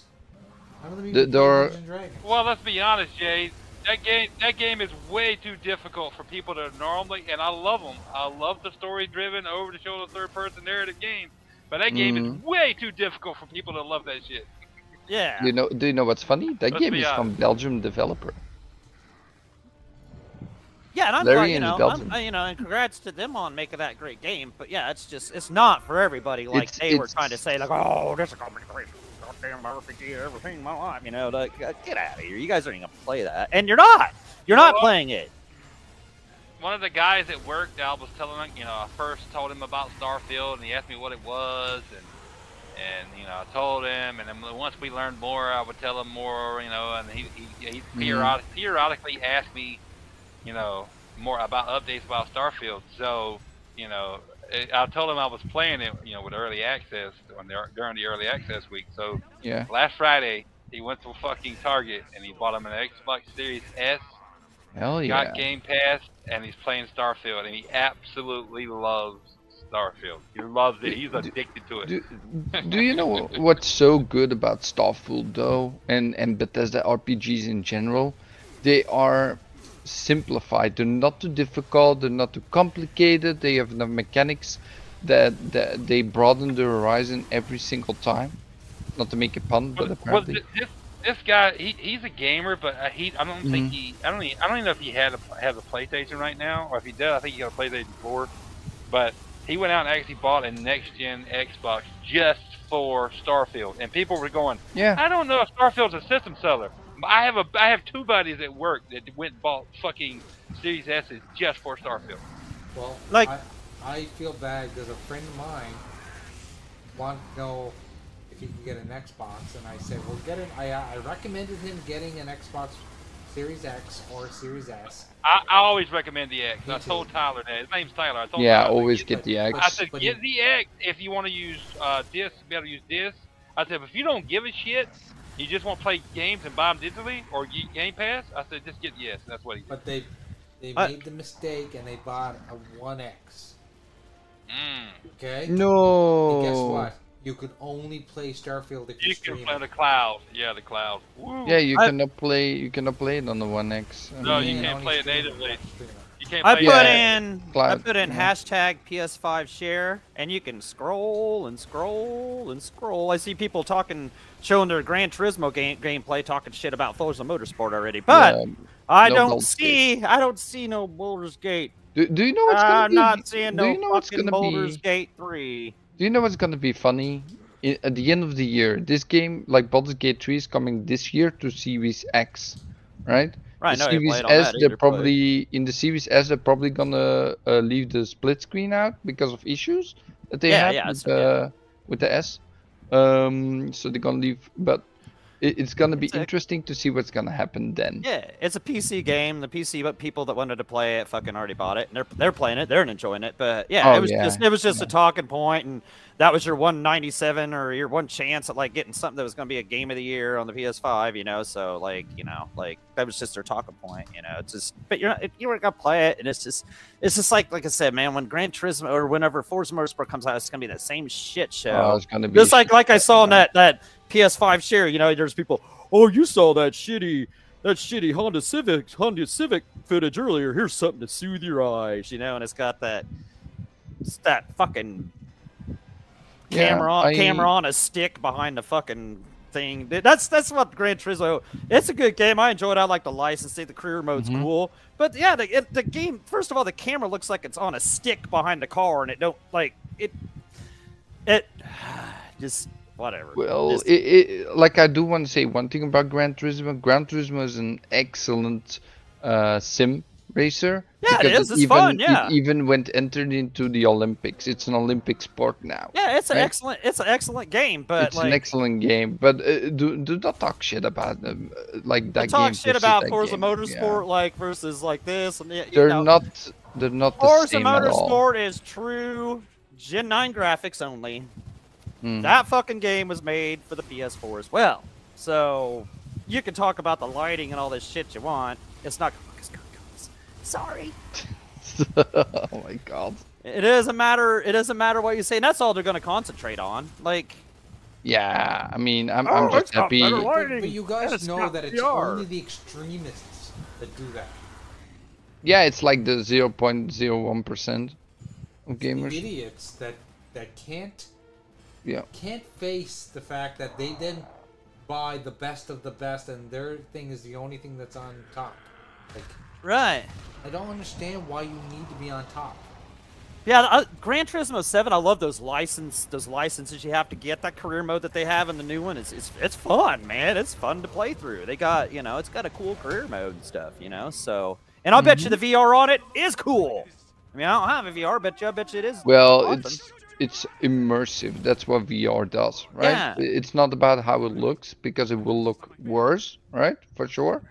None of them The- even there are- Dungeons and Dragons. Well, let's be honest, Jay. That game, that game is way too difficult for people to normally, and I love them. I love the story-driven, over-the-shoulder, third-person narrative game. But that game Mhm. is way too difficult for people to love that shit. yeah, you know? Do you know what's funny? That Let's game be is from. Belgium developer. yeah, and I'm Larry like, you know, I'm, you know, and congrats to them on making that great game. But yeah, it's just it's not for everybody. Like It's- they were trying to say, like, oh, this is gonna be the greatest goddamn RPG I've ever seen in my life. You know, like uh, get out of here. You guys aren't even gonna play that, and you're not. You're not what? playing it. One of the guys at work, I was telling him, you know, I first told him about Starfield, and he asked me what it was, and and you know, I told him, and then once we learned more, I would tell him more, you know, and he he, he Mhm. periodic, periodically asked me, you know, more about updates about Starfield. So, you know, it, I told him I was playing it, you know, with early access they're, during the early access week. So Yeah. last Friday, he went to fucking Target and he bought him an Xbox Series S Hell yeah. got Game Pass, and he's playing Starfield, and he absolutely loves Starfield. He loves it. He's addicted to it. Do, do you know what's so good about Starfield though, and and Bethesda RPGs in general? They are simplified. They're not too difficult. They're not too complicated. They have enough mechanics that that they broaden the horizon every single time. Not to make a pun, but Well, well, apparently. thi- this this guy, he, he's a gamer, but uh, he I don't think Mhm. he I don't even, I don't even know if he had a has a PlayStation right now, or if he does, I think he got a PlayStation 4. But he went out and actually bought a next gen Xbox just for Starfield, and people were going, Yeah. I don't know if Starfield's a system seller. I have a I have two buddies at work that went and bought fucking Series S's just for Starfield. Well, Like- I, I feel bad because a friend of mine wanted to know if he could get an Xbox, and I said, "Well, get it." I, I recommended him getting an Xbox Series X or Series S. I, I always recommend the X. Me I too. told Tyler that. His name's Tyler. I told Yeah, Tyler, always get get the X. I said, get the X if you want to use uh, disc, be able to use disc. I said, if you don't give a shit, you just want to play games and buy them digitally or Game Pass. I said, just get yes. S. That's what he said. But they they I- made the mistake and they bought a One X. Mm. Okay. No. And guess what? You could only play Starfield if you, You can stream play it. the cloud. Yeah, the cloud. Woo. Yeah, you I- cannot play. You cannot play it on the One X. No, mean, you can can't play it natively. Stream it. You can't I put Yeah. in I put in yeah. hashtag PS5 share, and you can scroll and scroll and scroll. I see people talking, showing their Gran Turismo game gameplay, talking shit about Forza Motorsport already. But yeah. I no don't Baldur's see, I don't see no Baldur's Gate. Do, do you know what's gonna I'm be? not seeing do no you know what's fucking gonna Baldur's be? Gate three. Do you know what's gonna be funny? i at the end of the year, this game, like Baldur's Gate 3, is coming this year to Series X, right? Right, the no, Series S, that they're probably in the Series S, they're probably gonna uh, leave the split screen out because of issues that they Yeah, had yeah, with, it's- yeah. uh, with the S. Um, so they're gonna leave, but it, it's gonna be a- interesting to see what's gonna happen then. Yeah, it's a PC game. The PC, but people that wanted to play it fucking already bought it, and they're they're playing it. They're enjoying it. But yeah, Oh, it was yeah, just it was just a talking point, and that was your 197 or your one chance at like getting something that was going to be a game of the year on the PS5. You know, so like you know, like that was just their talking point. You know, it's just but you're not you weren't gonna play it, and it's just it's just like like I said, man. When Gran Turismo or whenever Forza Motorsport comes out, it's gonna be the same shit show. Oh, it's gonna be Just like like I saw in that that PS5 share, you know, there's people. Oh, you saw that shitty that shitty Honda Civic Honda Civic footage earlier. Here's something to soothe your eyes, you know, and it's got that it's that fucking Yeah, camera on I- camera on a stick behind the fucking thing. That's that's what Gran Turismo. It's a good game. I enjoyed. it. I like the licensing. The career mode's Mhm. cool. But yeah, the it, the game. First of all, the camera looks like it's on a stick behind the car, and it don't like it. It just whatever. Well, it, it, like I do want to say one thing about Gran Turismo. Gran Turismo is an excellent uh, sim racer. Yeah, it is. It's even, fun, yeah. It even went entered into the Olympics. It's an Olympic sport now. yeah, it's an right? excellent. It's an excellent game, but it's like an excellent game, but uh, do do not talk shit about them uh, like that talk game. shit about Forza game. Motorsport Yeah. like versus like this and you They're know. not. They're not the Forza same at all. Motorsport is true Gen 9 graphics only. Mm. That fucking game was made for the PS4 as well. So you can talk about the lighting and all this shit you want. It's not gonna look as good. guys. Sorry. oh my god. It doesn't matter. It doesn't matter what you say. And that's all they're gonna concentrate on. Like, Yeah, I mean, I'm, Oh, I'm just it's happy. better But, lighting. but you guys know that it's VR. only the extremists that do that. Yeah, it's like the 0.01 percent of The gamers. idiots that that can't Yeah. can't face the fact that they then buy the best of the best and their thing is the only thing that's on top. Like right. I don't understand why you need to be on top. Yeah, uh, Gran Turismo Seven. I love those license, those licenses you have to get. That career mode that they have in the new one is it's, it's fun, man. It's fun to play through. They got you know, it's got a cool career mode and stuff, you know. So, and I'll bet you the VR on it is cool. I mean, I don't have a VR, but you, I bet you it is. Well, awesome. it's it's immersive. That's what VR does, right? Yeah. It's not about how it looks because it will look worse, right? For sure,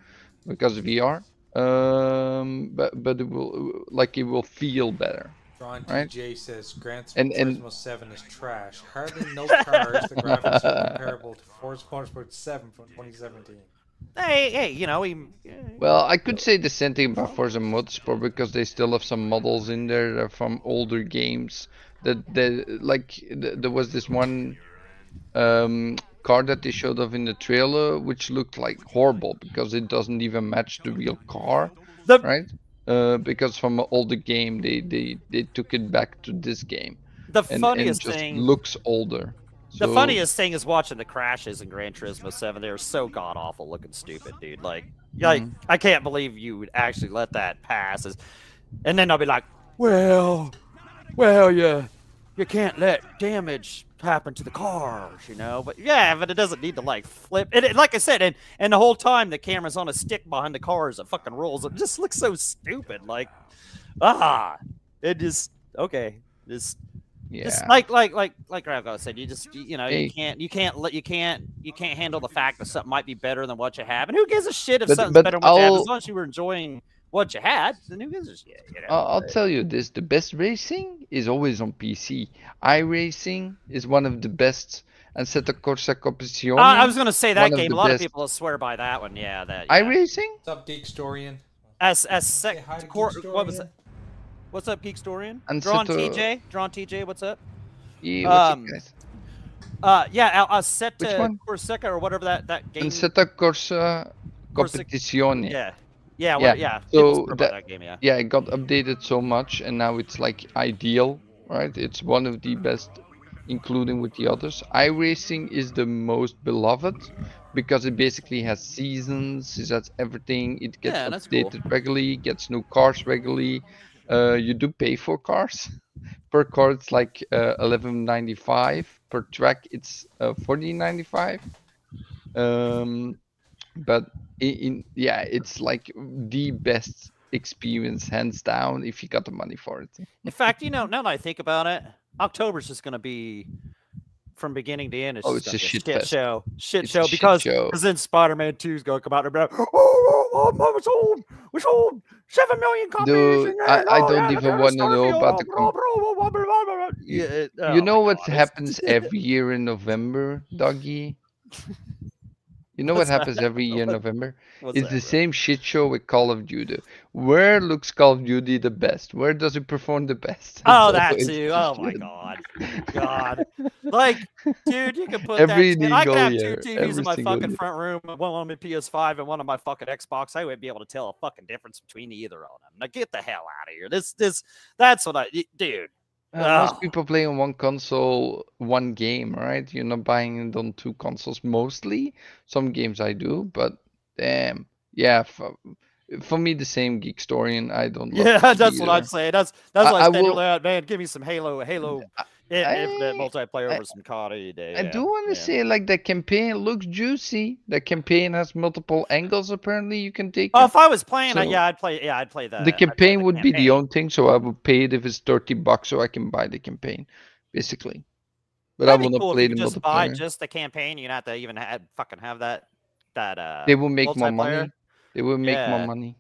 because of VR. Um, but but it will like it will feel better. John Right. TJ says Gran And- and- Turismo 7 is trash. Hardly no cars. the graphics are comparable to Forza Motorsport 7 from 2017. hey, hey, you know, he, Well, I could say the same thing about Forza Motorsport because they still have some models in there from older games. That that like th- there was this one um, car that they showed off in the trailer, which looked like horrible because it doesn't even match the real car, the right? Uh, because from all the game, they, they, they took it back to this game, the and, and funniest just thing. looks older. The funniest thing is watching the crashes in Gran Turismo 7. They were so god awful looking stupid, dude. Like, like Mm-hmm. I can't believe you would actually let that pass. And then I'll be like, well, well, yeah, you can't let damage happen to the cars, you know. But yeah, but it doesn't need to like flip. And it, like I said, and and the whole time the camera's on a stick behind the cars. It fucking rolls. It just looks so stupid. Like, ah, it just okay. Just yeah. just like like like like Gravgo said, you just you, you know you can't you can't let you can't you can't handle the fact that something might be better than what you have, and who gives a shit if But- something's but better than what you have? As long as you were enjoying what you had, then who gives a shit? You know? I'll, I'll But- tell you this: the best racing is always on PC. iRacing is one of the best. Assetto Corsa Competizione. I, I was gonna say that game. A lot best. of people swear by that one. Yeah, that yeah. iRacing. What's up, Geek Storian? as as Say sec, hi cor- what was it? What's up, Geek Storian? And Drawn set, uh, TJ, Drawn TJ. What's up? Yeah, what's Um, up, guys? Uh, yeah, uh, set Which to? Corsica or whatever that that game. Assetto Corsa Corsica- Competizione. Yeah, yeah, Yeah, yeah. yeah. So that- that game. Yeah. yeah, it got updated so much, and now it's like ideal, right? It's one of the best, including with the others. iRacing is the most beloved because it basically has seasons, it has everything. It gets Yeah, that's cool. updated regularly, gets new cars regularly. Uh, you do pay for cars. Per car, it's like uh, 11.95 per track, it's uh, 14.95. Um, but in, in yeah, it's like the best experience hands down if you got the money for it. In fact, you know, now that I think about it, October's just going to be from beginning to end. It's Oh, just it's a shit fest. show, shit It's show. shit Because because then Spider-Man Two is going to come out and be like, oh, oh, oh, oh, we sold, we sold seven million copies. Dude, I- uh, I oh, don't yeah, even wanna know about oh, the blah. Yeah, it- oh you know what happens every year in November, doggy? You know what happens every year in November? What's It's that, the bro? same shit show with Call of Duty. Where looks Call of Duty the best? Where does it perform the best? Oh, It's that too. Oh my god, God, like, dude, you can put Every that. shit- I could have year, two TVs in my fucking year. front room, one on my PS5 and one on my fucking Xbox. I wouldn't be able to tell a fucking difference between either of them. Now get the hell out of here. This, this, that's what I, dude. Uh, most people play on one console, one game, right? You're not buying it on two consoles mostly. Some games I do, but damn, yeah. For, for me, the same Geek Story, and I don't. Yeah, that's what. I'd say. That's that's I- what I I, will- out, man. Give me some Halo, Halo, in- Infinite I- multiplayer I- over some COD day. I yeah, do want to yeah. say, like, the campaign looks juicy. The campaign has multiple angles. Apparently, you can take. Oh, it. if I was playing, I- yeah, I'd play. Yeah, I'd play that. the campaign would be the only thing, so I would pay it if it's thirty bucks, so I can buy the campaign, basically. But That'd I will not cool if play you the just buy just the campaign. You don't have to even have, fucking have that that uh. They will make more money. They will make more money.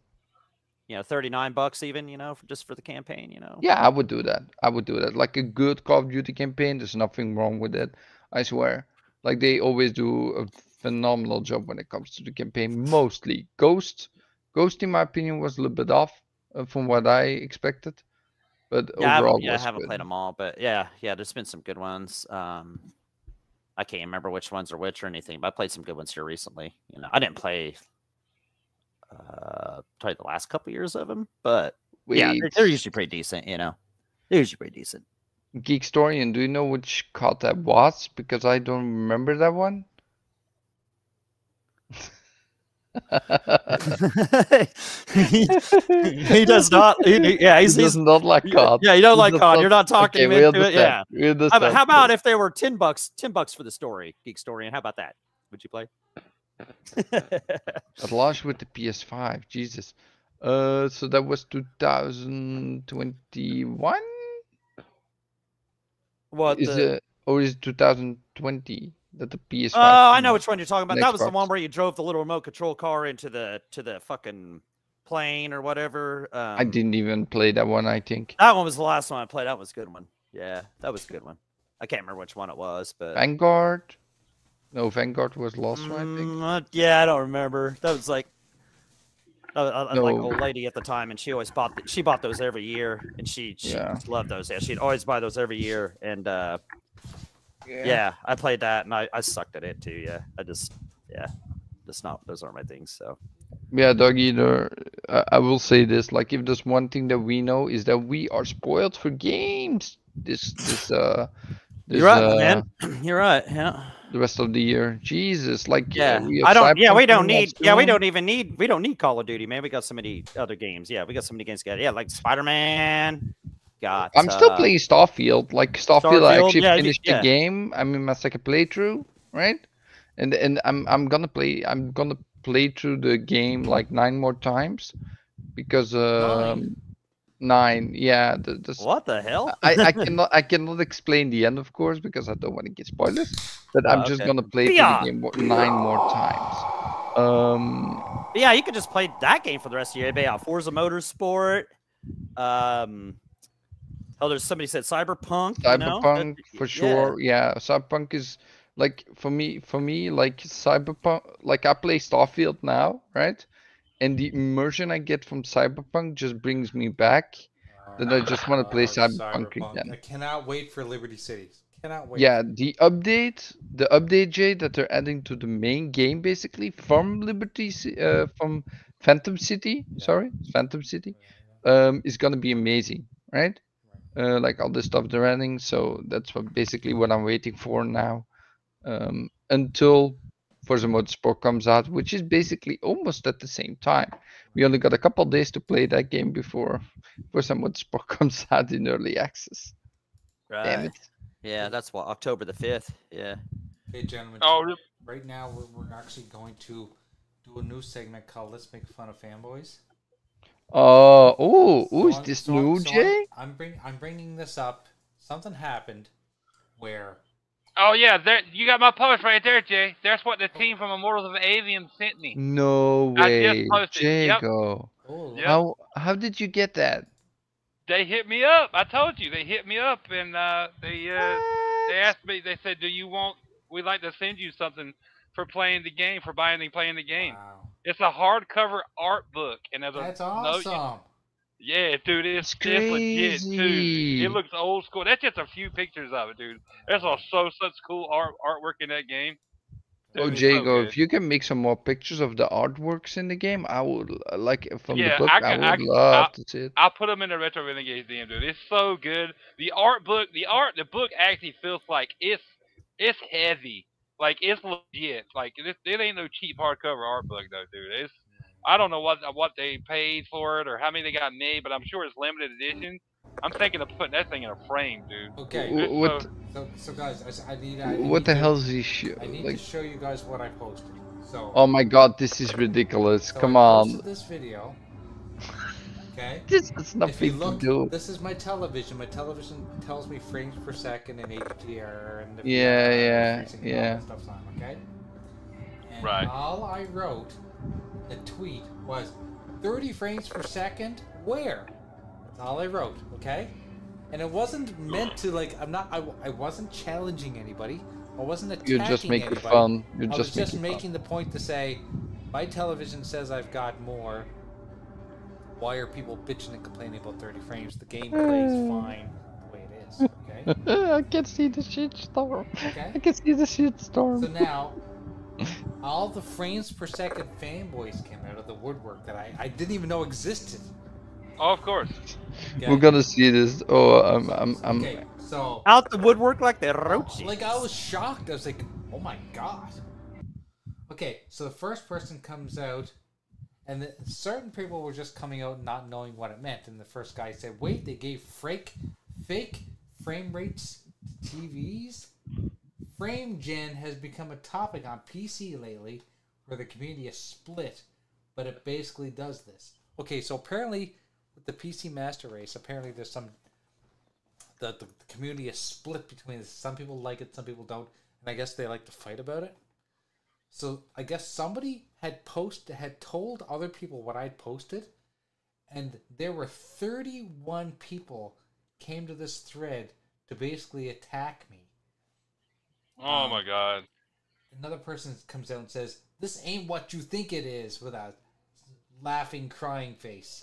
You know, thirty nine bucks even. You know, for, just for the campaign. You know. Yeah, I would do that. I would do that. Like a good Call of Duty campaign, there's nothing wrong with it. I swear. Like they always do a phenomenal job when it comes to the campaign. Mostly Ghost. Ghost, in my opinion, was a little bit off uh, from what I expected. But Yeah, overall, haven't, yeah, I haven't good. played them all, but yeah, yeah, there's been some good ones. Um, I can't remember which ones are which or anything, but I played some good ones here recently. You know, I didn't play uh probably the last couple years of them, but yeah, they're, they're usually pretty decent. You know, they're usually pretty decent. Geek Story, and do you know which COD that was? Because I don't remember that one. he, he does not. He, yeah, he's, he he's does not like COD. Yeah, you don't like COD. You're not talking okay, into it. Yeah. How, about- how about if they were ten bucks, ten bucks for the story, Geek Story, and how about that? Would you play? At launch with the PS5, Jesus. Uh, so that was 2021. what? Is the- it or is it 2020 that the PS5? Oh, I know which one you're talking about. That was the one where you drove the little remote control car into the to the fucking plane or whatever. Um, I didn't even play that one. I think That one was the last one I played. That was a good one. Yeah, that was a good one. I can't remember which one it was, but Vanguard. No, Vanguard was lost. one, I think. Mm, uh, yeah, I don't remember. That was like. I, I, I like old lady at the time, and she always bought th- she bought those every year, and she, she Yeah. loved those. Yeah, she'd always buy those every year, and uh, yeah. I played that, and I, I sucked at it too. Yeah, I just yeah, just not those aren't my things. So Yeah, Doggy, there, I I will say this, like if there's one thing that we know is that we are spoiled for games this this uh this, you're right, uh, man. You're right. Yeah. The rest of the year. Jesus, like Yeah, we I don't. Yeah, we don't need. Yeah, we don't even need. We don't need Call of Duty, man. We got so many other games. Yeah, we got so many games. Yeah, like Spider Man. Got. I'm still uh, playing Starfield. Like Starfield, I Starfield, actually yeah, finished yeah. the game. I'm in my second playthrough, right? And and I'm I'm gonna play. I'm gonna play through the game like nine more times because um nine. Yeah, the, the What the hell? I, I cannot I cannot explain the end, of course, because I don't want to get spoilers. But Oh, I'm just gonna play the game mo- nine more times. Um, yeah, you could just play that game for the rest of your day. Yeah, Forza Motorsport. Um. Oh, there's somebody said Cyberpunk. you know? That- Cyberpunk for yeah. sure. Yeah, Cyberpunk is like for me. For me, like Cyberpunk. Like I play Starfield now, right? And the immersion I get from Cyberpunk just brings me back. That I just want to play Uh, Cyberpunk I again. cannot wait for Liberty City. Cannot wait. Yeah, the update, the update, Jay, that they're adding to the main game, basically from Liberty, uh, from Phantom City. Sorry, Phantom City, um, is gonna be amazing, right? Uh, like all the stuff they're adding. So that's what basically what I'm waiting for now, um, until Forza Motorsport comes out, which is basically almost at the same time. We only got a couple days to play that game before Forza Motorsport comes out in early access. Damn Right. it. Yeah, that's what October the fifth. Yeah. Hey, gentlemen. Oh, right now we're, we're actually going to do a new segment called "Let's Make Fun of Fanboys." Uh, oh, who's So I'm- this so new so I'm- Jay? I'm bring I'm bringing this up. Something happened where Oh yeah, there you got my post right there, Jay. That's what the team from Immortals of Aveum sent me. No I just way, posted, yep. Oh Yep. How how did you get that? They hit me up. I told you they hit me up and uh, they uh, they asked me. They said, "Do you want? We'd like to send you something for playing the game, for buying and playing the game." wow, It's a hardcover art book, and there's a that's no- awesome. Yeah, dude, it's, It's it's legit too. It looks old school. That's just a few pictures of it, dude. There's a, so such cool art artwork in that game. Oh, Dude, it's so Jago, good. if you can make some more pictures of the artworks in the game, I would like from Yeah, the book. I I, would I love I- to see it. I'll put them in the retro renegades DM, dude. It's so good. The art book, the art, the book actually feels like it's it's heavy, like it's legit. Like it, it ain't no cheap hardcover art book though, dude. It's I don't know what what they paid for it or how many they got made, but I'm sure it's limited edition. I'm thinking of putting that thing in a frame, dude. Okay, W- What so- so, so guys, I s- I, need I what need the to- hell's this shit? I need Like, to show you guys what I posted. So, oh my god, this is ridiculous. so Come I on, this video. Okay. this has If nothing look, to do. this is my television. My television tells me frames per second and HDR and the Yeah, VR, yeah, freezing and all yeah. that on. Okay. And Right. All I wrote, the tweet was 30 frames per second. Where? That's all I wrote. Okay. And it wasn't meant to like. I'm not. I, I wasn't challenging anybody. I wasn't attacking You're just making anybody. fun. You're I just was just making, making the point to say, my television says I've got more. Why are people bitching and complaining about 30 frames? The game plays hmm. fine the way it is. Okay. I can see the shitstorm. Okay. I can see the shitstorm. So now, all the frames per second fanboys came out of the woodwork that I, I didn't even know existed. Oh, of course. Okay. We're gonna see this. Oh, I'm, I'm, I'm. Okay. So, Out the woodwork like the roaches. like, I was shocked. I was like, oh my god. Okay, so the first person comes out, and the, certain people were just coming out not knowing what it meant. And the first guy said, wait, they gave fake, fake frame rates to TVs? Frame gen has become a topic on PC lately where the community is split, but it basically does this. Okay, so apparently with the PC Master Race, apparently there's some the, the, the community is split between some people like it, some people don't, and I guess they like to fight about it. So I guess somebody had post had told other people what I'd posted, and there were 31 people came to this thread to basically attack me. Oh Um, my god. Another person comes out and says, "This ain't what you think it is," with a laughing, crying face.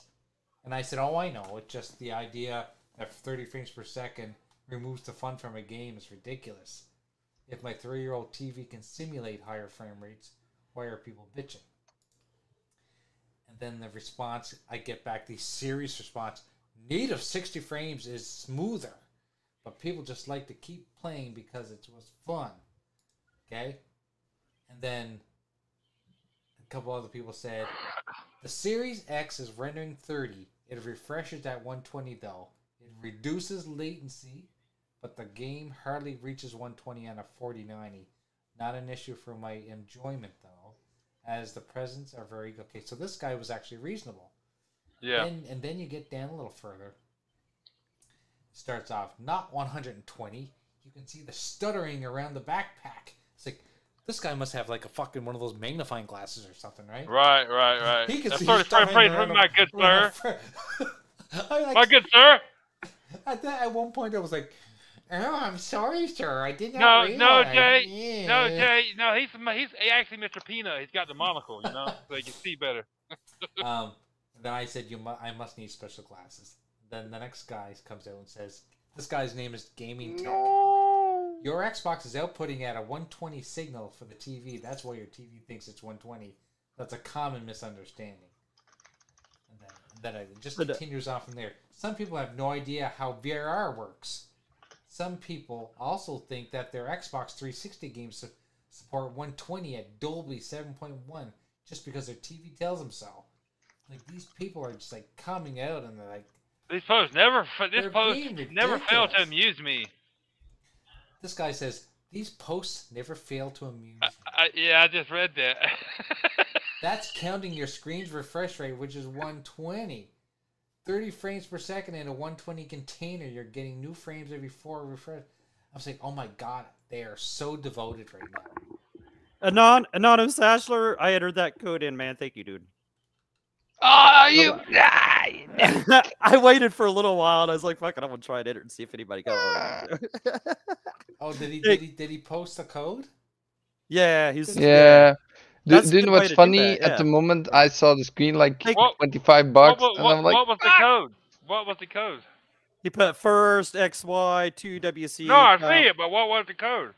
And I said, "Oh, I know. It's just the idea that 30 frames per second removes the fun from a game is ridiculous. If my three-year-old TV can simulate higher frame rates, why are people bitching?" And then the response I get back, the serious response: "Native 60 frames is smoother, but people just like to keep playing because it was fun." Okay. And then a couple other people said the Series X is rendering 30. It refreshes at 120 though. It reduces latency, but the game hardly reaches 120 on a 4090. Not an issue for my enjoyment though, as the presents are very okay. So this guy was actually reasonable. Yeah. And, and then you get down a little further. Starts off not 120. You can see the stuttering around the backpack. It's like this guy must have like a fucking one of those magnifying glasses or something, right? Right, right, right. He can That's see sort of stuttering around my good sir. like, My good sir. At, that, at one point, I was like, "Oh, I'm sorry, sir. I did No, not no, realize." Jay. No, Jay. No, he's he's actually Mr. Peanut. He's got the monocle, you know, so you can see better. Um, then I said, "You, mu- I must need special glasses." Then the next guy comes out and says, "This guy's name is Gaming Tech. Your Xbox is outputting at a 120 signal for the TV. That's why your TV thinks it's 120. That's a common misunderstanding." And then, and then it just But, uh, continues on from there. Some people have no idea how VRR works. Some people also think that their Xbox 360 games support 120 at Dolby 7.1 just because their TV tells them so. Like these people are just like coming out and they're like, These posts never, f- this They're post never failed to amuse me. This guy says these posts never fail to amuse. me." I, yeah, I just read that. That's counting your screen's refresh rate, which is 120. 30 frames per second in a 120 container. You're getting new frames every four refresh. I'm saying, oh my god, they are so devoted right now. Anon anonymous Ashler, I entered that code in, man. Thank you, dude. Oh, you. I waited for a little while and I was like, fuck it, I'm gonna try and enter and see if anybody got it. Oh, did he did he did he post a code? yeah, he's Yeah. Do, do you know what's funny? that, At the moment, I saw the screen like What- 25 what, bucks, what, and I'm like, what was the code? What was the code? He put first X Y two WC. No, I uh, see it, but what was the code?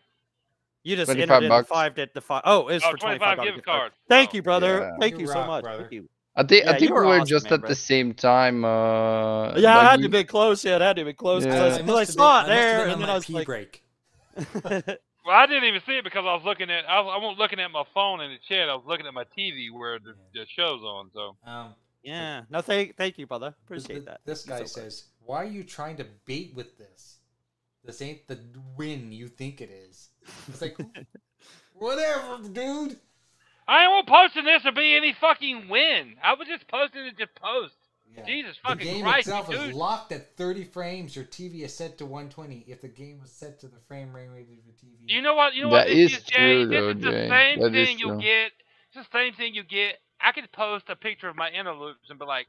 You just 25 entered in bucks. five to the five. Oh, it's Oh, for 25 $25 gift card. Thank Oh. you, brother. Yeah. Thank You you, so much. brother. Thank you. I think Yeah, I think we were were awesome, just man, at bro. the same time. Uh, Yeah, I like had to be close. Yeah, it had to be close Yeah. because I I, saw been- it I must have there, and then I was pee like, break. Well, I didn't even see it because I was looking at I, was, I wasn't looking at my phone in the chat. I was looking at my TV where the, the show's on. So Um, yeah. No, thank, thank you, brother. Appreciate th- that. This guy so much. says, "Why are you trying to bait with this? This ain't the win you think it is." It's like, whatever, dude. I ain't posting this to be any fucking win. I was just posting it to post. Yeah. Jesus The game Christ, itself dude. is locked at 30 frames. Your TV is set to 120. If the game was set to the frame rate of your TV, You know what? You know That what? This is is, Jay. true, This though, is the Jay. same That is thing you'll get. It's the same thing you get. I could post a picture of my inner loops and be like,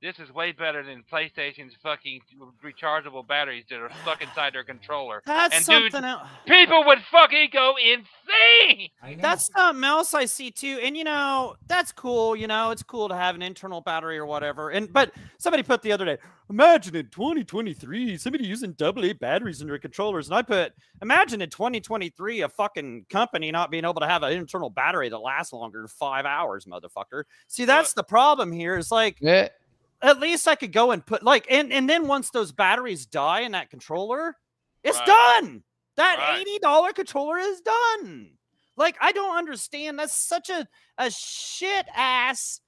"This is way better than PlayStation's fucking rechargeable batteries that are stuck inside their controller." That's and dude, something else. People would fucking go insane. That's something else I see too. And you know, that's cool. You know, it's cool to have an internal battery or whatever. And but somebody put the other day, imagine in 2023, somebody using double A batteries in their controllers. And I put, imagine in 2023, a fucking company not being able to have an internal battery that lasts longer than five hours, motherfucker. See, that's the problem here. Is like Yeah, at least I could go and put like and and then once those batteries die in that controller, it's Right. done. That Right. eighty dollar controller is done. Like I don't understand. That's such a a shit ass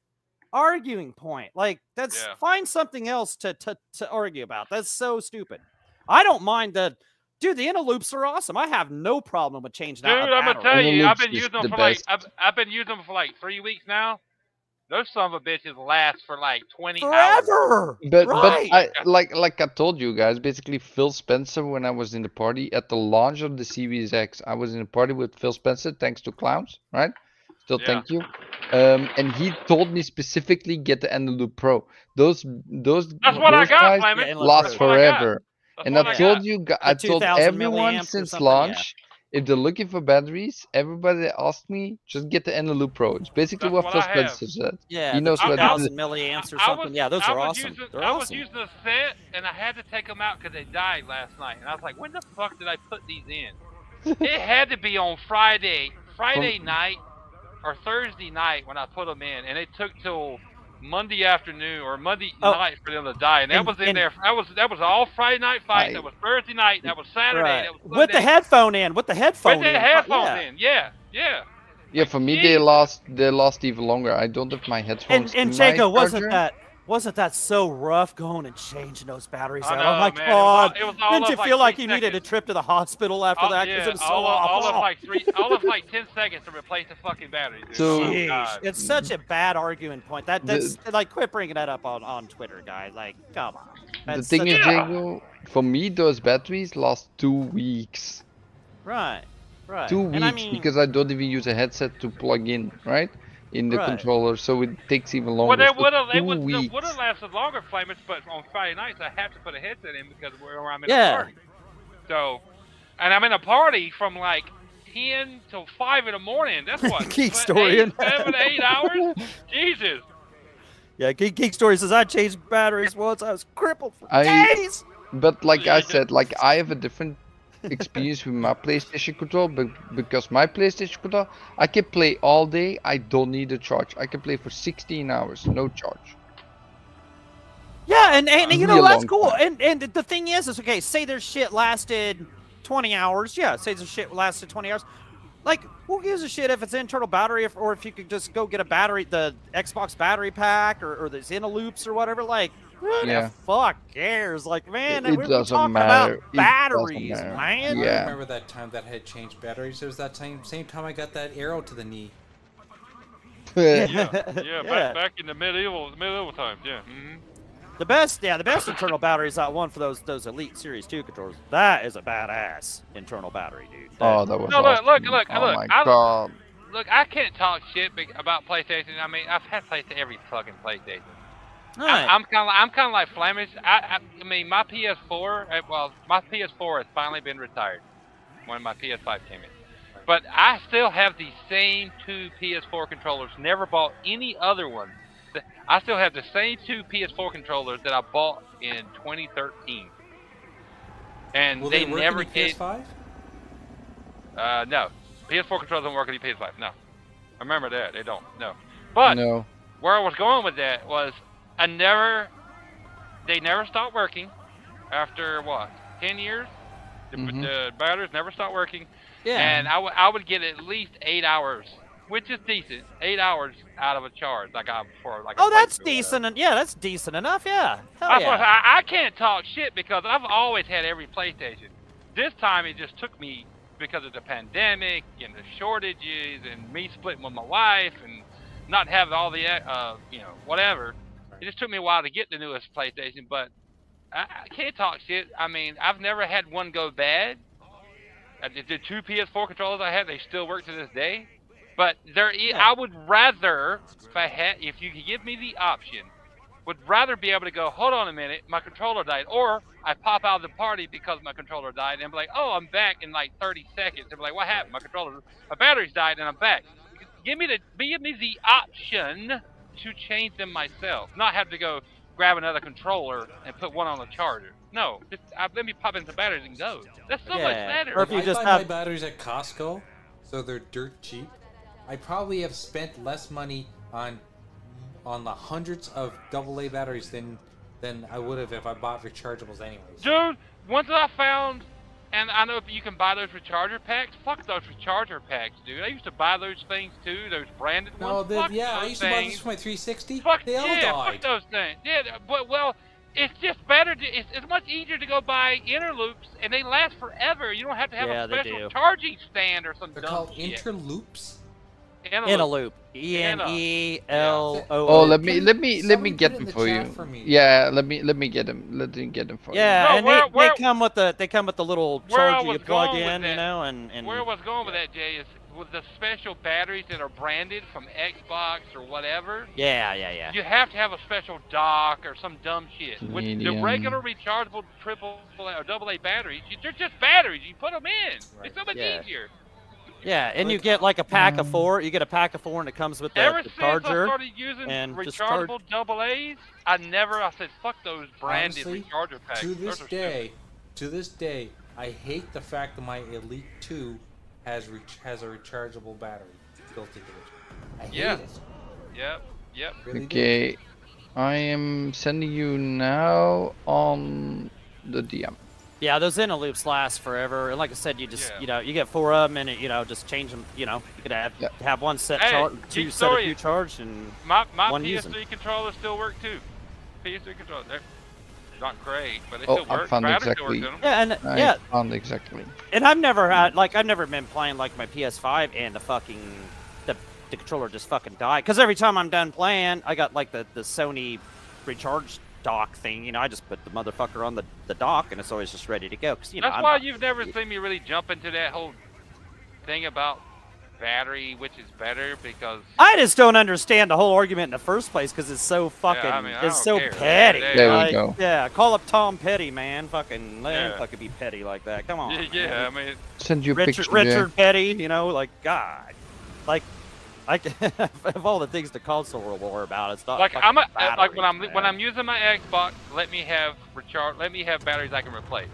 arguing point. Like that's Yeah. find something else to to to argue about. That's so stupid. I don't mind the dude. The inner loops are awesome. I have no problem with changing that. Dude, out. a I'm gonna tell you, I've been is using them the for like. I've, I've been using them for like three weeks now. Those son of a bitches last for like 20 hours. forever. but right. but I like like I told you guys. Basically, Phil Spencer when I was in the party at the launch of the Series X, I was in a party with Phil Spencer, thanks to Clowns, right? Still Yeah. thank you. Um, and he told me specifically get the Eneloop Pro. Those those That's what I those got, guys last That's what I got. forever. And I I told got. you, I told everyone since launch. yeah. Launch, if they're looking for batteries, everybody that asked me, just get the Eneloop Pro. It's basically That's what what Phil Spencer said. Yeah, He knows what to 2000 milliamps or I something. was- yeah, those I are awesome. Using, They're I was using a set, and I had to take them out because they died last night. And I was like, when the fuck did I put these in? it had to be on Friday, Friday night, or Thursday night when I put them in, and it took till Monday afternoon or Monday Oh. night for them to die. And that And- was in and- there. That was that was all Friday night fight. I- That was Thursday night. That was Saturday. Right. That was With the headphone in, with the headphone with the in. headphones yeah. in. Yeah, yeah. Yeah, for me they Jesus. last they last even longer. I don't have my headphones. And and in Jacob, wasn't charger. that wasn't that so rough going and changing those batteries out? know, oh my man. It was god! it was Didn't you like feel like three you needed a trip to the hospital after All- that? 'Cause yeah, it was so all, of, all of like three, all of like ten seconds to replace the fucking battery. Dude. So- oh, Jeez, God. it's such a bad arguing point. That The- that's like quit bringing that up on on Twitter, guys. Like, come on. The thing is, a- Jago, for me those batteries last two weeks. right, right. Two weeks I mean, because I don't even use a headset to plug in, right? In the Right. controller, so it takes even longer. Well, they would have, they two would, weeks. would have lasted longer, Flamers, but on Friday nights I have to put a headset in because we're I'm in Yeah. a party. So, and I'm in a party from like ten till five in the morning. That's what Geek se- story, eight, isn't seven, eight hours. Jesus. yeah, Geek, Geek Story says I changed batteries once. I was crippled for I- days. But like I said, like I have a different experience with my PlayStation controller, but because my PlayStation controller, I can play all day. I don't need a charge. I can play for 16 hours, no charge. Yeah, and, and you know that's cool. time. And and the thing is, is okay. Say their shit lasted twenty hours. Yeah, say their shit lasted twenty hours. Like, who gives a shit if it's internal battery, if, or if you could just go get a battery, the Xbox battery pack, or, or the loops or whatever. Like, Who Yeah. the fuck cares? Like, man, It we're doesn't talking matter. It about doesn't batteries, matter. man. I Yeah. remember that time that I had changed batteries. It was that same same time I got that arrow to the knee. Yeah, Yeah. yeah, back back in the medieval medieval times. Yeah. hmm The best, yeah, the best internal battery is that one for those those Elite Series 2 controllers. That is a badass internal battery, dude. oh, that was No, look, awesome. look, look, Oh look, my I- god. Look, I can't talk shit about PlayStation. I mean, I've had PlayStation every fucking PlayStation. Alright. I, I'm kind of, I'm kind of like Flemish. I, I, I mean, my PS4, uh, well, my PS4 has finally been retired when my PS5 came in. But I still have the same two PS4 controllers. Never bought any other ones. Th- I still have the same two PS4 controllers that I bought in 2013. And Will they, they, work never in gave. PS5? Uh, no. PS4 controllers don't work on the PS5. No. I remember that. They don't. No. But no. where I was going with that was I never, they never stopped working after what, 10 years? The, Mhm. the batteries never stopped working. yeah. And I would I would get at least eight hours, which is decent. Eight hours out of a charge, like I for like. a oh, that's decent. en- Yeah, that's decent enough. Yeah. Hell what yeah. I, I can't talk shit because I've always had every PlayStation. This time it just took me because of the pandemic and the shortages and me splitting with my wife and not having all the uh you know whatever. It just took me a while to get the newest PlayStation, but I, I can't talk shit. I mean, I've never had one go bad. Uh, The two PS4 controllers I had, they still work to this day. But there, i I would rather if I had, if you could give me the option, would rather be able to go, hold on a minute, my controller died, or I pop out of the party because my controller died, and be like, oh, I'm back in like 30 seconds. And be like, what happened? My controller, my battery's died, and I'm back. Give me the, give me the option to change them myself, not have to go grab another controller and put one on the charger. No, just uh, let me pop in some batteries and go. That's so much better. Or if you I just buy my have- batteries at Costco, so they're dirt cheap. I probably have spent less money on on the hundreds of AA batteries than than I would have if I bought rechargeables anyways. Dude, once I found, and I know if you can buy those recharger packs, fuck those recharger packs, dude. I used to buy those things too, those branded No, ones. the, fuck yeah, I those used to buy things. for my 360. Fuck they all yeah, died. fuck those things. Yeah, but well, it's just better. To, it's, it's much easier to go buy interloops, and they last forever. You don't have to have Yeah, a special charging stand or some They're dumb called shit. interloops. Interloop. In a loop. E N E L O. Oh, let me let me let me get put it in them for you. for me. Yeah, let me let me get them. Let me get them for you. Yeah, No, and where- they, where- they come with the they come with the little charger you plug going with in, you know, and and Where I was going with that, Jay, is with the special batteries that are branded from Xbox or whatever. yeah, yeah, yeah. You have to have a special dock or some dumb shit. With the regular rechargeable triple or double A batteries, you, they're just batteries. You put them in. It's so much Yeah. easier. Yeah, and you get like a pack of Um, four. You get a pack of four, and it comes with the, Ever the since I charger. started using and rechargeable double A's, I never. I said, "Fuck those branded Honestly, recharger packs." To this are day, to this day, I hate the fact that my Elite 2 has re- has a rechargeable battery built into it. I hate Yeah. it. Yep. Yep. Really do. Okay, I am sending you now on the DM. Yeah, those inner loops last forever. And like I said, you just Yeah. you know you get four of them, and it, you know just change them. You know you could have Yeah. have one set Hey, char- keep two set of story. two charged, and My my One PS3 using. controllers still work too. PS3 controllers, they're not great, but they Oh, still I work. found Batteries still exactly- work in 'em. yeah, and I yeah, found exactly. and I've never had like I've never been playing like my PS5 and the fucking the the controller just fucking died because every time I'm done playing, I got like the the Sony recharge dock thing. You know, I just put the motherfucker on the the dock, and it's always just ready to go. Cause you know That's I'm why not- you've never seen me really jump into that whole thing about battery, which is better because I just don't understand the whole argument in the first place because it's so fucking, I mean, I it's so care. petty. There like, we go. Yeah, call up Tom Petty, man. Fucking let him fucking be petty like that. Come on. yeah, yeah, I mean, Send you a Richard, picture Richard Petty, you know, like God, like, like of all the things the console war about, it's not like I'm a, uh, like when I'm batteries, when. I'm using my Xbox, let me have recharge, let me have batteries I can replace.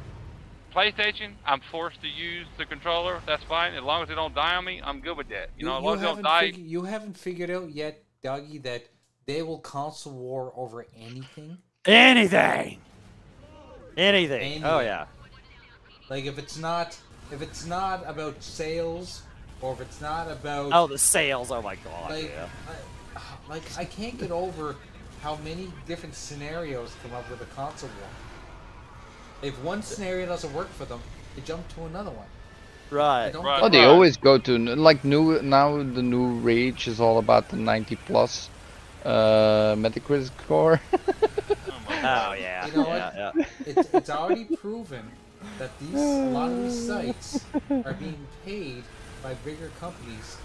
PlayStation, I'm forced to use the controller. That's fine as long as they don't die on me. I'm good with that. You know, as long as they don't haven't die. fig- you haven't figured out yet, Dougie, that they will console war over anything. anything, anything. Oh yeah, Like if it's not if it's not about sales or if it's not about oh the sales. Oh my God, like yeah. I, like I can't get over how many different scenarios come up with a console war. If one scenario doesn't work for them, they jump to another one. Right. don't Right. Oh, they Right. always go to like new now. The new Rage is all about the 90 plus uh, Metacritic score. Oh yeah. You know yeah, what? yeah. it's, it's already proven that these a lot of these sites are being paid by bigger companies.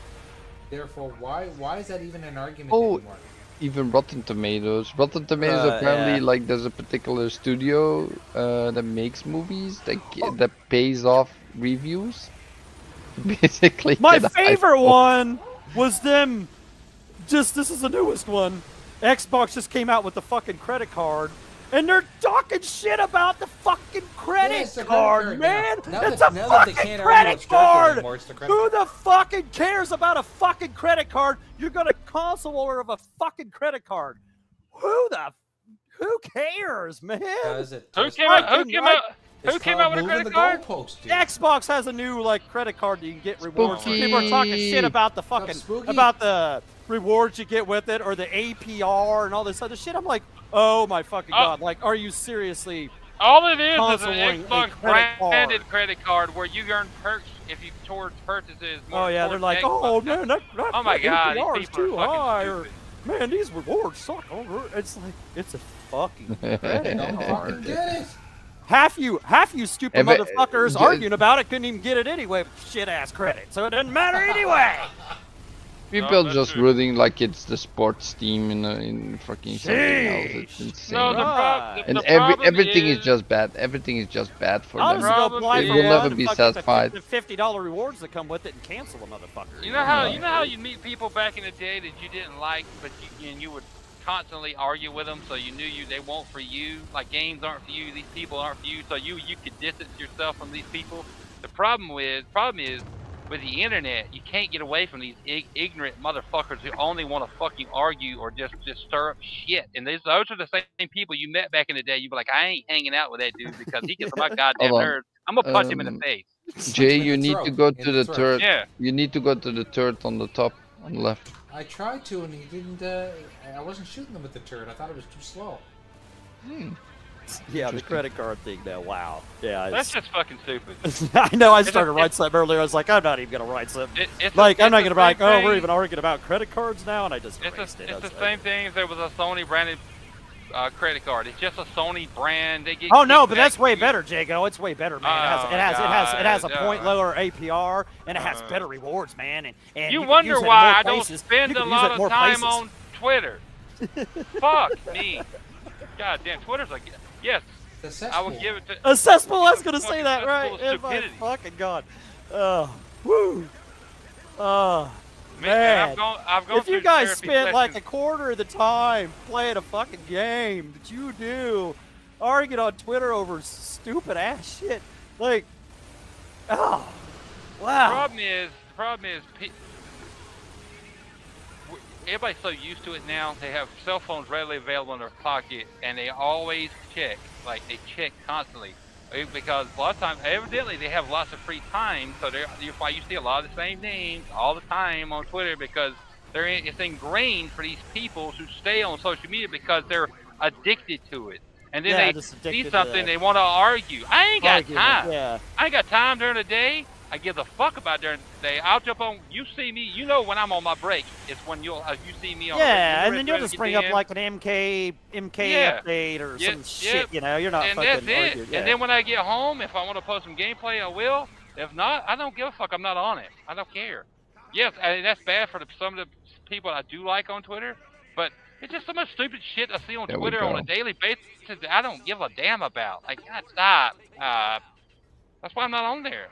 Therefore, why why is that even an argument Oh, anymore? Even Rotten Tomatoes. Rotten Tomatoes Uh, apparently yeah. like there's a particular studio uh, that makes movies that ge- that pays off reviews. Basically, My get a high favorite score. one was them. Just this is the newest one. Xbox just came out with the fucking credit card, and they're talking shit about the fucking credit Yeah, the card, card man. now. Now it's that- a now that they fucking credit card. anymore, the credit Who the fucking cares about a fucking credit card? You're gonna console holder of a fucking credit card. Who the? Who cares, man? Does? Who just- came out? Who came right. out? Who it's came called out with a credit card? goalpost. Xbox has a new like credit card that you can get rewards. for. People are talking shit about the fucking about the rewards you get with it or the APR and all this other shit. I'm like, oh my fucking Oh. god! Like, are you seriously? All it is is Console an warning, a Xbox credit branded card. credit card where you earn perks if you towards purchases. Oh yeah, they're like, oh man, that, that Oh my God, these APR is are too fucking high. Or, stupid. man, these rewards suck. It's like it's a fucking credit card. get it. Half you, half you stupid Yeah, but, uh, motherfuckers arguing about it couldn't even get it anyway. Shit ass credit, so it doesn't matter anyway. People that's just true. rooting like it's the sports team in a, in fucking something else. It's insane. No, the, Right. the, and the every everything is, is just bad. Everything is just bad for I'll them. just go Problem apply is- for They will one never be satisfied. The fifty dollar rewards that come with it and cancel a motherfucker. You know how you know how you meet people back in the day that you didn't like, but you and you would constantly argue with them, so you knew you they weren't for you. Like games aren't for you, these people aren't for you, so you you could distance yourself from these people. The problem with problem is with the internet, you can't get away from these ig- ignorant motherfuckers who only want to fucking argue or just just stir up shit. And these those are the same people you met back in the day. You'd be like, I ain't hanging out with that dude because he gets on my goddamn Hold nerves. I'm gonna punch him in Um, the face. Jay, you the need to throat, go in to the the throat. turret. Yeah. You need to go to the turret on the top, on the left. I tried to, and he didn't. Uh, I wasn't shooting them with the turret. I thought it was too slow. Yeah, the credit card thing. Now, wow. Yeah, That's it's, just fucking stupid. I know. I started to write it's- something earlier. I was like, I'm not even gonna write something. It, it's Like, a, I'm not gonna the be like, same oh, we're even arguing about credit cards now, and I just It's, a, it. it's the was same thing if there was a Sony branded uh, credit card. It's just a Sony brand. They get Oh no, but that's way to- better, Jago. It's way better, man. It has, Oh, it has, it has, it has a God, point lower APR, and it has uh, better rewards, man. And, and You can wonder use it in why I don't spend a can use it lot of time places. on Twitter. Fuck me. God damn, Twitter's like yes. I will give it to. A cesspool. I was gonna say that right. of my stupidity. fucking god. Oh, woo. Oh. Man, Man, I've gone. I've gone if you guys therapy spent like a quarter of the time playing a fucking game that you do, arguing on Twitter over stupid ass shit, like, oh, The wow. problem is, the problem is, pe- w- everybody's so used to it now. They have cell phones readily available in their pocket, and they always check. Like they check constantly, Eh, because a lot of times, evidently, they have lots of free time. So they're you're why you see a lot of the same names all the time on Twitter because they're in, it's ingrained for these people to stay on social media because they're addicted to it. And then Yeah, they see something they want to argue. I ain't got Argument, time. Yeah. I ain't got time during the day. I give a fuck about during the day. I'll jump on. You see me. You know when I'm on my break. It's when you'll uh, you see me on. Yeah, the and then you'll just to bring up in. like an MK MK Yeah. update or Yep, some shit. You know, you're not and fucking that's it. Yeah. And then when I get home, if I want to post some gameplay, I will. If not, I don't give a fuck. I'm not on it. I don't care. Yes, and that's bad for the, some of the people I do like on Twitter, but it's just so much stupid shit I see on There Twitter on a daily basis that I don't give a damn about. Like, God, stop. Uh, that's why I'm not on there.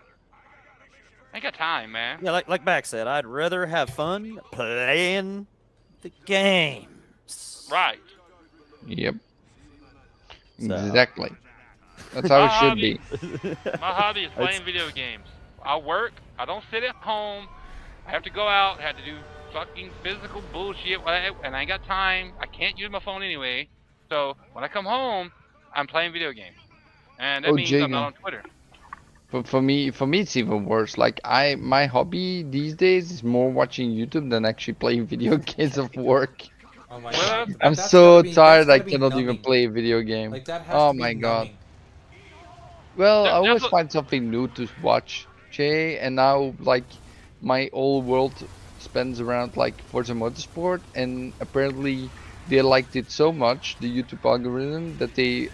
I ain't got time, man. yeah, like like Max said, I'd rather have fun playing the games. Right. Yep. So- Exactly. That's how it should be. My hobby is playing video games. I work. I don't sit at home. I have to go out. I have to do fucking physical bullshit, and I ain't got time. I can't use my phone anyway. So when I come home, I'm playing video games, and that Oh, means I'm not on Twitter. But for me, for me, it's even worse. Like I, my hobby these days is more watching YouTube than actually playing video games of work. Oh my god. I'm That's so be- tired. I gotta be cannot even play a video game. Like that has oh my god. numbing. Well, That- I always that's what- find something new to watch, Jay, and now like my whole world spends around like Forza Motorsport, and apparently they liked it so much, the YouTube algorithm, that they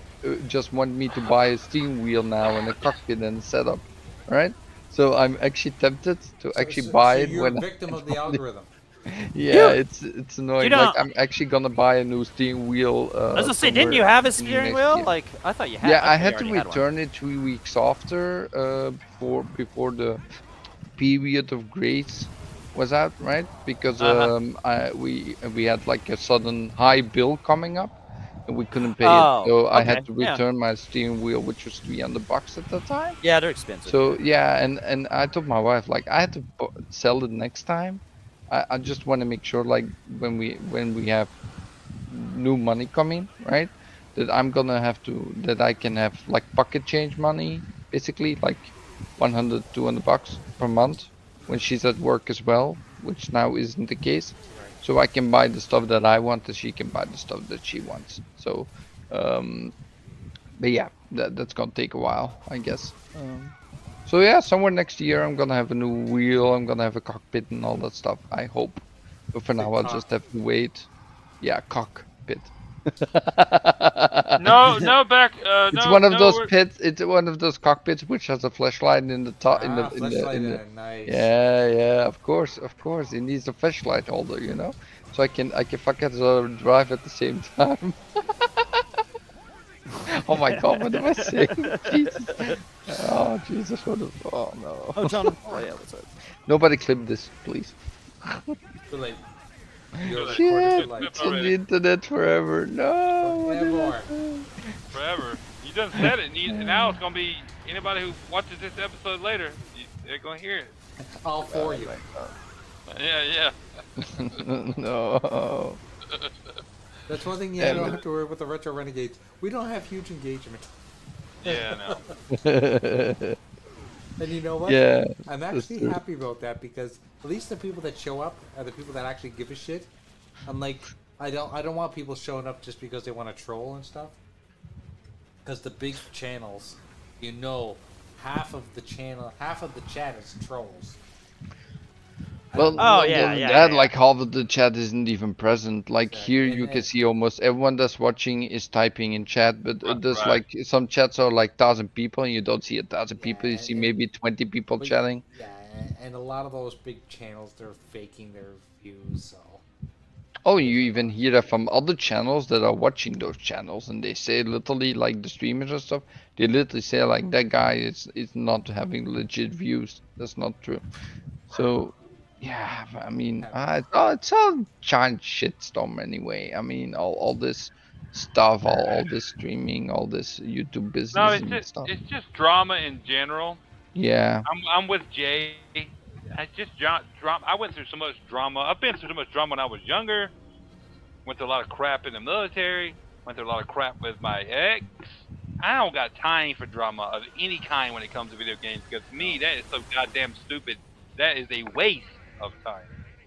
just want me to buy a steering wheel now and a cockpit and setup, right? So I'm actually tempted to So- actually so- buy so it you're when a I victim of the algorithm. Yeah, it's it's annoying. know- like I'm actually gonna buy a new steering wheel. Uh, I was gonna say, didn't you have a steering wheel? year. Like I thought you had. Yeah, thought I had to already had return it three weeks after, uh, before before the period of grace was out, right? Because Uh-huh. um, I, we we had like a sudden high bill coming up, and we couldn't pay Oh, it, so I had to yeah. return my steering wheel, which was 300 bucks at the time. Yeah, they're expensive. So yeah, and and I told my wife like I had to sell it next time. I, I just want to make sure like when we when we have new money coming, right? That I'm gonna have to that I can have like pocket change money, basically like 100 200 bucks per month when she's at work as well, which now isn't the case. So I can buy the stuff that I want, and she can buy the stuff that she wants. So, um, but yeah, that that's gonna take a while, I guess. Um, so yeah, somewhere next year I'm gonna have a new wheel. I'm gonna have a cockpit and all that stuff. I hope. But for now, I'll just have to wait. Yeah, cockpit. No, no, back. Uh, It's no, one of no, those we're- pits. It's one of those cockpits which has a flashlight in the top. in the Ah, in the, in in the nice. yeah, yeah. Of course, of course. It needs a flashlight holder, you know, so I can I can fucking uh, drive at the same time. oh my god, what am I saying? Jesus. Oh Jesus, what? The, oh no. Oh, John. oh yeah, what's up? Nobody clip this, please. Too late. You're Shit, recorded it's on the internet forever. No. what Forever. forever. You just said it. And you, now it's gonna be anybody who watches this episode later. You, they're gonna hear it. It's all for you. Yeah, yeah. no. That's one thing you Yeah, don't have to worry with the retro renegades. We don't have huge engagement. Yeah, no. And you know what? yeah. I'm actually happy about that because at least the people that show up are the people that actually give a shit. I'm like, I don't, I don't want people showing up just because they want to troll and stuff. Because the big channels, you know, half of the channel, half of the chat is trolls. Well, Oh, yeah, yeah, that, yeah, like half of the chat isn't even present. Like Exactly. here, you then- can see almost everyone that's watching is typing in chat, but Right. there's Right. like some chats are like thousand people, and you don't see a thousand people. You see maybe twenty people But- chatting. Yeah, and a lot of those big channels, they're faking their views. So Oh, you even hear that from other channels that are watching those channels, and they say literally like the streamers and stuff. They literally say like that guy is is not having legit views. That's not true. So, yeah, I mean, uh, it's all it's all giant shitstorm anyway. I mean, all all this stuff, all all this streaming, all this YouTube business No, it's and just stuff. it's just drama in general. Yeah. I'm I'm with Jay. I just drama. I went through so much drama. I've been through so much drama when I was younger. Went through a lot of crap in the military. Went through a lot of crap with my ex. I don't got time for drama of any kind when it comes to video games because to me that is so goddamn stupid. That is a waste of time.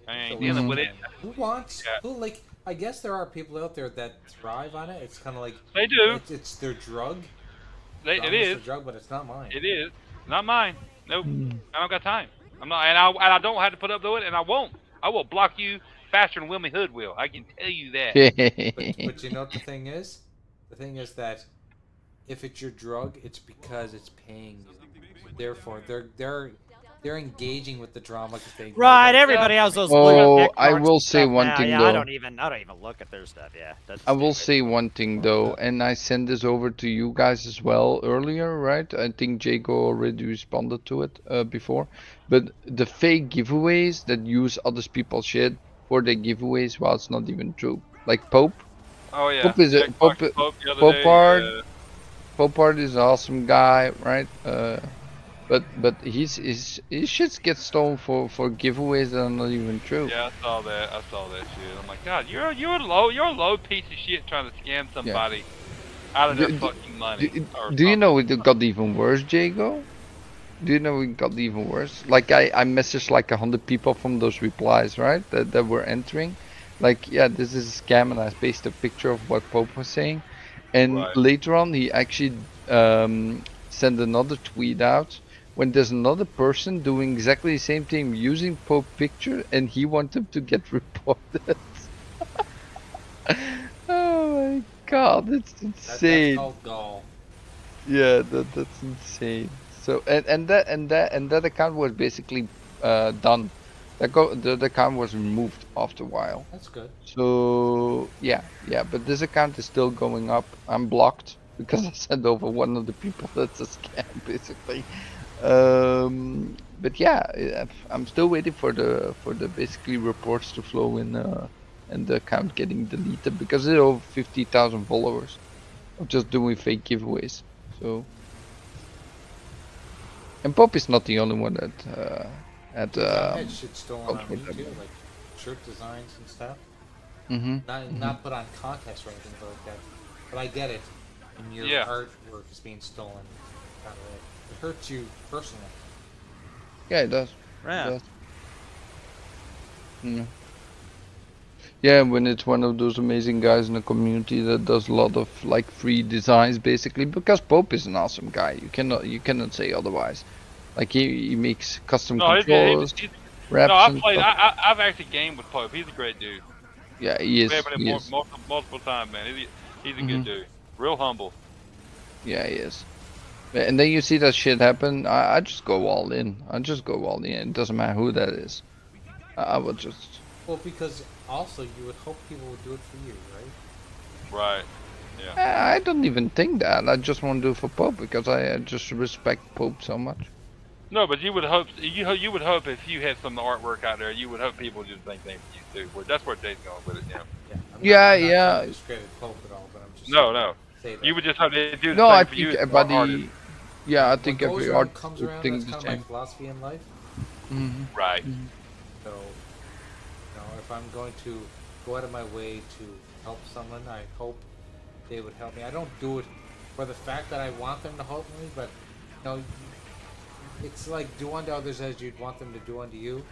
I ain't So dealing with it. who wants? Yeah. Who like? I guess there are people out there that thrive on it. It's kind of like They do. It's, it's their drug. They, it Drama's is. their drug, but it's not mine. It is. Not mine. Nope. Hmm. I don't got time. I'm not, and I and I don't have to put up with it, and I won't. I will block you faster than Wilmy Hood will. I can tell you that. But, but you know what the thing is? The thing is that if it's your drug, it's because it's paying you. Therefore, they're they're they're engaging with the drama because they Right, everybody has those. Oh, blue check I will say one now. thing, yeah, though. I don't even, I don't even look at their stuff. Yeah, that's I will say one thing though, and I sent this over to you guys as well earlier, right? I think Jago already responded to it uh, before. But the fake giveaways that use other people's shit for their giveaways, well, it's not even true. Like Pope, Oh yeah. Pope is a- Jack Pope- Fox Pope the other Pope day, Hard. uh, Popart is an awesome guy, right? Uh, but but he's his his shit gets stolen for for giveaways that are not even true. Yeah, I saw that. I saw that shit. I'm like, God, you're you're a low, you're a low piece of shit trying to scam somebody out of their Do- fucking money. Do, do you know it got even worse, Jago? Do you know it got even worse? Like I, I messaged like a hundred people from those replies, right? That that were entering, like, yeah, this is a scam, and I pasted a picture of what Pope was saying. And Right. later on, he actually um, sent another tweet out when there's another person doing exactly the same thing using Pope picture, and he wanted to get reported. oh my god, it's That, that's insane. called. Yeah, that that's insane. So and and that and that and that account was basically uh, done. That go the, the account was removed after a while. That's good. So yeah, yeah, but this account is still going up. I'm blocked because I sent over one of the people that's a scam basically. Um, but yeah, I- I'm still waiting for the for the basically reports to flow in uh, and the account getting deleted because there are over 50,000 followers of just doing fake giveaways. So and Pop is not the only one that uh, had uh, had shit stolen on me too, like shirt designs and stuff. mhm. Not not put on contest or anything like that. But I get it. When your Yeah. artwork is being stolen, kind of like, it hurts you personally. Yeah, it does. Yeah. It does. Yeah. Yeah, when it's one of those amazing guys in the community that does a lot of like free designs, basically, because Pope is an awesome guy. You cannot you cannot say otherwise. Like he, he makes custom No, he's, controllers, he's, he's, raps no, I've played. I, I, I've actually gamed with Pope. He's a great dude. yeah, he is. We have He more, is. multiple, multiple times, man. He's, he's a Mhm. good dude. Real humble. Yeah, he is. Yeah, And then you see that shit happen. I, I just go all in. I just go all in. It doesn't matter who that is. I, I would just. Well, because also you would hope people would do it for you, right? Right. I I don't even think that. I just want to do it for Pope because I, I just respect Pope so much. No, but you would hope you you would hope if you had some artwork out there, you would hope people would do the same thing for you too. Well, that's where Jay's going with it. Yeah. Yeah. I'm Yeah, not, I'm not yeah. discredit Pope at all, but I'm just No, no. Say that. You would just hope they do the No, same I for you think as an everybody. Artist. Yeah, I think goes every around art comes would around. think That's kind of my philosophy in life. Mhm. Right. So, you know, if I'm going to go out of my way to help someone, I hope they would help me. I don't do it for the fact that I want them to help me, but you know, it's like do unto others as you'd want them to do unto you.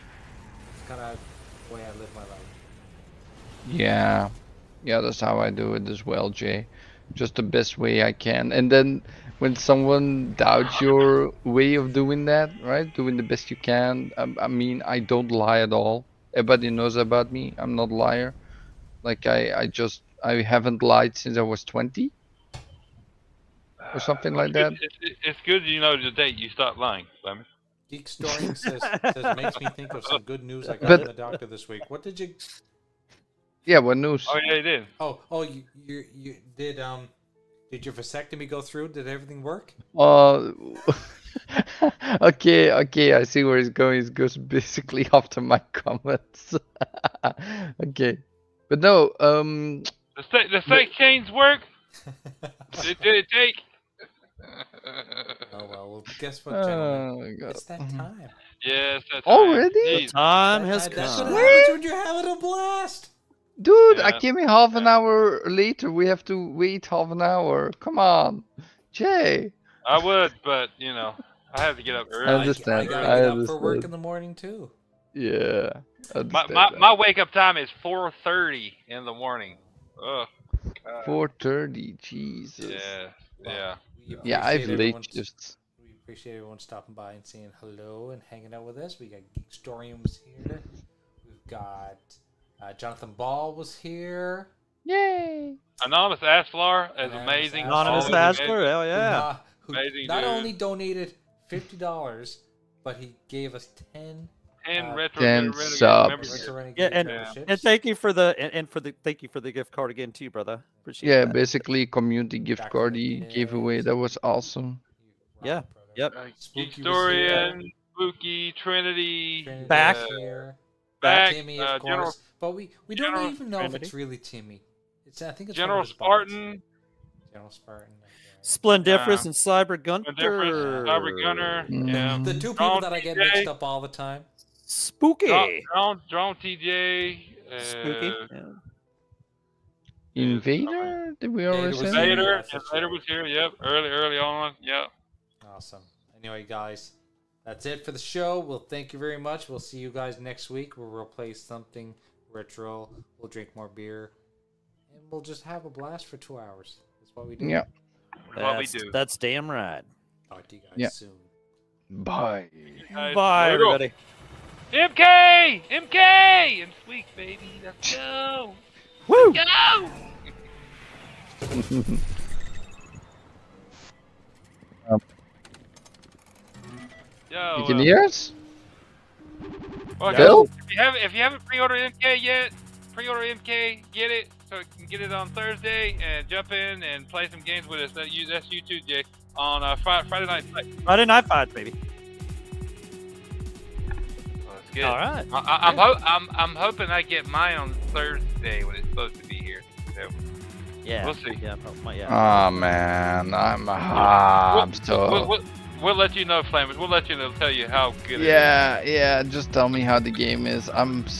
It's kind of the way I live my life. Yeah, yeah, that's how I do it as well, Jay. Just the best way I can. And then when someone doubts your way of doing that, right? Doing the best you can. I, I mean, I don't lie at all. Everybody knows about me. I'm not a liar. Like I, I just, I haven't lied since I was 20 or something like that. It's, it's, it's good you know the date you start lying, Lemon. Geek Story says, says makes me think of some good news I got But- from the doctor this week. What did you? Yeah, what news? Oh yeah, he did. Oh, oh, you, you, you did um, did your vasectomy go through? Did everything work? Uh, okay, okay, I see where he's going. He goes basically after my comments. okay, but no, um, The steak, the steak chains work. did, did it take? Oh well, well guess what, gentlemen? oh. It's that time. yes, that's Already? The Time has that- that's what come. happens when you're having a blast. Dude, I came in half an hour later. We have to wait half an hour. Come on, Jay. I would, but you know, I have to get up early. I, understand, I gotta I get up for work in the morning too. Yeah. My, my, my wake up time is 4:30 in the morning. Ugh. 4:30. Jesus. Yeah, Well, yeah. we Yeah, I have appreciate late everyone's- shifts. We appreciate everyone stopping by and saying hello and hanging out with us. We got Geek Storiums here. We've got uh, Jonathan Ball was here. Yay! Anonymous Asflar is Anonymous amazing. Asflar. Anonymous Always Asper, amazing. hell who yeah. not- who not only donated fifty dollars, but he gave us ten. And Uh, retro Ten Renegade subs. Retro Yeah, and- memberships. And thank you for the and, and for the thank you for the gift card again too, brother. Appreciate it. Yeah, that. basically community gift Back card in the he gave away. That was awesome. Yeah, brother. yep. Uh, Spooky Historian, Spooky, Trinity, Trinity Back. was here. Back, Timmy, of uh, course. General- but we, we don't General even know if it's really Timmy. It's I think it's General. Spartan, General Spartan. okay. Splendiferous Uh, and Cyber Difference, Gunter. Cyber Gunner, yeah. Mm. The two people Drone that I get TJ. mixed up all the time. Spooky. Drone, Drone, Drone TJ, uh, Spooky. Yeah. Invader? Did we already say? Invader? that? Vader, Yeah, yes, that's Vader right. was here, yep, early, early on, yep. Awesome. Anyway, guys, that's it for the show. Well, thank you very much. We'll see you guys next week where we'll play something retro. We'll drink more beer, and we'll just have a blast for two hours. That's what we do. Yeah. What we That's, do. that's damn right. Talk to you guys Yeah. soon. Bye. Guys, Bye, everybody. MK! MK! And sweet baby, let's go! Woo! Go! Yo, You can uh, hear us? well, Phil? If you haven't, if you haven't pre-ordered MK yet, pre-order MK, get it so you can get it on Thursday and jump in and play some games with us. That you, that's you too, Jake. On uh, Friday, Friday night. Fight. Friday night fights, baby. Oh, that's good. All right. I, I, I'm, ho- I'm I'm hoping I get mine on Thursday when it's supposed to be here. So Yeah. We'll see. Yeah. oh, my- yeah. Oh man, I'm ah, I'm so. we'll, we'll, we'll let you know, Flamers. We'll let you know. Tell you how good. Yeah, yeah. Just tell me how the game is. I'm